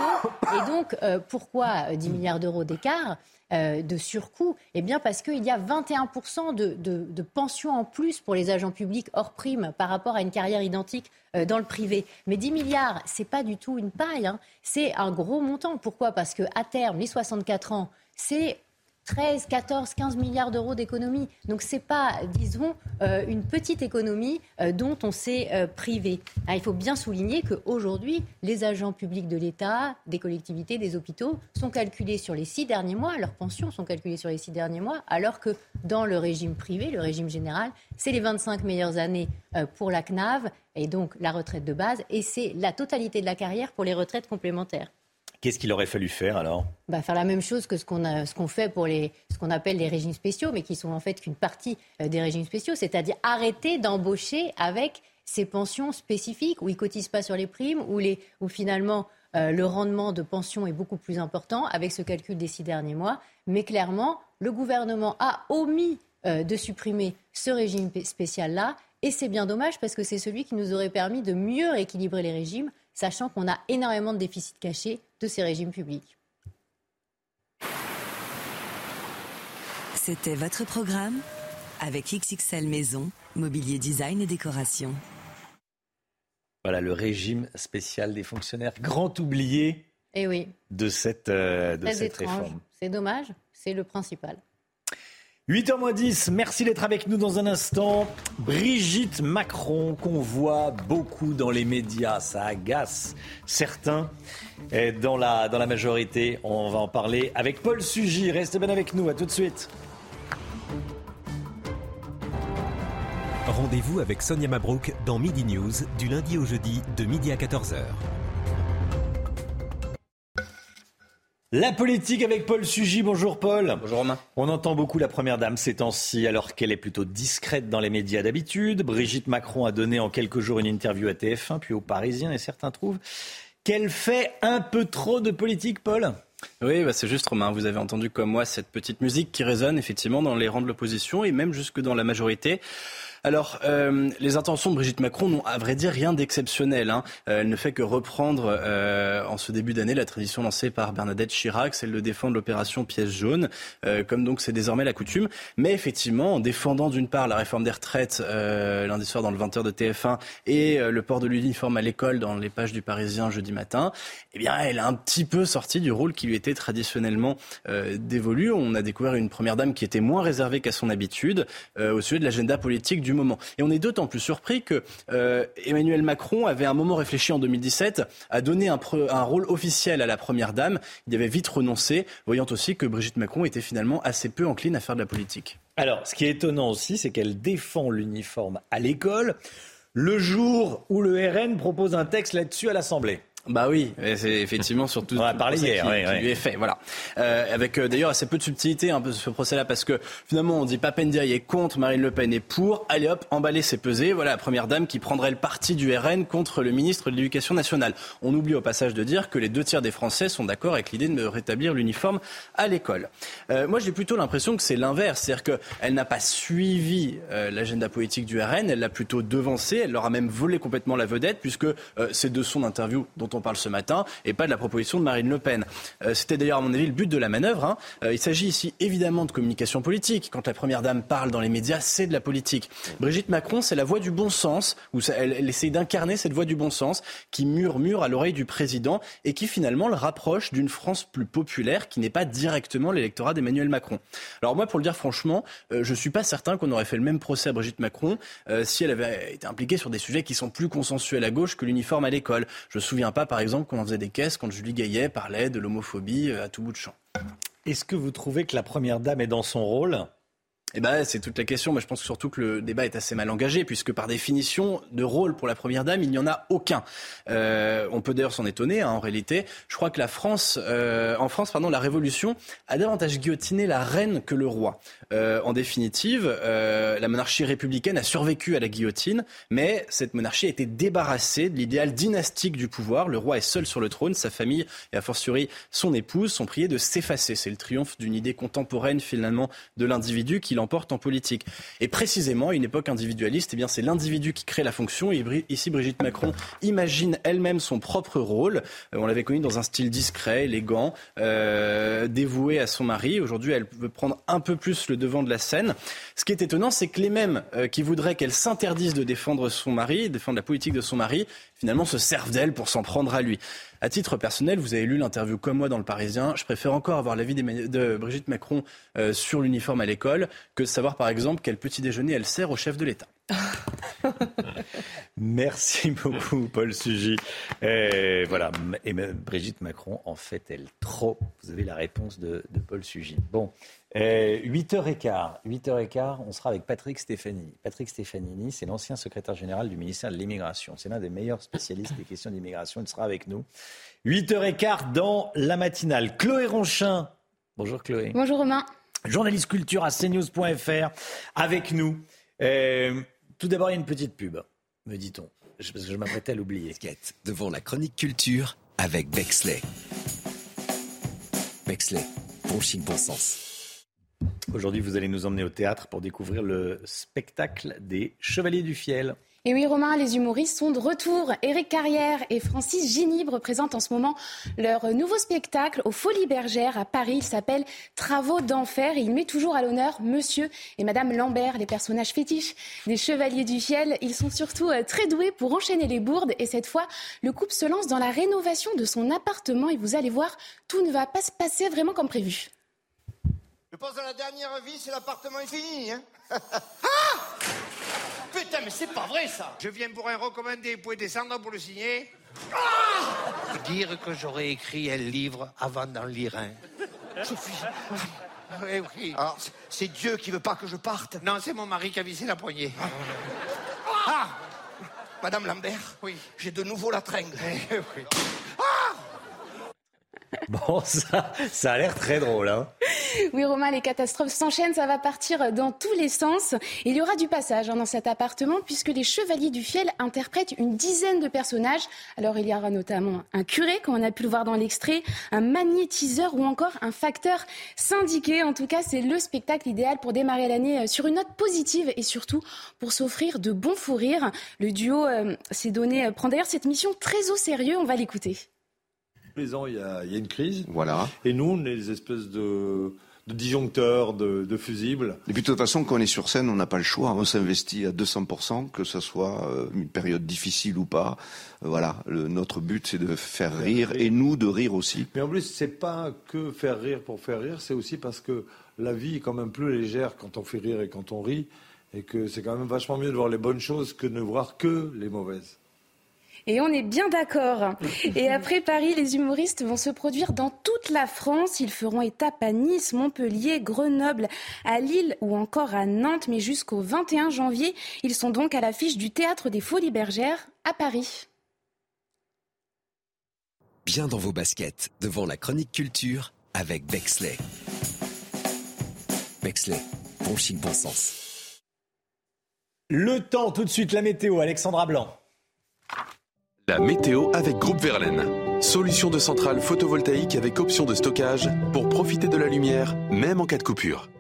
Et donc, pourquoi 10 milliards d'euros d'écart de surcoût? Eh bien, parce qu'il y a 21% de, de, pensions en plus pour les agents publics hors prime par rapport à une carrière identique dans le privé. Mais 10 milliards, c'est pas du tout une paille. Hein. C'est un gros montant. Pourquoi? Parce qu'à terme, les 64 ans, c'est 13, 14, 15 milliards d'euros d'économie. Donc ce n'est pas, disons, euh, une petite économie euh, dont on s'est euh, privé. Ah, il faut bien souligner qu'aujourd'hui, les agents publics de l'État, des collectivités, des hôpitaux sont calculés sur les six derniers mois, leurs pensions sont calculées sur les six derniers mois, alors que dans le régime privé, le régime général, c'est les 25 meilleures années pour la CNAV et donc la retraite de base, et c'est la totalité de la carrière pour les retraites complémentaires. Qu'est-ce qu'il aurait fallu faire alors? Bah, Faire la même chose que ce qu'on, fait pour les, ce qu'on appelle les régimes spéciaux, mais qui sont en fait qu'une partie euh, des régimes spéciaux, c'est-à-dire arrêter d'embaucher avec ces pensions spécifiques où ils cotisent pas sur les primes, où, les, finalement euh, le rendement de pension est beaucoup plus important avec ce calcul des six derniers mois. Mais clairement, le gouvernement a omis euh, de supprimer ce régime spécial-là. Et c'est bien dommage parce que c'est celui qui nous aurait permis de mieux équilibrer les régimes sachant qu'on a énormément de déficits cachés de ces régimes publics. C'était votre programme avec XXL Maison, Mobilier Design et Décoration. Voilà le régime spécial des fonctionnaires, grand oublié eh oui. de cette, euh, de cette réforme. C'est dommage, c'est le principal. 8h10, merci d'être avec nous dans un instant. Brigitte Macron, qu'on voit beaucoup dans les médias, ça agace certains la, dans la majorité. On va en parler avec Paul Sugy. Restez bien avec nous, à tout de suite. Rendez-vous avec Sonia Mabrouk dans Midi News du lundi au jeudi de midi à 14h. La politique avec Paul Sugy. Bonjour Paul. Bonjour Romain. On entend beaucoup la Première Dame ces temps-ci alors qu'elle est plutôt discrète dans les médias d'habitude. Brigitte Macron a donné en quelques jours une interview à TF1 puis aux Parisiens et certains trouvent qu'elle fait un peu trop de politique Paul oui, bah c'est juste Romain, vous avez entendu comme moi cette petite musique qui résonne effectivement dans les rangs de l'opposition et même jusque dans la majorité. Alors, euh, les intentions de Brigitte Macron n'ont à vrai dire rien d'exceptionnel. Hein. Euh, elle ne fait que reprendre euh, en ce début d'année la tradition lancée par Bernadette Chirac, celle de défendre l'opération pièce jaune, comme donc c'est désormais la coutume. Mais effectivement, en défendant d'une part la réforme des retraites lundi soir dans le 20h de TF1 et le port de l'uniforme à l'école dans les pages du Parisien jeudi matin, eh bien, elle a un petit peu sorti du rôle qui lui était traditionnellement dévolu. On a découvert une première dame qui était moins réservée qu'à son habitude au sujet de l'agenda politique du Et on est d'autant plus surpris que euh, Emmanuel Macron avait un moment réfléchi en 2017 à donner un, un, rôle officiel à la Première Dame. Il avait vite renoncé, voyant aussi que Brigitte Macron était finalement assez peu encline à faire de la politique. Alors, ce qui est étonnant aussi, c'est qu'elle défend l'uniforme à l'école le jour où le RN propose un texte là-dessus à l'Assemblée. Bah oui, c'est effectivement surtout on a parlé hier, qui, lui est fait, voilà. Euh, avec euh, d'ailleurs assez peu de subtilité un peu ce procès-là parce que finalement on dit Papendiaï est contre, Marine Le Pen est pour. Allez hop, emballer c'est peser. Voilà la première dame qui prendrait le parti du RN contre le ministre de l'Éducation nationale. On oublie au passage de dire que les deux tiers des Français sont d'accord avec l'idée de rétablir l'uniforme à l'école. Euh, moi j'ai plutôt l'impression que c'est l'inverse, c'est-à-dire qu'elle n'a pas suivi l'agenda politique du RN, elle l'a plutôt devancé, elle leur a même volé complètement la vedette puisque c'est de son interview dont on on parle ce matin et pas de la proposition de Marine Le Pen. Euh, c'était d'ailleurs, à mon avis, le but de la manœuvre. Hein. Euh, il s'agit ici évidemment de communication politique. Quand la Première Dame parle dans les médias, c'est de la politique. Brigitte Macron, c'est la voix du bon sens, où elle, elle essaye d'incarner cette voix du bon sens qui murmure à l'oreille du président et qui finalement le rapproche d'une France plus populaire qui n'est pas directement l'électorat d'Emmanuel Macron. Alors moi, pour le dire franchement, euh, je ne suis pas certain qu'on aurait fait le même procès à Brigitte Macron si elle avait été impliquée sur des sujets qui sont plus consensuels à gauche que l'uniforme à l'école. Je ne me souviens pas par exemple, qu'on en faisait des caisses quand Julie Gaillet parlait de l'homophobie euh, à tout bout de champ. Est-ce que vous trouvez que la Première Dame est dans son rôle? Eh ben, c'est toute la question. Mais je pense surtout que le débat est assez mal engagé, puisque par définition, de rôle pour la première dame, il n'y en a aucun. Euh, on peut d'ailleurs s'en étonner. Hein, en réalité, je crois que la France, euh, en France, pardon, la Révolution a davantage guillotiné la reine que le roi. Euh, en définitive, la monarchie républicaine a survécu à la guillotine, mais cette monarchie a été débarrassée de l'idéal dynastique du pouvoir. Le roi est seul sur le trône, sa famille et a fortiori son épouse sont priés de s'effacer. C'est le triomphe d'une idée contemporaine finalement de l'individu qui l'emporte en politique. Et précisément, une époque individualiste, eh bien c'est l'individu qui crée la fonction. Ici, Brigitte Macron imagine elle-même son propre rôle. Euh, on l'avait connu dans un style discret, élégant, euh, dévoué à son mari. Aujourd'hui, elle veut prendre un peu plus le devant de la scène. Ce qui est étonnant, c'est que les mêmes euh, qui voudraient qu'elle s'interdise de défendre son mari, défendre la politique de son mari, finalement se servent d'elle pour s'en prendre à lui. À titre personnel, vous avez lu l'interview comme moi dans Le Parisien. Je préfère encore avoir l'avis de Brigitte Macron euh, sur l'uniforme à l'école que de savoir, par exemple, quel petit déjeuner elle sert au chef de l'État. Merci beaucoup, Paul Sugy. Et voilà. Et Brigitte Macron, en fait, elle trop. Vous avez la réponse de, Paul Sugy. Bon. 8h15, 8h15, on sera avec Patrick Stefanini. Patrick Stefanini, c'est l'ancien secrétaire général du ministère de l'Immigration. C'est l'un des meilleurs spécialistes des questions d'immigration. Il sera avec nous. 8h15 dans la matinale. Chloé Ronchin. Bonjour Chloé. Bonjour Romain. Journaliste culture à cnews.fr avec nous. Tout d'abord, il y a une petite pub, me dit-on. Parce que je m'apprêtais à l'oublier. Devant la chronique culture avec Bexley. Bexley, bon chic, bon sens. Aujourd'hui, vous allez nous emmener au théâtre pour découvrir le spectacle des Chevaliers du Fiel. Et oui, Romain, les humoristes sont de retour. Éric Carrière et Francis Ginibre présentent en ce moment leur nouveau spectacle aux Folies Bergères à Paris. Il s'appelle Travaux d'enfer et il met toujours à l'honneur Monsieur et Madame Lambert, les personnages fétiches des Chevaliers du Fiel. Ils sont surtout euh, très doués pour enchaîner les bourdes et cette fois, le couple se lance dans la rénovation de son appartement et vous allez voir, tout ne va pas se passer vraiment comme prévu. Je pense à la dernière vie, c'est l'appartement est fini. Hein ah Putain, mais c'est pas vrai ça Je viens pour un recommandé, vous pouvez descendre pour le signer ah Dire que j'aurais écrit un livre avant d'en lire un. Oui, oui. Alors, c'est Dieu qui veut pas que je parte Non, c'est mon mari qui a vissé la poignée. Ah Madame Lambert Oui. J'ai de nouveau la tringle. Eh oui. Bon, ça, ça a l'air très drôle. Hein oui, Romain, les catastrophes s'enchaînent, ça va partir dans tous les sens. Il y aura du passage hein, dans cet appartement puisque les Chevaliers du Fiel interprètent une dizaine de personnages. Alors, il y aura notamment un curé, comme on a pu le voir dans l'extrait, un magnétiseur ou encore un facteur syndiqué. En tout cas, c'est le spectacle idéal pour démarrer l'année euh, sur une note positive et surtout pour s'offrir de bons fous rires. Le duo euh, s'est donné, euh, prend d'ailleurs cette mission très au sérieux. On va l'écouter les ans, il y, a, une crise. Voilà. Et nous, on est des espèces de, disjoncteurs, de, fusibles. Et puis de toute façon, quand on est sur scène, on n'a pas le choix. On s'investit à 200%, que ce soit euh, une période difficile ou pas. Euh, voilà, notre but, c'est de faire rire et nous de rire aussi. Mais en plus, c'est pas que faire rire pour faire rire, c'est aussi parce que la vie est quand même plus légère quand on fait rire et quand on rit. Et que c'est quand même vachement mieux de voir les bonnes choses que de ne voir que les mauvaises. Et on est bien d'accord. Et après Paris, les humoristes vont se produire dans toute la France. Ils feront étape à Nice, Montpellier, Grenoble, à Lille ou encore à Nantes. Mais jusqu'au 21 janvier, ils sont donc à l'affiche du Théâtre des Folies Bergères à Paris. Bien dans vos baskets, devant la chronique culture avec Bexley. Bexley, bon chic, bon sens. Le temps, tout de suite, la météo, Alexandra Blanc. La météo avec Groupe Verlaine. Solution de centrale photovoltaïque avec option de stockage pour profiter de la lumière, même en cas de coupure.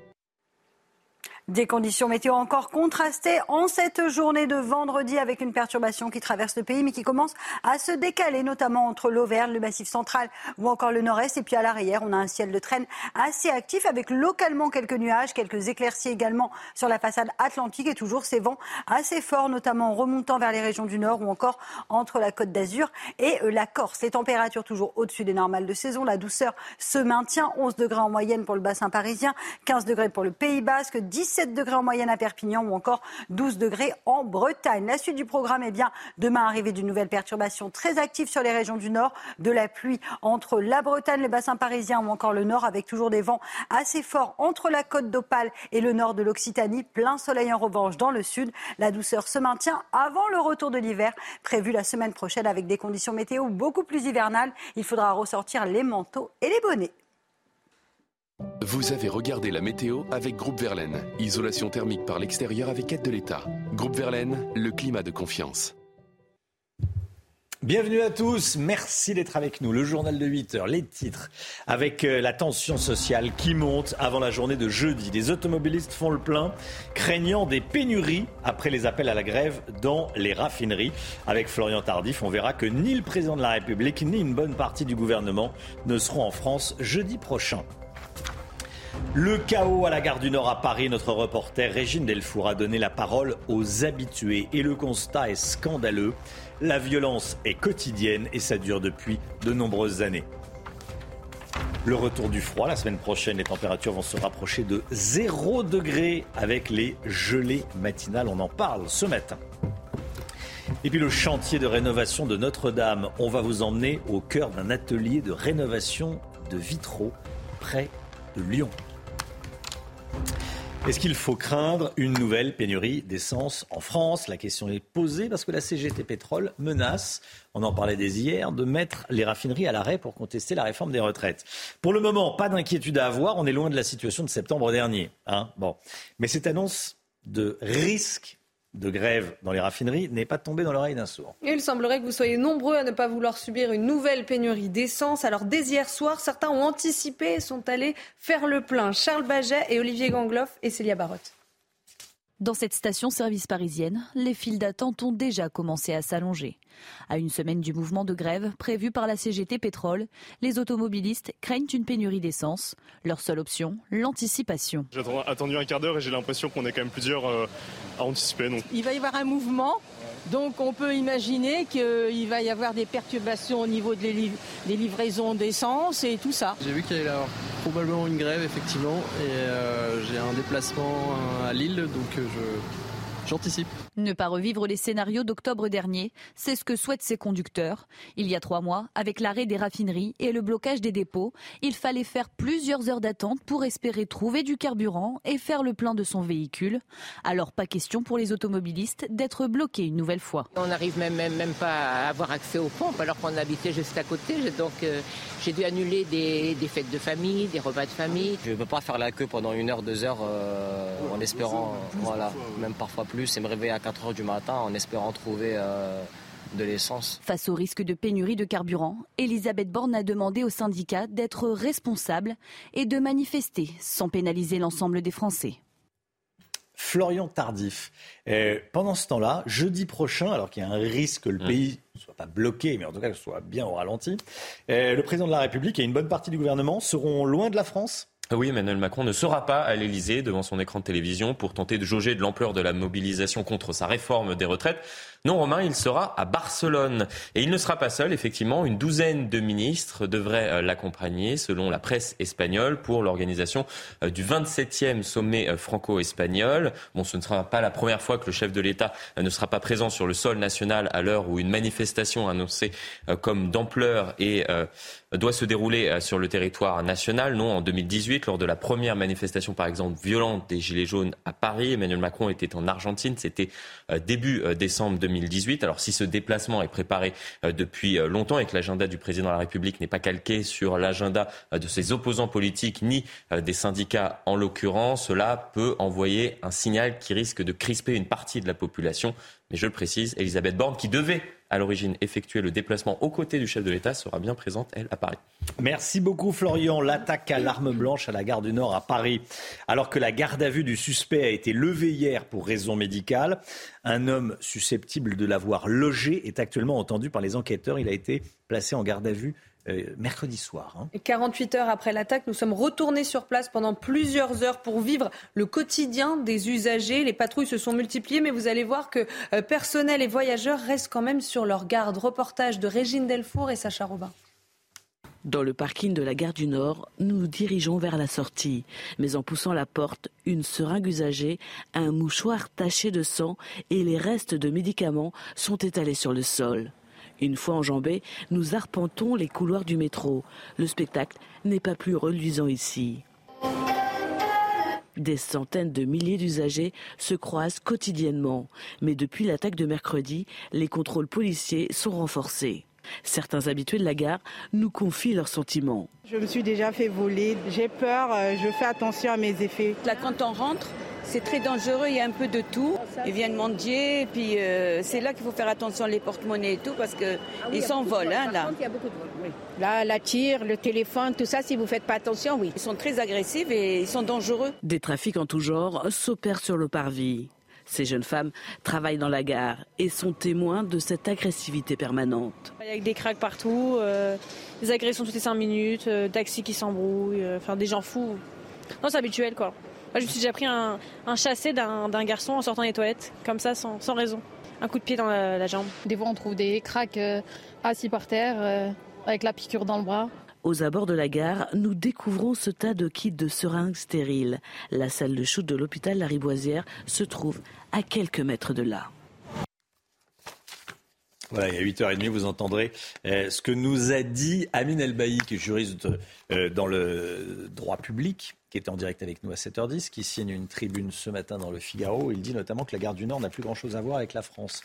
Des conditions météo encore contrastées en cette journée de vendredi avec une perturbation qui traverse le pays mais qui commence à se décaler, notamment entre l'Auvergne, le Massif central ou encore le nord-est. Et puis à l'arrière, on a un ciel de traîne assez actif avec localement quelques nuages, quelques éclaircies également sur la façade atlantique et toujours ces vents assez forts, notamment en remontant vers les régions du nord ou encore entre la côte d'Azur et euh, la Corse. Les températures toujours au-dessus des normales de saison. La douceur se maintient. 11 degrés en moyenne pour le bassin parisien, 15 degrés pour le Pays basque, 17 17 degrés en moyenne à Perpignan ou encore 12 degrés en Bretagne. La suite du programme est bien demain arrivée d'une nouvelle perturbation très active sur les régions du nord, de la pluie entre la Bretagne, le bassin parisien ou encore le nord avec toujours des vents assez forts entre la côte d'Opale et le nord de l'Occitanie. Plein soleil en revanche dans le sud. La douceur se maintient avant le retour de l'hiver prévu la semaine prochaine avec des conditions météo beaucoup plus hivernales. Il faudra ressortir les manteaux et les bonnets. Vous avez regardé la météo avec Groupe Verlaine. Isolation thermique par l'extérieur avec aide de l'État. Groupe Verlaine, le climat de confiance. Bienvenue à tous, merci d'être avec nous. Le journal de 8 heures, les titres, avec euh, la tension sociale qui monte avant la journée de jeudi. Les automobilistes font le plein, craignant des pénuries après les appels à la grève dans les raffineries. Avec Florian Tardif, on verra que ni le président de la République ni une bonne partie du gouvernement ne seront en France jeudi prochain. Le chaos à la gare du Nord à Paris, notre reporter Régine Delfour a donné la parole aux habitués et le constat est scandaleux. La violence est quotidienne et ça dure depuis de nombreuses années. Le retour du froid, la semaine prochaine, les températures vont se rapprocher de 0 degré avec les gelées matinales. On en parle ce matin. Et puis le chantier de rénovation de Notre-Dame. On va vous emmener au cœur d'un atelier de rénovation de vitraux près de Lyon. Est-ce qu'il faut craindre une nouvelle pénurie d'essence en France? La question est posée parce que la CGT Pétrole menace, on en parlait dès hier, de mettre les raffineries à l'arrêt pour contester la réforme des retraites. Pour le moment, pas d'inquiétude à avoir, on est loin de la situation de septembre dernier. Hein bon. Mais cette annonce de risque de grève dans les raffineries n'est pas tombé dans l'oreille d'un sourd. Il semblerait que vous soyez nombreux à ne pas vouloir subir une nouvelle pénurie d'essence. Alors dès hier soir, certains ont anticipé et sont allés faire le plein. Charles Baget et Olivier Gangloff et Célia Barotte. Dans cette station-service parisienne, les files d'attente ont déjà commencé à s'allonger. À une semaine du mouvement de grève prévu par la CGT Pétrole, les automobilistes craignent une pénurie d'essence. Leur seule option, l'anticipation. J'ai attendu un quart d'heure et j'ai l'impression qu'on est quand même plusieurs euh, à anticiper. Il va y avoir un mouvement donc on peut imaginer qu'il va y avoir des perturbations au niveau des livraisons d'essence et tout ça. J'ai vu qu'il y avoir probablement une grève effectivement et euh, j'ai un déplacement à Lille donc euh, je J'anticipe. Ne pas revivre les scénarios d'octobre dernier, c'est ce que souhaitent ces conducteurs. Il y a trois mois, avec l'arrêt des raffineries et le blocage des dépôts, il fallait faire plusieurs heures d'attente pour espérer trouver du carburant et faire le plein de son véhicule. Alors pas question pour les automobilistes d'être bloqués une nouvelle fois. On n'arrive même, même, même, pas à avoir accès aux pompes alors qu'on habitait juste à côté. Donc euh, j'ai dû annuler des, fêtes de famille, des repas de famille. Je ne peux pas faire la queue pendant une heure, deux heures euh, en espérant, voilà, même parfois plus c'est me réveiller à 4 heures du matin en espérant trouver euh, de l'essence. Face au risque de pénurie de carburant, Elisabeth Borne a demandé aux syndicats d'être responsables et de manifester sans pénaliser l'ensemble des Français. Florian Tardif. Euh, pendant ce temps-là, jeudi prochain, alors qu'il y a un risque que le mmh. pays ne soit pas bloqué, mais en tout cas que ce soit bien au ralenti, euh, le président de la République et une bonne partie du gouvernement seront loin de la France oui, Emmanuel Macron ne sera pas à l'Elysée devant son écran de télévision pour tenter de jauger de l'ampleur de la mobilisation contre sa réforme des retraites. Non, Romain, il sera à Barcelone. Et il ne sera pas seul, effectivement. Une douzaine de ministres devraient euh, l'accompagner, selon la presse espagnole, pour l'organisation euh, du 27e sommet euh, franco-espagnol. Bon, ce ne sera pas la première fois que le chef de l'État ne sera pas présent sur le sol national à l'heure où une manifestation annoncée comme d'ampleur et doit se dérouler sur le territoire national. Non, en 2018, lors de la première manifestation, par exemple, violente des Gilets jaunes à Paris, Emmanuel Macron était en Argentine. C'était début décembre 2018. Alors si ce déplacement est préparé euh, depuis euh, longtemps et que l'agenda du président de la République n'est pas calqué sur l'agenda euh, de ses opposants politiques ni des syndicats en l'occurrence, cela peut envoyer un signal qui risque de crisper une partie de la population. Mais je le précise, Elisabeth Borne, qui devait à l'origine effectuer le déplacement aux côtés du chef de l'État, sera bien présente, elle, à Paris. Merci beaucoup, Florian. L'attaque à l'arme blanche à la gare du Nord à Paris, alors que la garde à vue du suspect a été levée hier pour raison médicale. Un homme susceptible de l'avoir logé est actuellement entendu par les enquêteurs. Il a été placé en garde à vue mercredi soir. Hein. Et 48 heures après l'attaque, nous sommes retournés sur place pendant plusieurs heures pour vivre le quotidien des usagers. Les patrouilles se sont multipliées, mais vous allez voir que euh, personnel et voyageurs restent quand même sur leur garde. Reportage de Régine Delfour et Sacha Robin. Dans le parking de la gare du Nord, nous nous dirigeons vers la sortie. Mais en poussant la porte, une seringue usagée, un mouchoir taché de sang et les restes de médicaments sont étalés sur le sol. Une fois enjambés, nous arpentons les couloirs du métro. Le spectacle n'est pas plus reluisant ici. Des centaines de milliers d'usagers se croisent quotidiennement. Mais depuis l'attaque de mercredi, les contrôles policiers sont renforcés. Certains habitués de la gare nous confient leurs sentiments. Je me suis déjà fait voler, j'ai peur, euh, je fais attention à mes effets. Là, quand on rentre, c'est très dangereux, il y a un peu de tout. Ils viennent mendier, puis euh, c'est là qu'il faut faire attention les porte-monnaies et tout, parce qu'ils ils s'envolent. Hein, là. Là, la tire, le téléphone, tout ça, si vous ne faites pas attention, oui. Ils sont très agressifs et ils sont dangereux. Des trafics en tout genre s'opèrent sur le parvis. Ces jeunes femmes travaillent dans la gare et sont témoins de cette agressivité permanente. Il y a des craques partout, euh, des agressions toutes les 5 minutes, euh, taxis qui s'embrouillent, euh, enfin des gens fous. Non, c'est habituel quoi. Moi, je me suis déjà pris un, chassé d'un garçon en sortant des toilettes, comme ça, sans, raison. Un coup de pied dans la, jambe. Des fois, on trouve des craques assis par terre, avec la piqûre dans le bras. Aux abords de la gare, nous découvrons ce tas de kits de seringues stériles. La salle de shoot de l'hôpital Lariboisière se trouve à quelques mètres de là. Voilà, il y a 8h30, vous entendrez euh, ce que nous a dit Amine Elbaï, qui est juriste euh, dans le droit public, qui était en direct avec nous à 7h10, qui signe une tribune ce matin dans le Figaro. Il dit notamment que la gare du Nord n'a plus grand-chose à voir avec la France.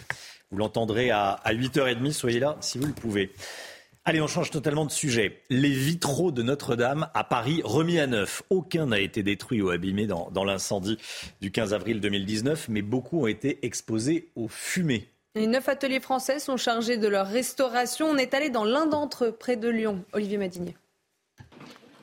Vous l'entendrez à, à 8h30, soyez là si vous le pouvez. Allez, on change totalement de sujet. Les vitraux de Notre-Dame à Paris remis à neuf. Aucun n'a été détruit ou abîmé dans, l'incendie du 15 avril 2019, mais beaucoup ont été exposés aux fumées. Les neuf ateliers français sont chargés de leur restauration. On est allé dans l'un d'entre eux, près de Lyon. Olivier Madinier.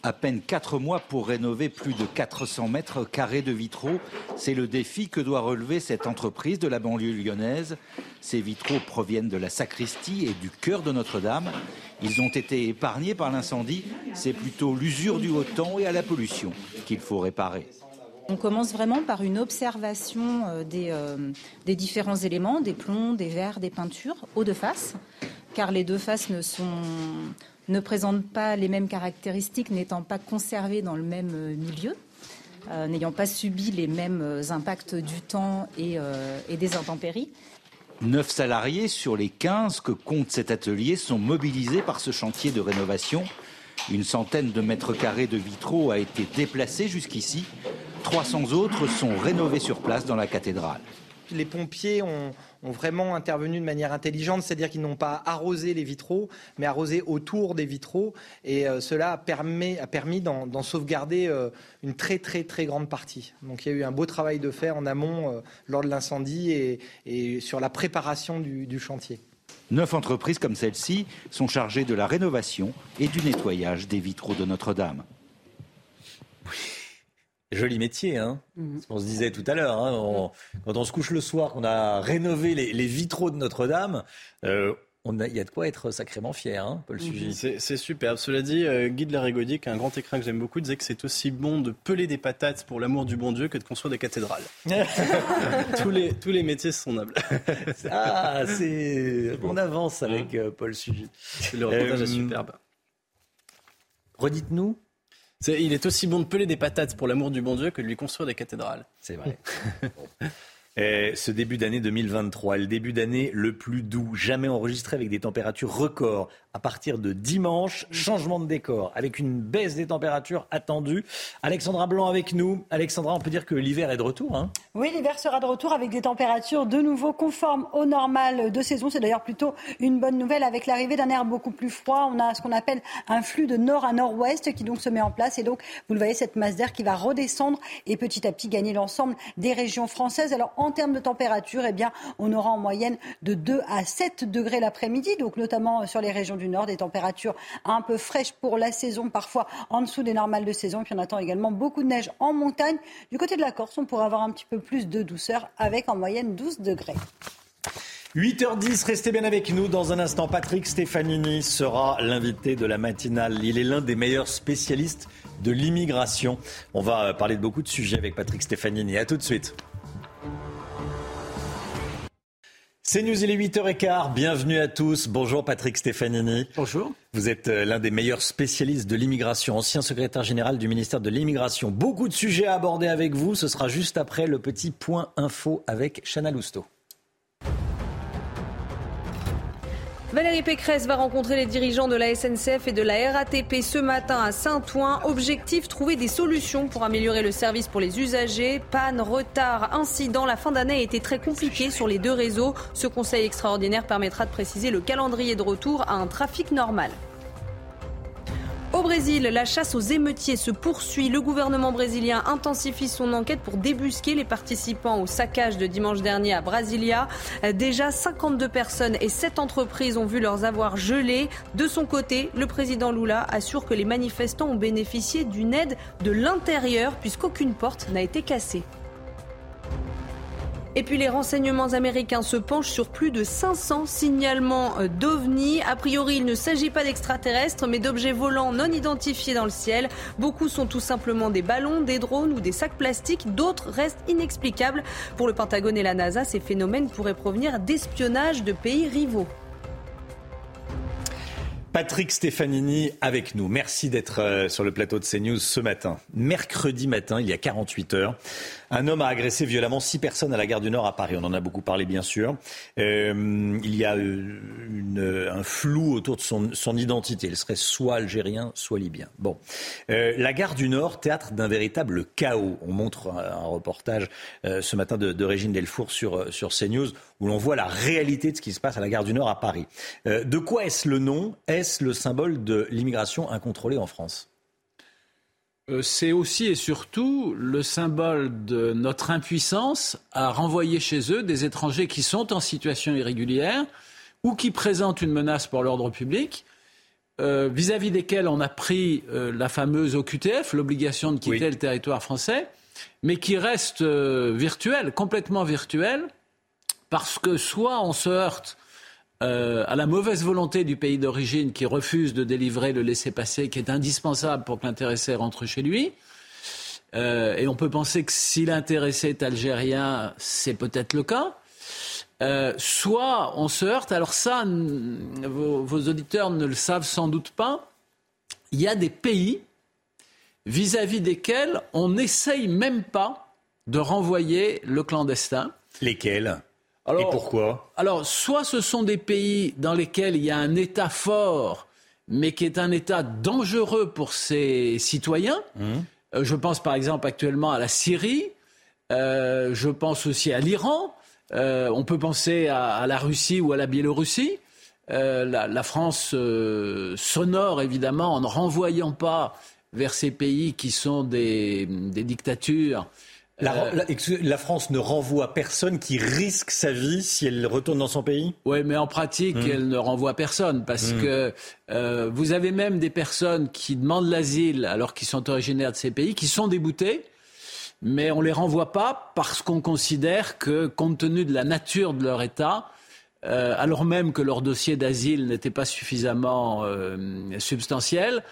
À peine quatre mois pour rénover plus de 400 mètres carrés de vitraux. C'est le défi que doit relever cette entreprise de la banlieue lyonnaise. Ces vitraux proviennent de la sacristie et du cœur de Notre-Dame. Ils ont été épargnés par l'incendie. C'est plutôt l'usure du haut temps et à la pollution qu'il faut réparer. On commence vraiment par une observation euh, des, euh, des, différents éléments, des plombs, des verres, des peintures, aux deux faces, car les deux faces ne, sont, ne présentent pas les mêmes caractéristiques, n'étant pas conservées dans le même euh, milieu. n'ayant pas subi les mêmes impacts du temps et, et des intempéries. Neuf salariés sur les 15 que compte cet atelier sont mobilisés par ce chantier de rénovation. Une centaine de mètres carrés de vitraux a été déplacée jusqu'ici. 300 autres sont rénovés sur place dans la cathédrale. Les pompiers ont, vraiment intervenu de manière intelligente, c'est-à-dire qu'ils n'ont pas arrosé les vitraux, mais arrosé autour des vitraux. Et euh, cela a permis, d'en sauvegarder euh, une très très très grande partie. Donc il y a eu un beau travail de fait en amont euh, lors de l'incendie et, sur la préparation du, du chantier. Neuf entreprises comme celle-ci sont chargées de la rénovation et du nettoyage des vitraux de Notre-Dame. Joli métier, hein mhm. On se disait tout à l'heure. Hein, quand on se couche le soir, qu'on a rénové les, vitraux de Notre-Dame, euh, il y a de quoi être sacrément fier, hein, Paul mhm. C'est superbe. Cela dit, euh, Guy de la Régaudier, qui a un grand écrin que j'aime beaucoup, disait que c'est aussi bon de peler des patates pour l'amour du bon Dieu que de construire des cathédrales. tous, les, tous les métiers sont nobles. ah, c'est... On avance avec euh, Paul Sugy. Le reportage est superbe. Redites-nous il est aussi bon de peler des patates pour l'amour du bon Dieu que de lui construire des cathédrales. C'est vrai. ce début d'année 2023, le début d'année le plus doux, jamais enregistré avec des températures records à partir de dimanche. Changement de décor avec une baisse des températures attendues. Alexandra Blanc avec nous. Alexandra, on peut dire que l'hiver est de retour. Hein? Oui, l'hiver sera de retour avec des températures de nouveau conformes au normal de saison. C'est d'ailleurs plutôt une bonne nouvelle avec l'arrivée d'un air beaucoup plus froid. On a ce qu'on appelle un flux de nord à nord-ouest qui donc se met en place. Et donc, vous le voyez, cette masse d'air qui va redescendre et petit à petit gagner l'ensemble des régions françaises. Alors, en termes de température, eh bien, on aura en moyenne de 2 à 7 degrés l'après-midi, donc notamment sur les régions du nord, des températures un peu fraîches pour la saison, parfois en dessous des normales de saison. Puis on attend également beaucoup de neige en montagne. Du côté de la Corse, on pourrait avoir un petit peu plus de douceur avec en moyenne 12 degrés. 8h10, restez bien avec nous. Dans un instant, Patrick Stefanini sera l'invité de la matinale. Il est l'un des meilleurs spécialistes de l'immigration. On va parler de beaucoup de sujets avec Patrick Stefanini. A tout de suite. C'est News, il est 8h15. Bienvenue à tous. Bonjour Patrick Stefanini. Bonjour. Vous êtes euh, l'un des meilleurs spécialistes de l'immigration, ancien secrétaire général du ministère de l'immigration. Beaucoup de sujets à aborder avec vous. Ce sera juste après le petit point info avec Chana Lousteau. Valérie Pécresse va rencontrer les dirigeants de la SNCF et de la RATP ce matin à Saint-Ouen. Objectif, trouver des solutions pour améliorer le service pour les usagers. Panne, retard, incident. La fin d'année a été très compliquée sur les deux réseaux. Ce conseil extraordinaire permettra de préciser le calendrier de retour à un trafic normal. Au Brésil, la chasse aux émeutiers se poursuit. Le gouvernement brésilien intensifie son enquête pour débusquer les participants au saccage de dimanche dernier à Brasilia. Déjà 52 personnes et 7 entreprises ont vu leurs avoirs gelés. De son côté, le président Lula assure que les manifestants ont bénéficié d'une aide de l'intérieur puisqu'aucune porte n'a été cassée. Et puis les renseignements américains se penchent sur plus de 500 signalements euh, d'OVNI. A priori, il ne s'agit pas d'extraterrestres, mais d'objets volants non identifiés dans le ciel. Beaucoup sont tout simplement des ballons, des drones ou des sacs plastiques. D'autres restent inexplicables. Pour le Pentagone et la NASA, ces phénomènes pourraient provenir d'espionnage de pays rivaux. Patrick Stefanini avec nous. Merci d'être euh, sur le plateau de CNews ce matin. Mercredi matin, il y a 48 heures, un homme a agressé violemment six personnes à la gare du Nord à Paris. On en a beaucoup parlé, bien sûr. Euh, il y a euh, une, un flou autour de son, son, identité. Il serait soit algérien, soit libyen. Bon. Euh, la gare du Nord, théâtre d'un véritable chaos. On montre un, reportage euh, ce matin de, de Régine Delfour sur, sur CNews où l'on voit la réalité de ce qui se passe à la gare du Nord à Paris. Euh, de quoi est-ce le nom? Est-ce le symbole de l'immigration incontrôlée en France? euh, c'est aussi et surtout le symbole de notre impuissance à renvoyer chez eux des étrangers qui sont en situation irrégulière ou qui présentent une menace pour l'ordre public, euh, vis-à-vis desquels on a pris euh, la fameuse OQTF, l'obligation de quitter oui. le territoire français, mais qui reste euh, virtuelle, complètement virtuelle, parce que soit on se heurte euh, à la mauvaise volonté du pays d'origine qui refuse de délivrer le laissez-passer qui est indispensable pour que l'intéressé rentre chez lui. Euh, et on peut penser que si l'intéressé est algérien, c'est peut-être le cas. Euh, soit on se heurte, alors ça, vos, auditeurs ne le savent sans doute pas, il y a des pays vis-à-vis -vis desquels on n'essaye même pas de renvoyer le clandestin. Lesquels? Alors, Et pourquoi Alors, soit ce sont des pays dans lesquels il y a un État fort, mais qui est un État dangereux pour ses citoyens. Mmh. Euh, je pense par exemple actuellement à la Syrie. Euh, je pense aussi à l'Iran. Euh, on peut penser à, à, la Russie ou à la Biélorussie. La, la, France s'honore évidemment en ne renvoyant pas vers ces pays qui sont des, des dictatures la, la, la, France ne renvoie personne qui risque sa vie si elle retourne dans son pays? Oui, mais en pratique, mmh. elle ne renvoie personne parce mmh. que euh, vous avez même des personnes qui demandent l'asile alors qu'ils sont originaires de ces pays, qui sont déboutées, mais on ne les renvoie pas parce qu'on considère que, compte tenu de la nature de leur État, euh, alors même que leur dossier d'asile n'était pas suffisamment euh, substantiel,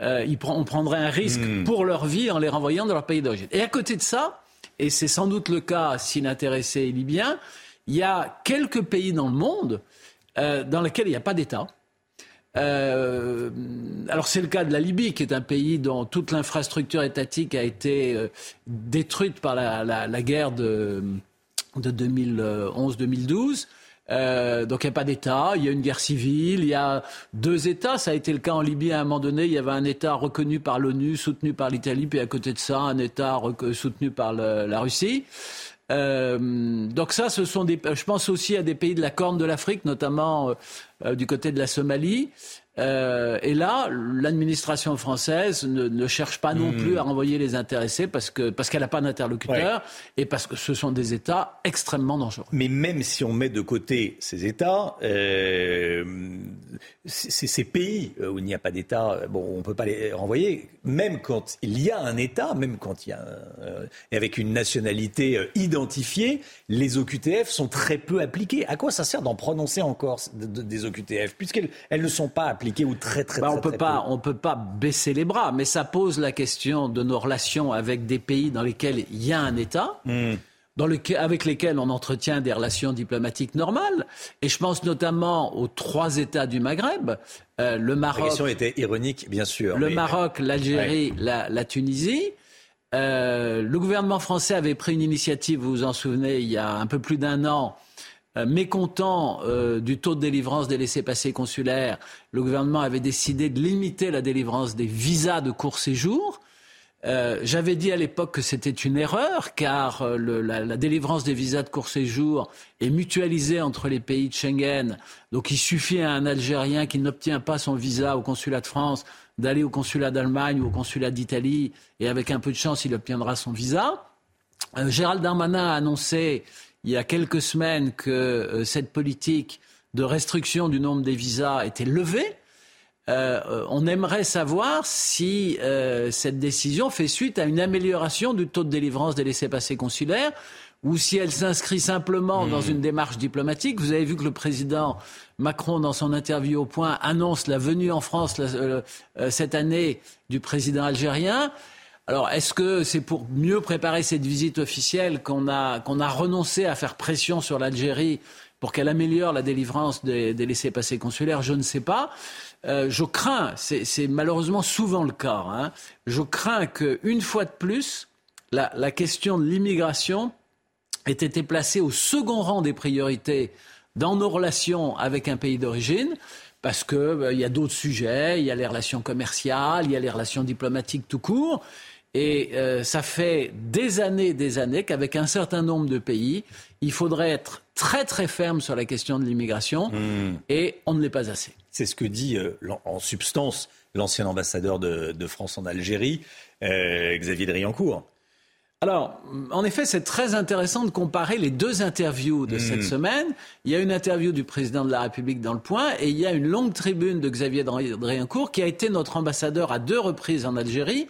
euh, on prendrait un risque mmh. pour leur vie en les renvoyant dans leur pays d'origine. Et à côté de ça, et c'est sans doute le cas si l'intéressé est libyen, il y a quelques pays dans le monde euh, dans lesquels il n'y a pas d'État. Euh, alors c'est le cas de la Libye, qui est un pays dont toute l'infrastructure étatique a été euh, détruite par la, guerre de 2011-2012. Euh, donc il n'y a pas d'État, il y a une guerre civile, il y a deux États. Ça a été le cas en Libye à un moment donné. Il y avait un État reconnu par l'ONU, soutenu par l'Italie, puis à côté de ça, un État soutenu par la Russie. Euh, donc ça, ce sont des. Je pense aussi à des pays de la Corne de l'Afrique, notamment euh, du côté de la Somalie. Euh, et là, l'administration française ne, ne, cherche pas non mmh. plus à renvoyer les intéressés parce que parce qu'elle n'a pas d'interlocuteur ouais. et parce que ce sont des États extrêmement dangereux. Mais même si on met de côté ces États, euh, ces pays où il n'y a pas d'État, bon, on ne peut pas les renvoyer. Même quand il y a un État, même quand il y a euh, avec une nationalité euh, identifiée, les OQTF sont très peu appliquées. À quoi ça sert d'en prononcer encore des OQTF puisqu'elles elles ne sont pas appliquées ou très très, bah, très on peut très pas peu. on peut pas baisser les bras mais ça pose la question de nos relations avec des pays dans lesquels il y a un État mmh. avec lesquels on entretient des relations diplomatiques normales. Et je pense notamment aux trois États du Maghreb, euh, le Maroc. La question était ironique, bien sûr. Le Maroc, l'Algérie, la, Tunisie. Euh, le gouvernement français avait pris une initiative, vous vous en souvenez, il y a un peu plus d'un an, mécontent du taux de délivrance des laissés-passer consulaires. Le gouvernement avait décidé de limiter la délivrance des visas de court séjour. Euh, j'avais dit à l'époque que c'était une erreur, car euh, la, délivrance des visas de court séjour est mutualisée entre les pays de Schengen. Donc il suffit à un Algérien qui n'obtient pas son visa au consulat de France d'aller au consulat d'Allemagne ou au consulat d'Italie, et avec un peu de chance, il obtiendra son visa. Euh, Gérald Darmanin a annoncé il y a quelques semaines que cette politique de restriction du nombre des visas était levée. Euh, on aimerait savoir si euh, cette décision fait suite à une amélioration du taux de délivrance des laissés-passer consulaires ou si elle s'inscrit simplement dans hmm. une démarche diplomatique. Vous avez vu que le président Macron, dans son interview au point, annonce la venue en France euh, cette année du président algérien. Alors, est-ce que c'est pour mieux préparer cette visite officielle qu'on a, a renoncé à faire pression sur l'Algérie pour qu'elle améliore la délivrance des, des laissés-passer consulaires? Je ne sais pas. Euh, je crains, c'est malheureusement souvent le cas, hein, je crains qu'une fois de plus, la, question de l'immigration ait été placée au second rang des priorités dans nos relations avec un pays d'origine, parce qu'il euh, y a d'autres sujets, il y a les relations commerciales, il y a les relations diplomatiques tout court. Et euh, ça fait des années, des années qu'avec un certain nombre de pays, il faudrait être très très ferme sur la question de l'immigration, hmm. et on ne l'est pas assez. C'est ce que dit euh, en substance l'ancien ambassadeur de, France en Algérie, euh, Xavier Driancourt. Alors, en effet, c'est très intéressant de comparer les deux interviews de cette hmm. semaine. Il y a une interview du président de la République dans le Point et il y a une longue tribune de Xavier Driancourt qui a été notre ambassadeur à deux reprises en Algérie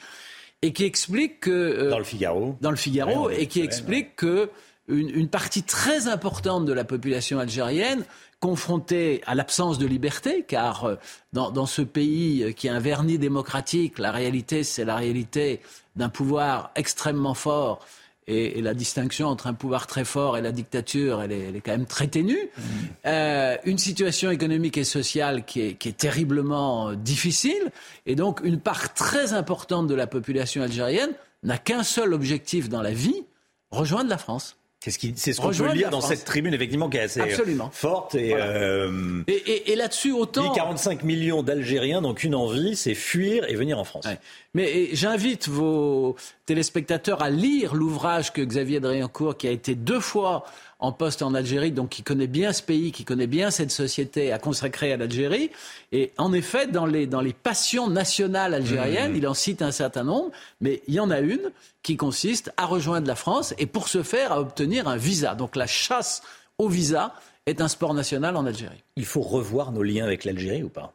et qui explique que euh, dans le Figaro, dans le Figaro, et qui explique que une, partie très importante de la population algérienne confrontée à l'absence de liberté, car euh, dans, ce pays euh, qui a un vernis démocratique, la réalité, c'est la réalité d'un pouvoir extrêmement fort. Et, la distinction entre un pouvoir très fort et la dictature, elle est, quand même très ténue. Mmh. Euh, une situation économique et sociale qui est, qui est, terriblement difficile. Et donc, une part très importante de la population algérienne n'a qu'un seul objectif dans la vie, rejoindre la France. C'est ce qu'on peut lire dans cette tribune, effectivement, qui est assez Absolument. forte. Euh, et, et, et, là-dessus, autant. 45 millions d'Algériens, donc une envie, c'est fuir et venir en France. Mais j'invite vos téléspectateurs à lire l'ouvrage que Xavier Driancourt, qui a été deux fois en poste en Algérie, donc qui connaît bien ce pays, qui connaît bien cette société, a consacré à l'Algérie. Et en effet, dans les, dans les passions nationales algériennes, mmh. il en cite un certain nombre, mais il y en a une qui consiste à rejoindre la France et pour ce faire à obtenir un visa. Donc la chasse au visa est un sport national en Algérie. Il faut revoir nos liens avec l'Algérie ou pas?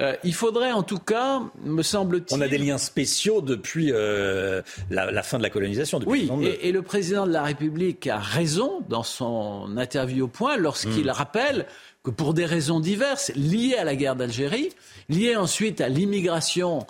Euh, il faudrait en tout cas, me semble-t-il. On a des liens spéciaux depuis euh, la, fin de la colonisation. Depuis oui, et, le président de la République a raison dans son interview au point lorsqu'il hmm. rappelle que pour des raisons diverses liées à la guerre d'Algérie, liées ensuite à l'immigration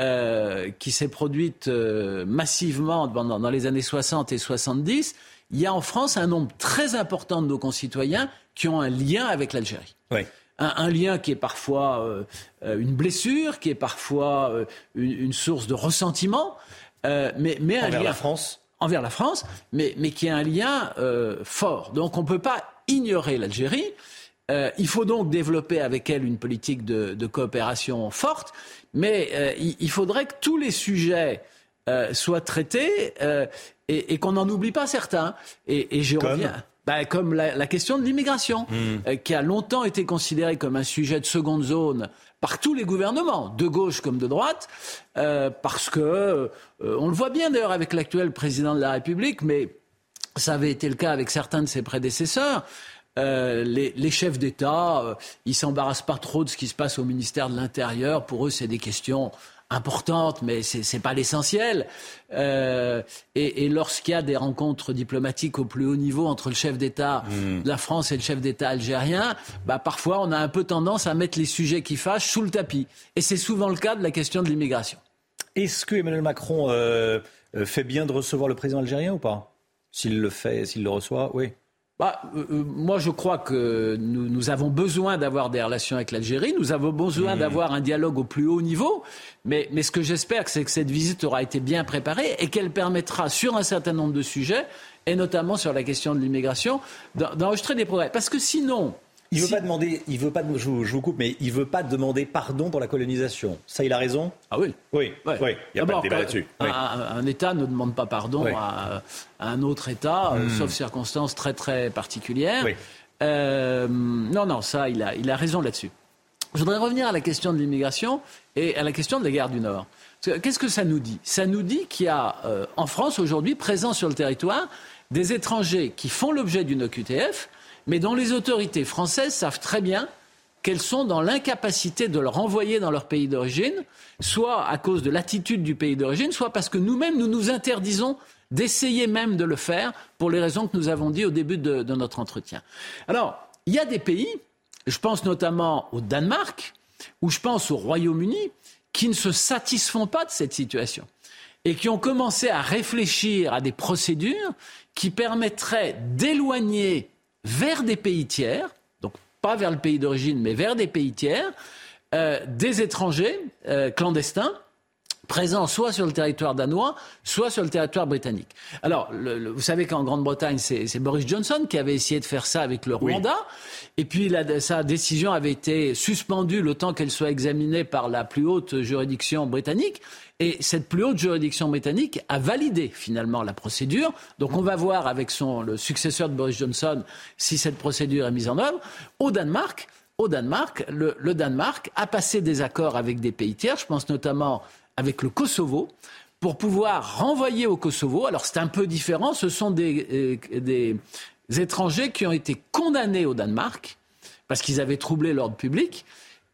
euh, qui s'est produite massivement dans, dans les années 60 et 70, il y a en France un nombre très important de nos concitoyens qui ont un lien avec l'Algérie. Oui un, lien qui est parfois euh, euh, une blessure, qui est parfois euh, une, source de ressentiment, mais, mais un envers la France. Envers la France, mais, mais qui est un lien fort. Donc on ne peut pas ignorer l'Algérie. il faut donc développer avec elle une politique de, coopération forte, mais il, faudrait que tous les sujets soient traités et, qu'on n'en oublie pas certains. Et, et je reviens. Bah, comme la, question de l'immigration, hmm. euh, qui a longtemps été considérée comme un sujet de seconde zone par tous les gouvernements, de gauche comme de droite, euh, parce que, euh, on le voit bien d'ailleurs avec l'actuel président de la République, mais ça avait été le cas avec certains de ses prédécesseurs. Les, les, chefs d'État, ils s'embarrassent pas trop de ce qui se passe au ministère de l'Intérieur. Pour eux, c'est des questions importante, mais ce n'est pas l'essentiel. Euh, et, lorsqu'il y a des rencontres diplomatiques au plus haut niveau entre le chef d'État hmm. de la France et le chef d'État algérien, bah, parfois on a un peu tendance à mettre les sujets qui fâchent sous le tapis. Et c'est souvent le cas de la question de l'immigration. Est-ce que Emmanuel Macron euh, euh, fait bien de recevoir le président algérien ou pas? S'il le fait, s'il le reçoit, oui. Bah, euh, euh, moi, je crois que nous, nous avons besoin d'avoir des relations avec l'Algérie. Nous avons besoin Mmh. d'avoir un dialogue au plus haut niveau. Mais, mais ce que j'espère, c'est que cette visite aura été bien préparée et qu'elle permettra, sur un certain nombre de sujets, et notamment sur la question de l'immigration, d'en- d'enregistrer des progrès. Parce que sinon, Il veut pas demander, il veut pas, je vous, je vous coupe, mais il veut pas demander pardon pour la colonisation. Ça, il a raison. Ah oui. Oui, Ouais. oui. Il n'y a pas de débat là-dessus. Un, Oui. un- un État ne demande pas pardon Oui. à, à un autre État, euh, Hmm. sauf circonstances très très particulières. Euh, non, non, ça, il a, il a raison là-dessus. Je voudrais revenir à la question de l'immigration et à la question de la guerre du Nord. Qu'est-ce que ça nous dit? Ça nous dit qu'il y a euh, en France aujourd'hui, présents sur le territoire, des étrangers qui font l'objet d'une OQTF, mais dont les autorités françaises savent très bien qu'elles sont dans l'incapacité de le renvoyer dans leur pays d'origine, soit à cause de l'attitude du pays d'origine, soit parce que nous-mêmes, nous nous interdisons d'essayer même de le faire pour les raisons que nous avons dit au début de, de notre entretien. Alors, il y a des pays, je pense notamment au Danemark, ou je pense au Royaume-Uni, qui ne se satisfont pas de cette situation et qui ont commencé à réfléchir à des procédures qui permettraient d'éloigner vers des pays tiers, donc pas vers le pays d'origine, mais vers des pays tiers, euh, des étrangers euh, clandestins présents soit sur le territoire danois, soit sur le territoire britannique. Alors, le- le- vous savez qu'en Grande-Bretagne, c'est c'est Boris Johnson qui avait essayé de faire ça avec le Rwanda, et puis la- sa décision avait été suspendue le temps qu'elle soit examinée par la plus haute juridiction britannique. Et cette plus haute juridiction britannique a validé finalement la procédure. Donc on va voir avec son, le successeur de Boris Johnson si cette procédure est mise en œuvre. Au Danemark, au Danemark, le, Danemark a passé des accords avec des pays tiers, je pense notamment avec le Kosovo, pour pouvoir renvoyer au Kosovo. Alors c'est un peu différent, ce sont des, euh, des étrangers qui ont été condamnés au Danemark parce qu'ils avaient troublé l'ordre public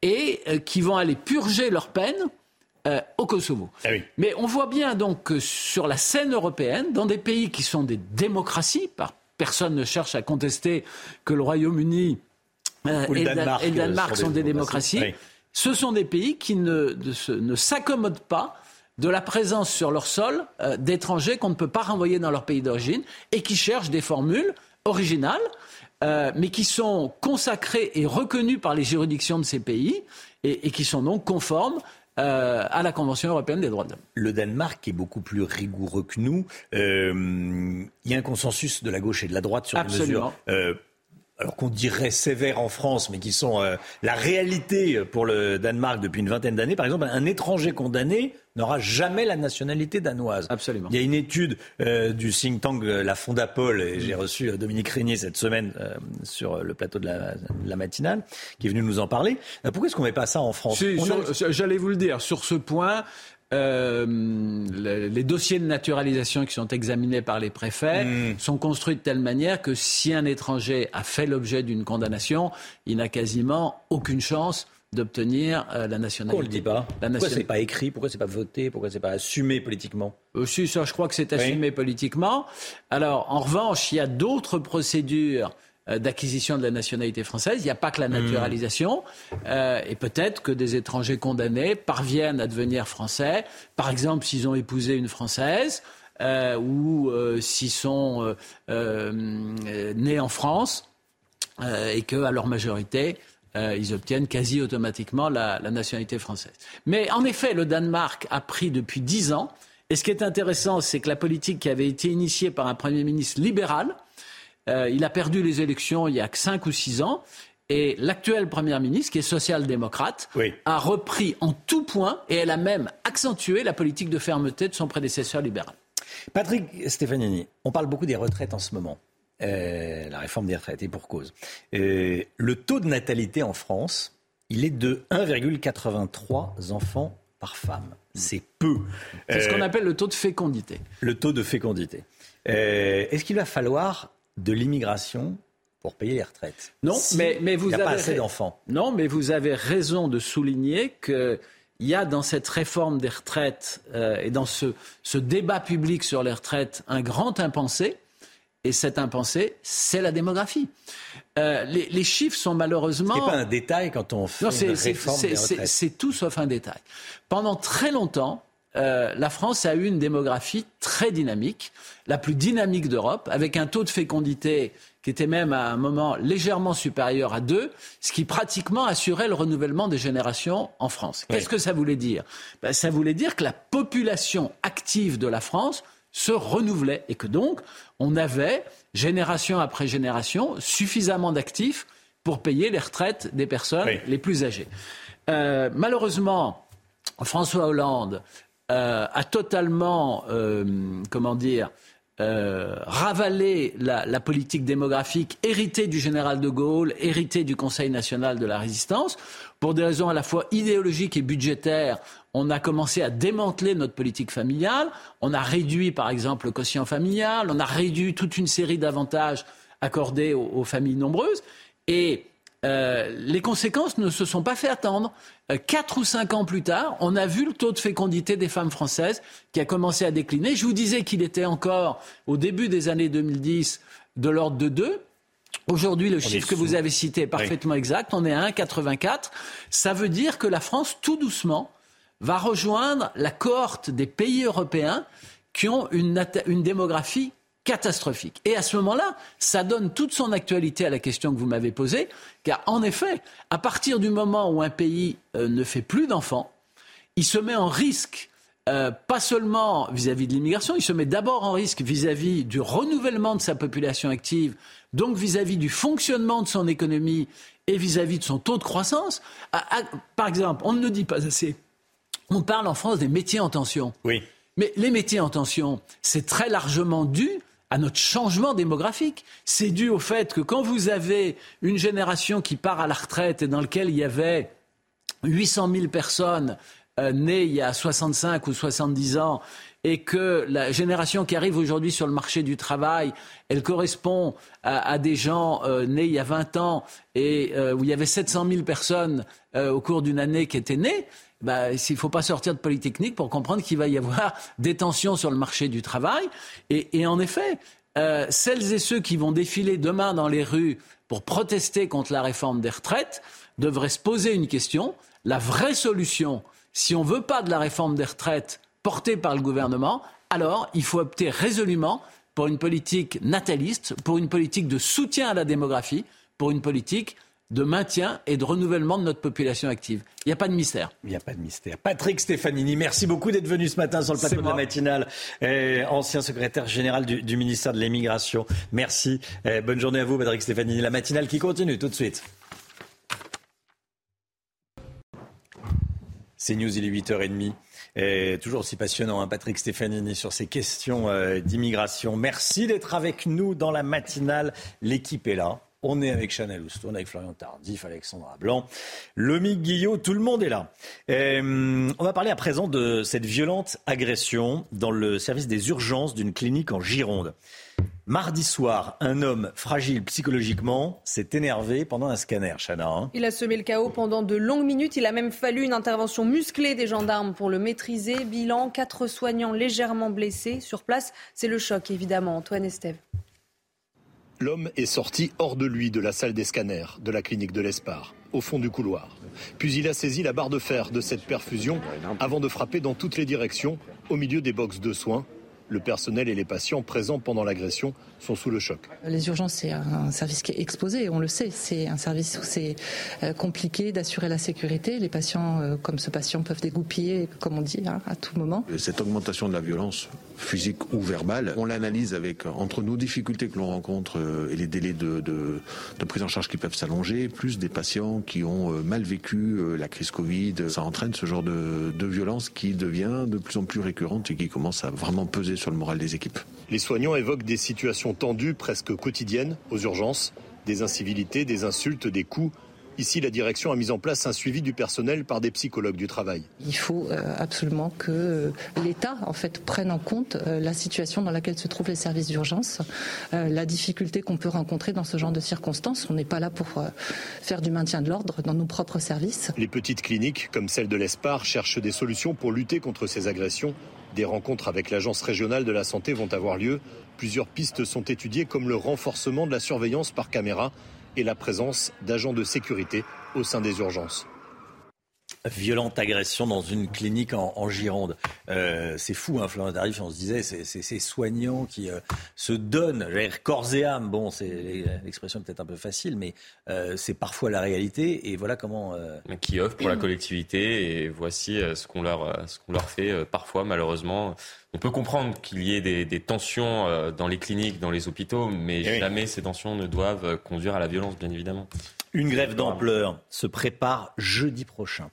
et euh, qui vont aller purger leur peine euh, au Kosovo. Mais on voit bien donc que sur la scène européenne, dans des pays qui sont des démocraties, par personne ne cherche à contester que le Royaume-Uni euh, et, le Dan- Danemark, et le Danemark sont des démocraties, Oui. ce sont des pays qui ne, de se- ne s'accommodent pas de la présence sur leur sol euh, d'étrangers qu'on ne peut pas renvoyer dans leur pays d'origine et qui cherchent des formules originales, euh, mais qui sont consacrées et reconnues par les juridictions de ces pays et, et qui sont donc conformes euh, à la Convention européenne des droits de l'homme. Le Danemark est beaucoup plus rigoureux que nous. Euh, Il y a un consensus de la gauche et de la droite sur les Absolument. mesures. Alors qu'on dirait sévères en France, mais qui sont euh, la réalité pour le Danemark depuis une vingtaine d'années. Par exemple, un étranger condamné n'aura jamais la nationalité danoise. Absolument. Il y a une étude euh, du think tank euh, La Fondapol, et j'ai reçu euh, Dominique Régnier cette semaine euh, sur le plateau de la, de la matinale, qui est venu nous en parler. Euh, Pourquoi est-ce qu'on met pas ça en France? Si, a- J'allais vous le dire, sur ce point, euh, le- les dossiers de naturalisation qui sont examinés par les préfets Hmm. sont construits de telle manière que si un étranger a fait l'objet d'une condamnation, il n'a quasiment aucune chance d'obtenir euh, la nationalité. Pourquoi on le dit pas La Pourquoi c'est pas écrit Pourquoi c'est pas voté Pourquoi c'est pas assumé politiquement Euh, si, ça, je crois que c'est assumé politiquement. Alors, en revanche, il y a d'autres procédures d'acquisition de la nationalité française. Il n'y a pas que la naturalisation. Euh, et peut-être que des étrangers condamnés parviennent à devenir français. Par exemple, s'ils ont épousé une française euh, ou euh, s'ils sont euh, euh, nés en France euh, et qu'à leur majorité, euh, ils obtiennent quasi automatiquement la, la nationalité française. Mais en effet, le Danemark a pris depuis dix ans. Et ce qui est intéressant, c'est que la politique qui avait été initiée par un Premier ministre libéral, euh, il a perdu les élections il y a que cinq ou six ans. Et l'actuelle Première ministre, qui est social-démocrate, a repris en tout point, et elle a même accentué la politique de fermeté de son prédécesseur libéral. Patrick Stefanini, on parle beaucoup des retraites en ce moment. Euh, la réforme des retraites, et pour cause. Euh, le taux de natalité en France, il est de 1,83 enfants par femme. C'est peu. C'est ce qu'on appelle le taux de fécondité. Le taux de fécondité. Euh, Est-ce qu'il va falloir de l'immigration pour payer les retraites Non, Si mais, mais vous il n'y a avez pas assez d'enfants. Non, mais vous avez raison de souligner qu'il y a dans cette réforme des retraites euh, et dans ce, ce débat public sur les retraites un grand impensé. Et cet impensé, c'est la démographie. Euh, les, les chiffres sont malheureusement. Ce n'est pas un détail quand on fait Non, une réforme des retraites. C'est tout sauf un détail. Pendant très longtemps, euh, la France a eu une démographie très dynamique, la plus dynamique d'Europe, avec un taux de fécondité qui était même à un moment légèrement supérieur à 2, ce qui pratiquement assurait le renouvellement des générations en France. Qu'est-ce que ça voulait dire? Ben, Ça voulait dire que la population active de la France se renouvelait et que donc on avait, génération après génération, suffisamment d'actifs pour payer les retraites des personnes les plus âgées. Euh, malheureusement, François Hollande euh, a totalement, euh, comment dire, euh, ravalé la, la, politique démographique héritée du général de Gaulle, héritée du Conseil national de la résistance, pour des raisons à la fois idéologiques et budgétaires. On a commencé à démanteler notre politique familiale, on a réduit par exemple le quotient familial, on a réduit toute une série d'avantages accordés aux familles nombreuses, et euh, les conséquences ne se sont pas fait attendre. Euh, quatre ou cinq ans plus tard, on a vu le taux de fécondité des femmes françaises qui a commencé à décliner. Je vous disais qu'il était encore, au début des années 2010, de l'ordre de 2. Aujourd'hui, le chiffre que vous avez cité est parfaitement exact. On est à 1,84. Ça veut dire que la France, tout doucement, va rejoindre la cohorte des pays européens qui ont une, une démographie catastrophique. Et à ce moment-là, ça donne toute son actualité à la question que vous m'avez posée, car en effet, à partir du moment où un pays euh, ne fait plus d'enfants, il se met en risque, euh, pas seulement vis-à-vis de l'immigration, il se met d'abord en risque vis-à-vis du renouvellement de sa population active, donc vis-à-vis du fonctionnement de son économie et vis-à-vis de son taux de croissance. par exemple, on ne le dit pas assez, on parle en France des métiers en tension. Oui. Mais les métiers en tension, c'est très largement dû à notre changement démographique. C'est dû au fait que quand vous avez une génération qui part à la retraite et dans laquelle il y avait 800 000 personnes euh, nées il y a 65 ou 70 ans et que la génération qui arrive aujourd'hui sur le marché du travail, elle correspond à, des gens euh, nés il y a 20 ans et euh, où il y avait 700 000 personnes au cours d'une année qui étaient nées, bah, s'il ne faut pas sortir de Polytechnique pour comprendre qu'il va y avoir des tensions sur le marché du travail. Et, en effet, euh, celles et ceux qui vont défiler demain dans les rues pour protester contre la réforme des retraites devraient se poser une question. La vraie solution, si on ne veut pas de la réforme des retraites portée par le gouvernement, alors il faut opter résolument pour une politique nataliste, pour une politique de soutien à la démographie, pour une politique de maintien et de renouvellement de notre population active. Il n'y a pas de mystère. Il n'y a pas de mystère. Patrick Stefanini, merci beaucoup d'être venu ce matin sur le plateau de la matinale. ancien secrétaire général du, ministère de l'Immigration. Merci. bonne journée à vous, Patrick Stefanini. La matinale qui continue tout de suite. C'est News, il est 8h30. Et toujours aussi passionnant, hein, Patrick Stefanini, sur ces questions euh, d'immigration. Merci d'être avec nous dans la matinale. L'équipe est là. On est avec Chanel Houston, avec Florian Tardif, Alexandra Blanc, Lomi Guillot, tout le monde est là. Euh, on va parler à présent de cette violente agression dans le service des urgences d'une clinique en Gironde. Mardi soir, un homme fragile psychologiquement s'est énervé pendant un scanner, Chana. Hein. Il a semé le chaos pendant de longues minutes. Il a même fallu une intervention musclée des gendarmes pour le maîtriser. Bilan, quatre soignants légèrement blessés. Sur place, c'est le choc, évidemment. Antoine Estève. L'homme est sorti hors de lui de la salle des scanners de la clinique de l'Espar, au fond du couloir. Puis il a saisi la barre de fer de cette perfusion avant de frapper dans toutes les directions au milieu des boxes de soins le personnel et les patients présents pendant l'agression sont sous le choc. Les urgences, c'est un service qui est exposé, on le sait. C'est un service où c'est euh, compliqué d'assurer la sécurité. Les patients, euh, comme ce patient, peuvent dégoupiller, comme on dit, hein, à tout moment. Cette augmentation de la violence physique ou verbale, on l'analyse avec entre nos difficultés que l'on rencontre euh, et les délais de, prise en charge qui peuvent s'allonger, plus des patients qui ont mal vécu la crise Covid. Ça entraîne ce genre de, de violence qui devient de plus en plus récurrente et qui commence à vraiment peser sur le moral des équipes. Les soignants évoquent des situations tendues presque quotidiennes aux urgences, des incivilités, des insultes, des coups Ici, la direction a mis en place un suivi du personnel par des psychologues du travail. Il faut euh, absolument que euh, l'État en fait prenne en compte euh, la situation dans laquelle se trouvent les services d'urgence, la difficulté qu'on peut rencontrer dans ce genre de circonstances. On n'est pas là pour faire du maintien de l'ordre dans nos propres services. Les petites cliniques, comme celle de l'Espar, cherchent des solutions pour lutter contre ces agressions. Des rencontres avec l'Agence régionale de la santé vont avoir lieu. Plusieurs pistes sont étudiées comme le renforcement de la surveillance par caméra et la présence d'agents de sécurité au sein des urgences. Violente agression dans une clinique en, Gironde. Euh, c'est fou, hein, Florent Tarif, on se disait, c'est ces soignants qui euh, se donnent, corps et âme. Bon, l'expression est peut-être un peu facile, mais euh, c'est parfois la réalité. Et voilà comment. Qui offrent pour la collectivité, et voici ce qu'on leur, ce qu'on leur fait parfois, malheureusement. On peut comprendre qu'il y ait des, des, tensions dans les cliniques, dans les hôpitaux, mais eh jamais ces tensions ne doivent conduire à la violence, bien évidemment. Une grève d'ampleur se prépare jeudi prochain.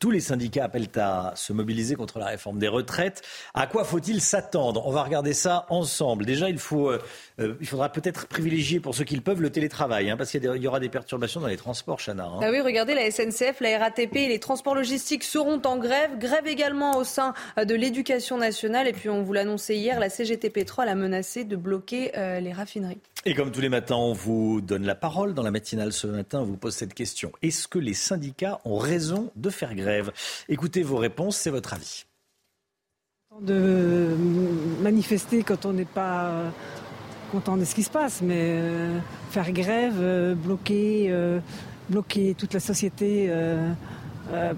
Tous les syndicats appellent à se mobiliser contre la réforme des retraites. À quoi faut-il s'attendre? On va regarder ça ensemble. Déjà, il, faut, euh, euh, il faudra peut-être privilégier pour ceux qui le peuvent le télétravail, hein, parce qu'il y, aura des perturbations dans les transports, Chana. Hein. Ah oui, regardez, la SNCF, la RATP et les transports logistiques seront en grève. Grève également au sein euh, de l'éducation nationale. Et puis, on vous l'annonçait hier, la CGT Pétrole a menacé de bloquer les raffineries. Et comme tous les matins, on vous donne la parole. Dans la matinale ce matin, on vous pose cette question. Est-ce que les syndicats ont raison de faire grève? Écoutez vos réponses, c'est votre avis. De manifester quand on n'est pas content de ce qui se passe, mais euh, faire grève, euh, bloquer, euh, bloquer toute la société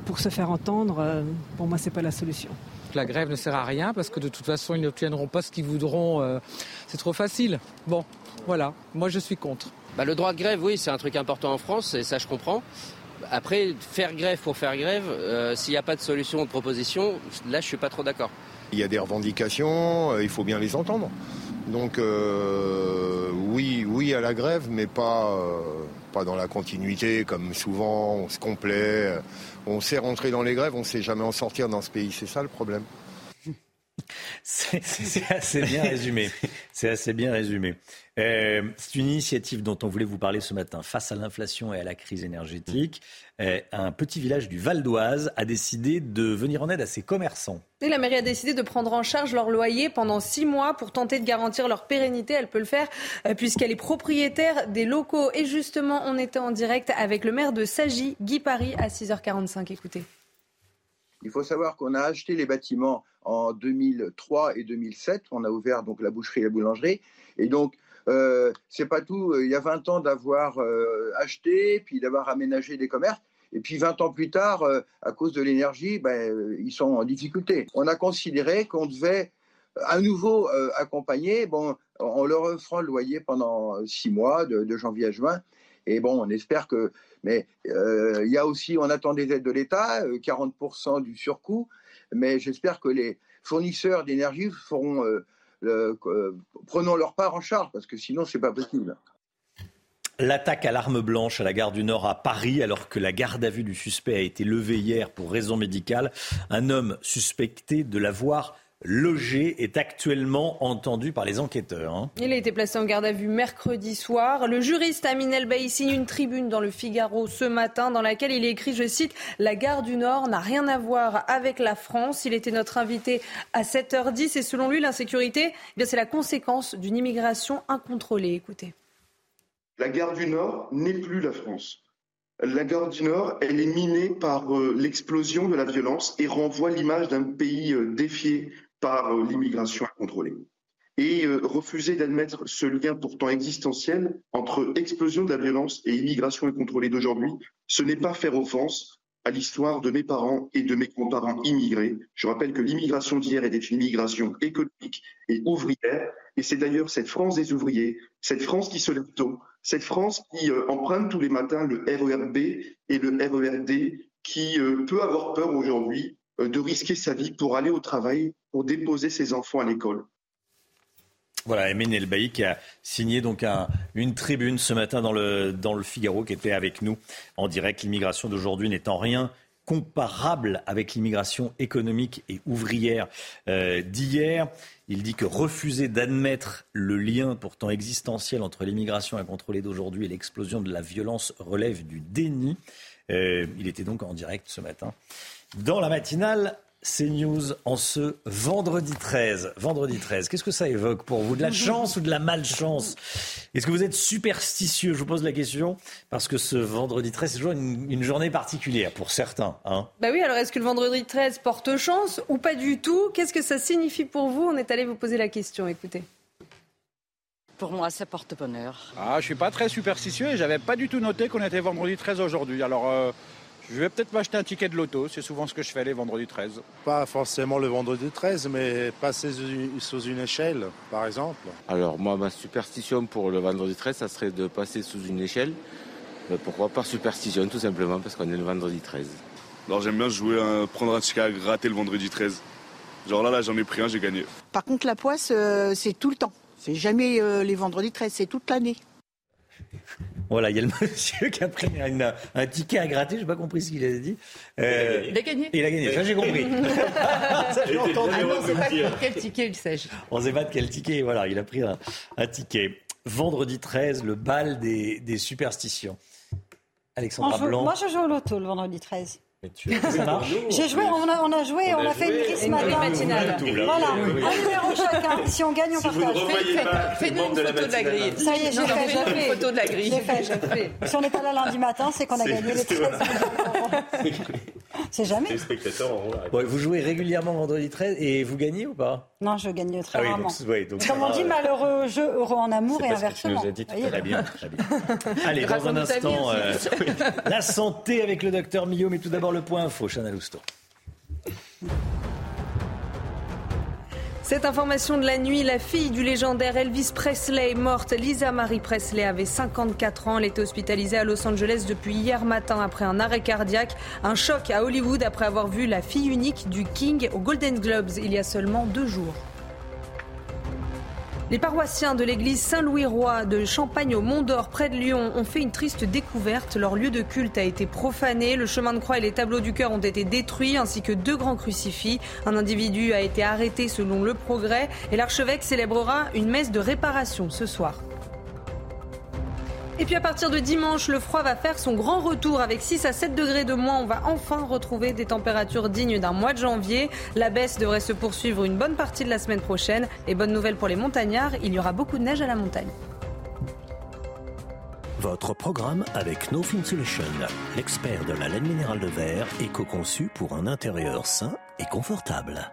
pour se faire entendre, pour moi, ce n'est pas la solution. La grève ne sert à rien parce que de toute façon, ils n'obtiendront pas ce qu'ils voudront. c'est trop facile. Bon, voilà, moi je suis contre. Bah, le droit de grève, oui, c'est un truc important en France, et ça je comprends. Après, faire grève pour faire grève, euh, s'il n'y a pas de solution ou de proposition, là je suis pas trop d'accord. Il y a des revendications, euh, il faut bien les entendre. Donc euh, oui, oui à la grève, mais pas, pas dans la continuité, comme souvent on se complaît. On sait rentrer dans les grèves, on ne sait jamais en sortir dans ce pays, c'est ça le problème. C'est assez bien résumé. C'est assez bien résumé. Euh, c'est une initiative dont on voulait vous parler ce matin. Face à l'inflation et à la crise énergétique, euh, un petit village du Val d'Oise a décidé de venir en aide à ses commerçants. Et la mairie a décidé de prendre en charge leur loyer pendant six mois pour tenter de garantir leur pérennité. Elle peut le faire euh, puisqu'elle est propriétaire des locaux. Et justement, on était en direct avec le maire de Sagy, Guy Paris, à 6h45. Écoutez. Il faut savoir qu'on a acheté les bâtiments en 2003 et 2007. On a ouvert donc la boucherie et la boulangerie. Et donc, euh, c'est pas tout. Il y a 20 ans d'avoir euh, acheté, puis d'avoir aménagé des commerces. Et puis 20 ans plus tard, euh, à cause de l'énergie, ben, ils sont en difficulté. On a considéré qu'on devait à nouveau accompagner, bon, en leur offrant le loyer pendant six mois, de, de janvier à juin. Et bon, on espère que. Mais il y a aussi, on attend des aides de l'État, 40% du surcoût mais j'espère que les fournisseurs d'énergie feront, euh, euh, prenons leur part en charge, parce que sinon, c'est pas possible. L'attaque à l'arme blanche à la gare du Nord à Paris, alors que la garde à vue du suspect a été levée hier pour raison médicale, un homme suspecté de l'avoir logé est actuellement entendu par les enquêteurs. Hein. Il a été placé en garde à vue mercredi soir. Le juriste Amin El signe une tribune dans le Figaro ce matin dans laquelle il écrit, je cite, La gare du Nord n'a rien à voir avec la France. Il était notre invité à 7h10 et selon lui, l'insécurité, eh c'est la conséquence d'une immigration incontrôlée. Écoutez. La gare du Nord n'est plus la France. La gare du Nord, elle est minée par euh, l'explosion de la violence et renvoie l'image d'un pays euh, défié par euh, l'immigration incontrôlée. Et euh, refuser d'admettre ce lien pourtant existentiel entre explosion de la violence et immigration incontrôlée d'aujourd'hui, ce n'est pas faire offense à l'histoire de mes parents et de mes grands-parents immigrés. Je rappelle que l'immigration d'hier était une immigration économique et ouvrière, et c'est d'ailleurs cette France des ouvriers, cette France qui se lève tôt, cette France qui euh, emprunte tous les matins le RERB et le RERD, qui peut avoir peur aujourd'hui de risquer sa vie pour aller au travail pour déposer ses enfants à l'école. Voilà, Emen Elbaï qui a signé donc une tribune ce matin dans le, dans le Figaro qui était avec nous en direct. L'immigration d'aujourd'hui n'étant rien comparable avec l'immigration économique et ouvrière euh, d'hier. Il dit que refuser d'admettre le lien pourtant existentiel entre l'immigration incontrôlée d'aujourd'hui et l'explosion de la violence relève du déni. Euh, il était donc en direct ce matin dans la matinale CNews en ce vendredi 13. Vendredi 13, qu'est-ce que ça évoque pour vous? De la chance ou de la malchance? Est-ce que vous êtes superstitieux? Je vous pose la question parce que ce vendredi 13, c'est toujours une, journée particulière pour certains. Hein bah oui, alors est-ce que le vendredi 13 porte chance ou pas du tout? Qu'est-ce que ça signifie pour vous? On est allé vous poser la question, écoutez. Pour moi, ça porte bonheur. Ah, je suis pas très superstitieux et j'avais pas du tout noté qu'on était vendredi 13 aujourd'hui. Alors. Euh, Je vais peut-être m'acheter un ticket de loto, c'est souvent ce que je fais les vendredis 13. Pas forcément le vendredi 13, mais passer sous une échelle, par exemple. Alors moi, ma superstition pour le vendredi 13, ça serait de passer sous une échelle. Mais pourquoi par superstition, tout simplement, parce qu'on est le vendredi 13. Alors j'aime bien jouer, prendre un ticket à gratter le vendredi 13. Genre là, là j'en ai pris un, j'ai gagné. Par contre, la poisse, euh, c'est tout le temps. C'est jamais euh, les vendredis 13, c'est toute l'année. Voilà, il y a le monsieur qui a pris un ticket à gratter, j'ai pas compris ce qu'il a dit. Euh, il a gagné. Il a gagné, ça j'ai compris. ça j'ai entendu. Ah non, pas de quel ticket il s'agit. On ne sait pas de quel ticket, voilà, il a pris un, ticket. Vendredi 13, le bal des, des superstitions. Alexandra Blanc. Moi je joue au loto le vendredi 13. J'ai joué, on a, on a joué, on, a, fait une crise matin. matinale. Voilà, un numéro chacun. Si on gagne, on si partage. Faites-nous une photo de la grille. Ça y est, j'ai fait, j'ai fait. Photo de la grille. J'ai fait, j'ai fait. Si on n'est pas là lundi matin, c'est qu'on a gagné les 13 C'est jamais. Les spectateurs ouais, Vous jouez régulièrement vendredi 13 et vous gagnez ou pas? Non, je gagne très ah rarement. Oui, donc, ouais, donc, Comme on dit, malheureux jeu, heureux en amour et inversement. Tu nous as dit tout très bien, très bien. Allez, dans un instant, euh, la santé avec le docteur Millot, mais tout d'abord le point info, Chana Lousteau. Cette information de la nuit, la fille du légendaire Elvis Presley morte. Lisa Marie Presley avait 54 ans. Elle était hospitalisée à Los Angeles depuis hier matin après un arrêt cardiaque. Un choc à Hollywood après avoir vu la fille unique du King aux Golden Globes il y a seulement deux jours. Les paroissiens de l'église Saint-Louis-Roi de Champagne au Mont-d'Or, près de Lyon, ont fait une triste découverte. Leur lieu de culte a été profané. Le chemin de croix et les tableaux du cœur ont été détruits, ainsi que deux grands crucifix. Un individu a été arrêté selon le progrès et l'archevêque célébrera une messe de réparation ce soir. Et puis à partir de dimanche, le froid va faire son grand retour avec 6 à 7 degrés de moins. On va enfin retrouver des températures dignes d'un mois de janvier. La baisse devrait se poursuivre une bonne partie de la semaine prochaine. Et bonne nouvelle pour les montagnards, il y aura beaucoup de neige à la montagne. Votre programme avec No Insulation, l'expert de la laine minérale de verre, éco-conçu pour un intérieur sain et confortable.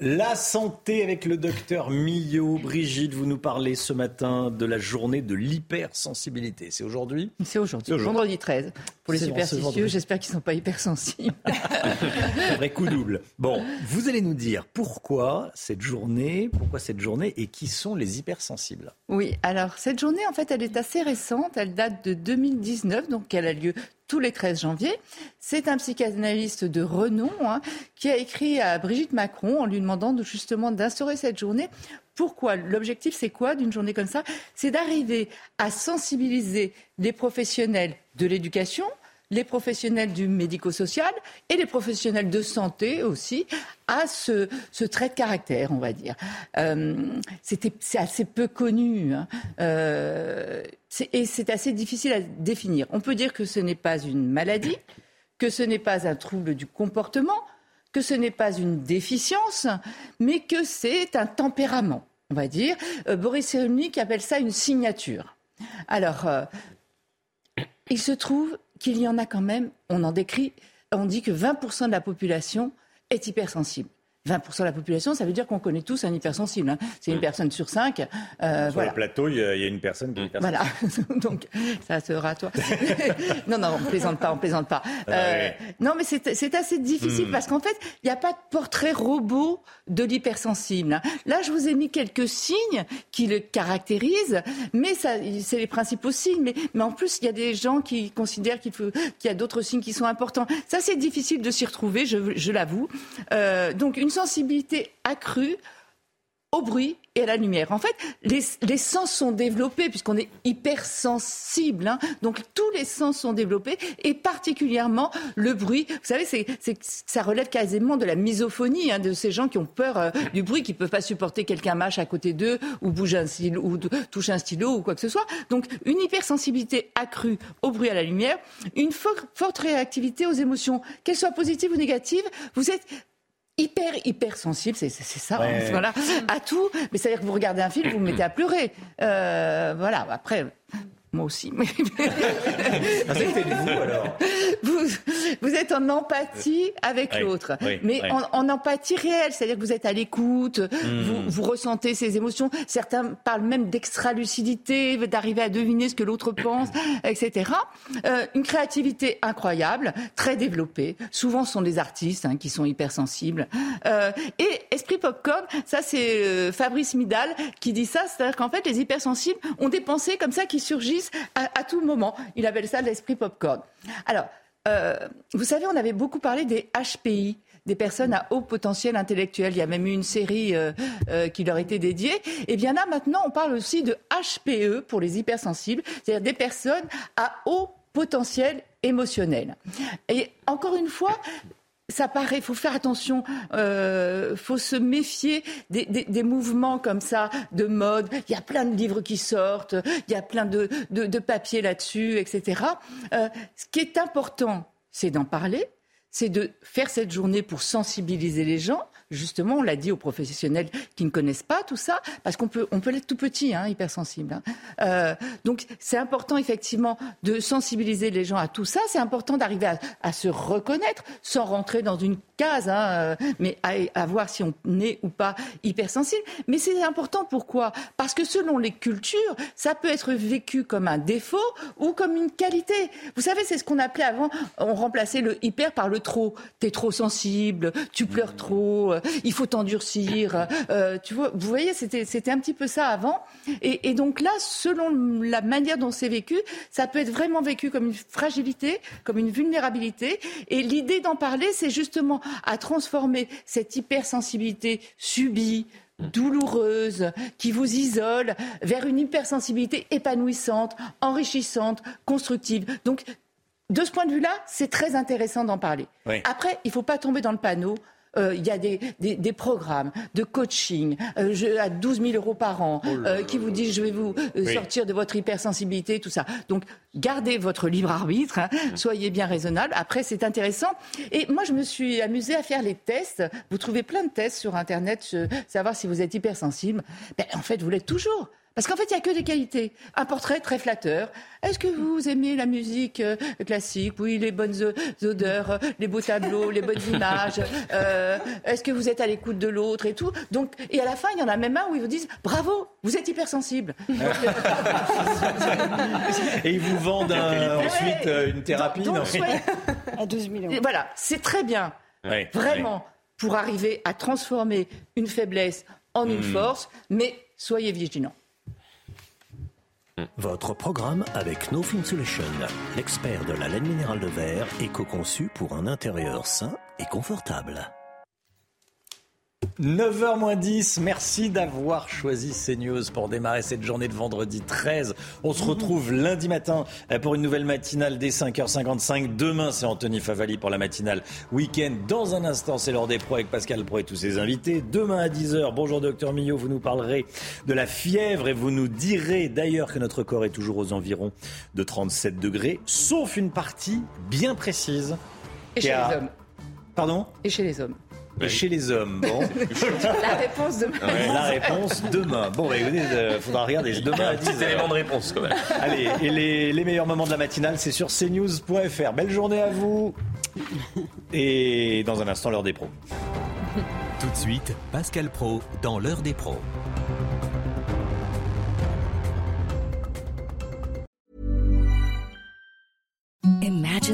La santé avec le docteur Millot. Brigitte, vous nous parlez ce matin de la journée de l'hypersensibilité. C'est aujourd'hui? C'est aujourd'hui, vendredi 13. Pour les superstitieux, j'espère qu'ils ne sont pas hypersensibles. Un vrai coup double. Bon, vous allez nous dire pourquoi cette journée, pourquoi cette journée et qui sont les hypersensibles Oui, alors cette journée, en fait, elle est assez récente. Elle date de 2019, donc elle a lieu tous les 13 janvier. C'est un psychanalyste de renom hein, qui a écrit à Brigitte Macron en lui demandant justement d'instaurer cette journée. Pourquoi L'objectif, c'est quoi d'une journée comme ça? C'est d'arriver à sensibiliser les professionnels de l'éducation, les professionnels du médico-social et les professionnels de santé aussi à ce, trait de caractère, on va dire. Euh, c'est assez peu connu hein. euh, et c'est assez difficile à définir. On peut dire que ce n'est pas une maladie, que ce n'est pas un trouble du comportement, que ce n'est pas une déficience, mais que c'est un tempérament, on va dire. Euh, Boris Cyrulnik appelle ça une signature. Alors, il se trouve qu'il y en a quand même, on en décrit, on dit que 20% de la population est hypersensible. 20% de la population, ça veut dire qu'on connaît tous un hypersensible. Hein. C'est une personne sur cinq. Euh, sur le plateau, il y, a une personne qui est Voilà, donc ça sera toi. non, non, on plaisante pas, on plaisante pas. Ah euh, non, mais c'est assez difficile hmm. parce qu'en fait, il n'y a pas de portrait robot de l'hypersensible. Hein. Là, je vous ai mis quelques signes qui le caractérisent, mais c'est les principaux signes. Mais, mais en plus, il y a des gens qui considèrent qu'il y a d'autres signes qui sont importants. Ça, c'est difficile de s'y retrouver, je, je l'avoue. Euh, donc, une sensibilité accrue au bruit et à la lumière. En fait, les, sens sont développés puisqu'on est hypersensible. Hein. donc tous les sens sont développés et particulièrement le bruit. Vous savez, ça relève quasiment de la misophonie hein, de ces gens qui ont peur euh, du bruit, qui ne peuvent pas supporter quelqu'un mâche à côté d'eux ou bouge un stylo ou touche un stylo ou quoi que ce soit. Donc une hypersensibilité accrue au bruit, à la lumière, une forte réactivité aux émotions, qu'elles soient positives ou négatives. Vous êtes hyper hyper sensible, c'est ça, hein, voilà, à tout. Mais c'est à dire que vous regardez un film, vous vous mettez à pleurer. Euh, voilà. Après, moi aussi. Mais... Ah, vous alors vous, vous êtes en empathie avec Oui, l'autre, oui, mais oui. En, en empathie réelle, c'est-à-dire que vous êtes à l'écoute, Hmm. vous, vous ressentez ses émotions. Certains parlent même d'extra-lucidité, d'arriver à deviner ce que l'autre pense, etc. Euh, une créativité incroyable, très développée. Souvent, ce sont des artistes hein, qui sont hypersensibles. Euh, et esprit popcorn, ça c'est euh, Fabrice Midal qui dit ça, c'est-à-dire qu'en fait, les hypersensibles ont des pensées comme ça qui surgissent à, tout moment. Il appelle ça l'esprit popcorn. Alors, euh, vous savez, on avait beaucoup parlé des HPI des personnes à haut potentiel intellectuel. Il y a même eu une série euh, euh, qui leur était dédiée. Et bien là, maintenant, on parle aussi de HPE pour les hypersensibles, c'est-à-dire des personnes à haut potentiel émotionnel. Et encore une fois, ça paraît, faut faire attention, euh, faut se méfier des, des- mouvements comme ça de mode. Il y a plein de livres qui sortent, il y a plein de, de, de papiers là-dessus, etc. Euh, ce qui est important, c'est d'en parler, c'est de faire cette journée pour sensibiliser les gens. Justement, on l'a dit aux professionnels qui ne connaissent pas tout ça, parce qu'on peut, on peut l'être tout petit, hein, hypersensible. hein. Euh, donc, c'est important effectivement de sensibiliser les gens à tout ça. C'est important d'arriver à, à se reconnaître sans rentrer dans une case, hein, euh, mais à, à voir si on est ou pas hypersensible. Mais c'est important pourquoi? Parce que selon les cultures, ça peut être vécu comme un défaut ou comme une qualité. Vous savez, c'est ce qu'on appelait avant, on remplaçait le hyper par le trop. T'es trop sensible, tu pleures trop, euh, il faut t'endurcir. euh, tu vois, vous voyez, c'était c'était un petit peu ça avant. Et, et donc là, selon la manière dont c'est vécu, ça peut être vraiment vécu comme une fragilité, comme une vulnérabilité. Et l'idée d'en parler, c'est justement à transformer cette hypersensibilité subie, douloureuse, qui vous isole, vers une hypersensibilité épanouissante, enrichissante, constructive. Donc, de ce point de vue-là, c'est très intéressant d'en parler. Oui. Après, il ne faut pas tomber dans le panneau. Euh, Il y a des, des- des programmes de coaching euh, je- à 12 000 euros par an euh, qui vous disent je vais vous Oui. sortir de votre hypersensibilité, tout ça. Donc gardez votre libre arbitre, hein, soyez bien raisonnable. Après c'est intéressant. Et moi je me suis amusée à faire les tests. Vous trouvez plein de tests sur Internet, savoir si vous êtes hypersensible. Ben, en fait vous l'êtes toujours. Parce qu'en fait, il n'y a que des qualités. Un portrait très flatteur. Est-ce que vous aimez la musique euh, classique? Oui, les bonnes odeurs, euh, les beaux tableaux, les bonnes images. Euh, Est-ce que vous êtes à l'écoute de l'autre et tout? Donc, Et à la fin, il y en a même un où ils vous disent Bravo, vous êtes hypersensible. Et ils vous vendent un- ensuite une thérapie Donc, non? donc, soyez- À 12 000 euros. Et voilà, c'est très bien. Ouais, Vraiment, pour arriver à transformer une faiblesse en une Hmm. force, mais soyez vigilants. Votre programme avec No Fin Solution, l'expert de la laine minérale de verre, éco-conçu pour un intérieur sain et confortable. 9h moins 10, merci d'avoir choisi CNews pour démarrer cette journée de vendredi 13. On se retrouve lundi matin euh, pour une nouvelle matinale dès 5h55. Demain, c'est Anthony Favali pour la matinale week-end. Dans un instant, c'est l'heure des pros avec Pascal Pro et tous ses invités. Demain à 10h, bonjour docteur Millot, vous nous parlerez de la fièvre et vous nous direz d'ailleurs que notre corps est toujours aux environs de 37 degrés, sauf une partie bien précise. Et chez a- les hommes. Pardon? Et chez les hommes. Et chez les hommes, bon. La réponse de La réponse demain. Bon, bah, écoutez, il faudra regarder demain Un 10 petit élément de réponse quand même. Allez, et les, les meilleurs moments de la matinale, c'est sur cnews.fr. Belle journée à vous. Et dans un instant, l'heure des pros. Tout de suite, Pascal Pro dans l'heure des pros.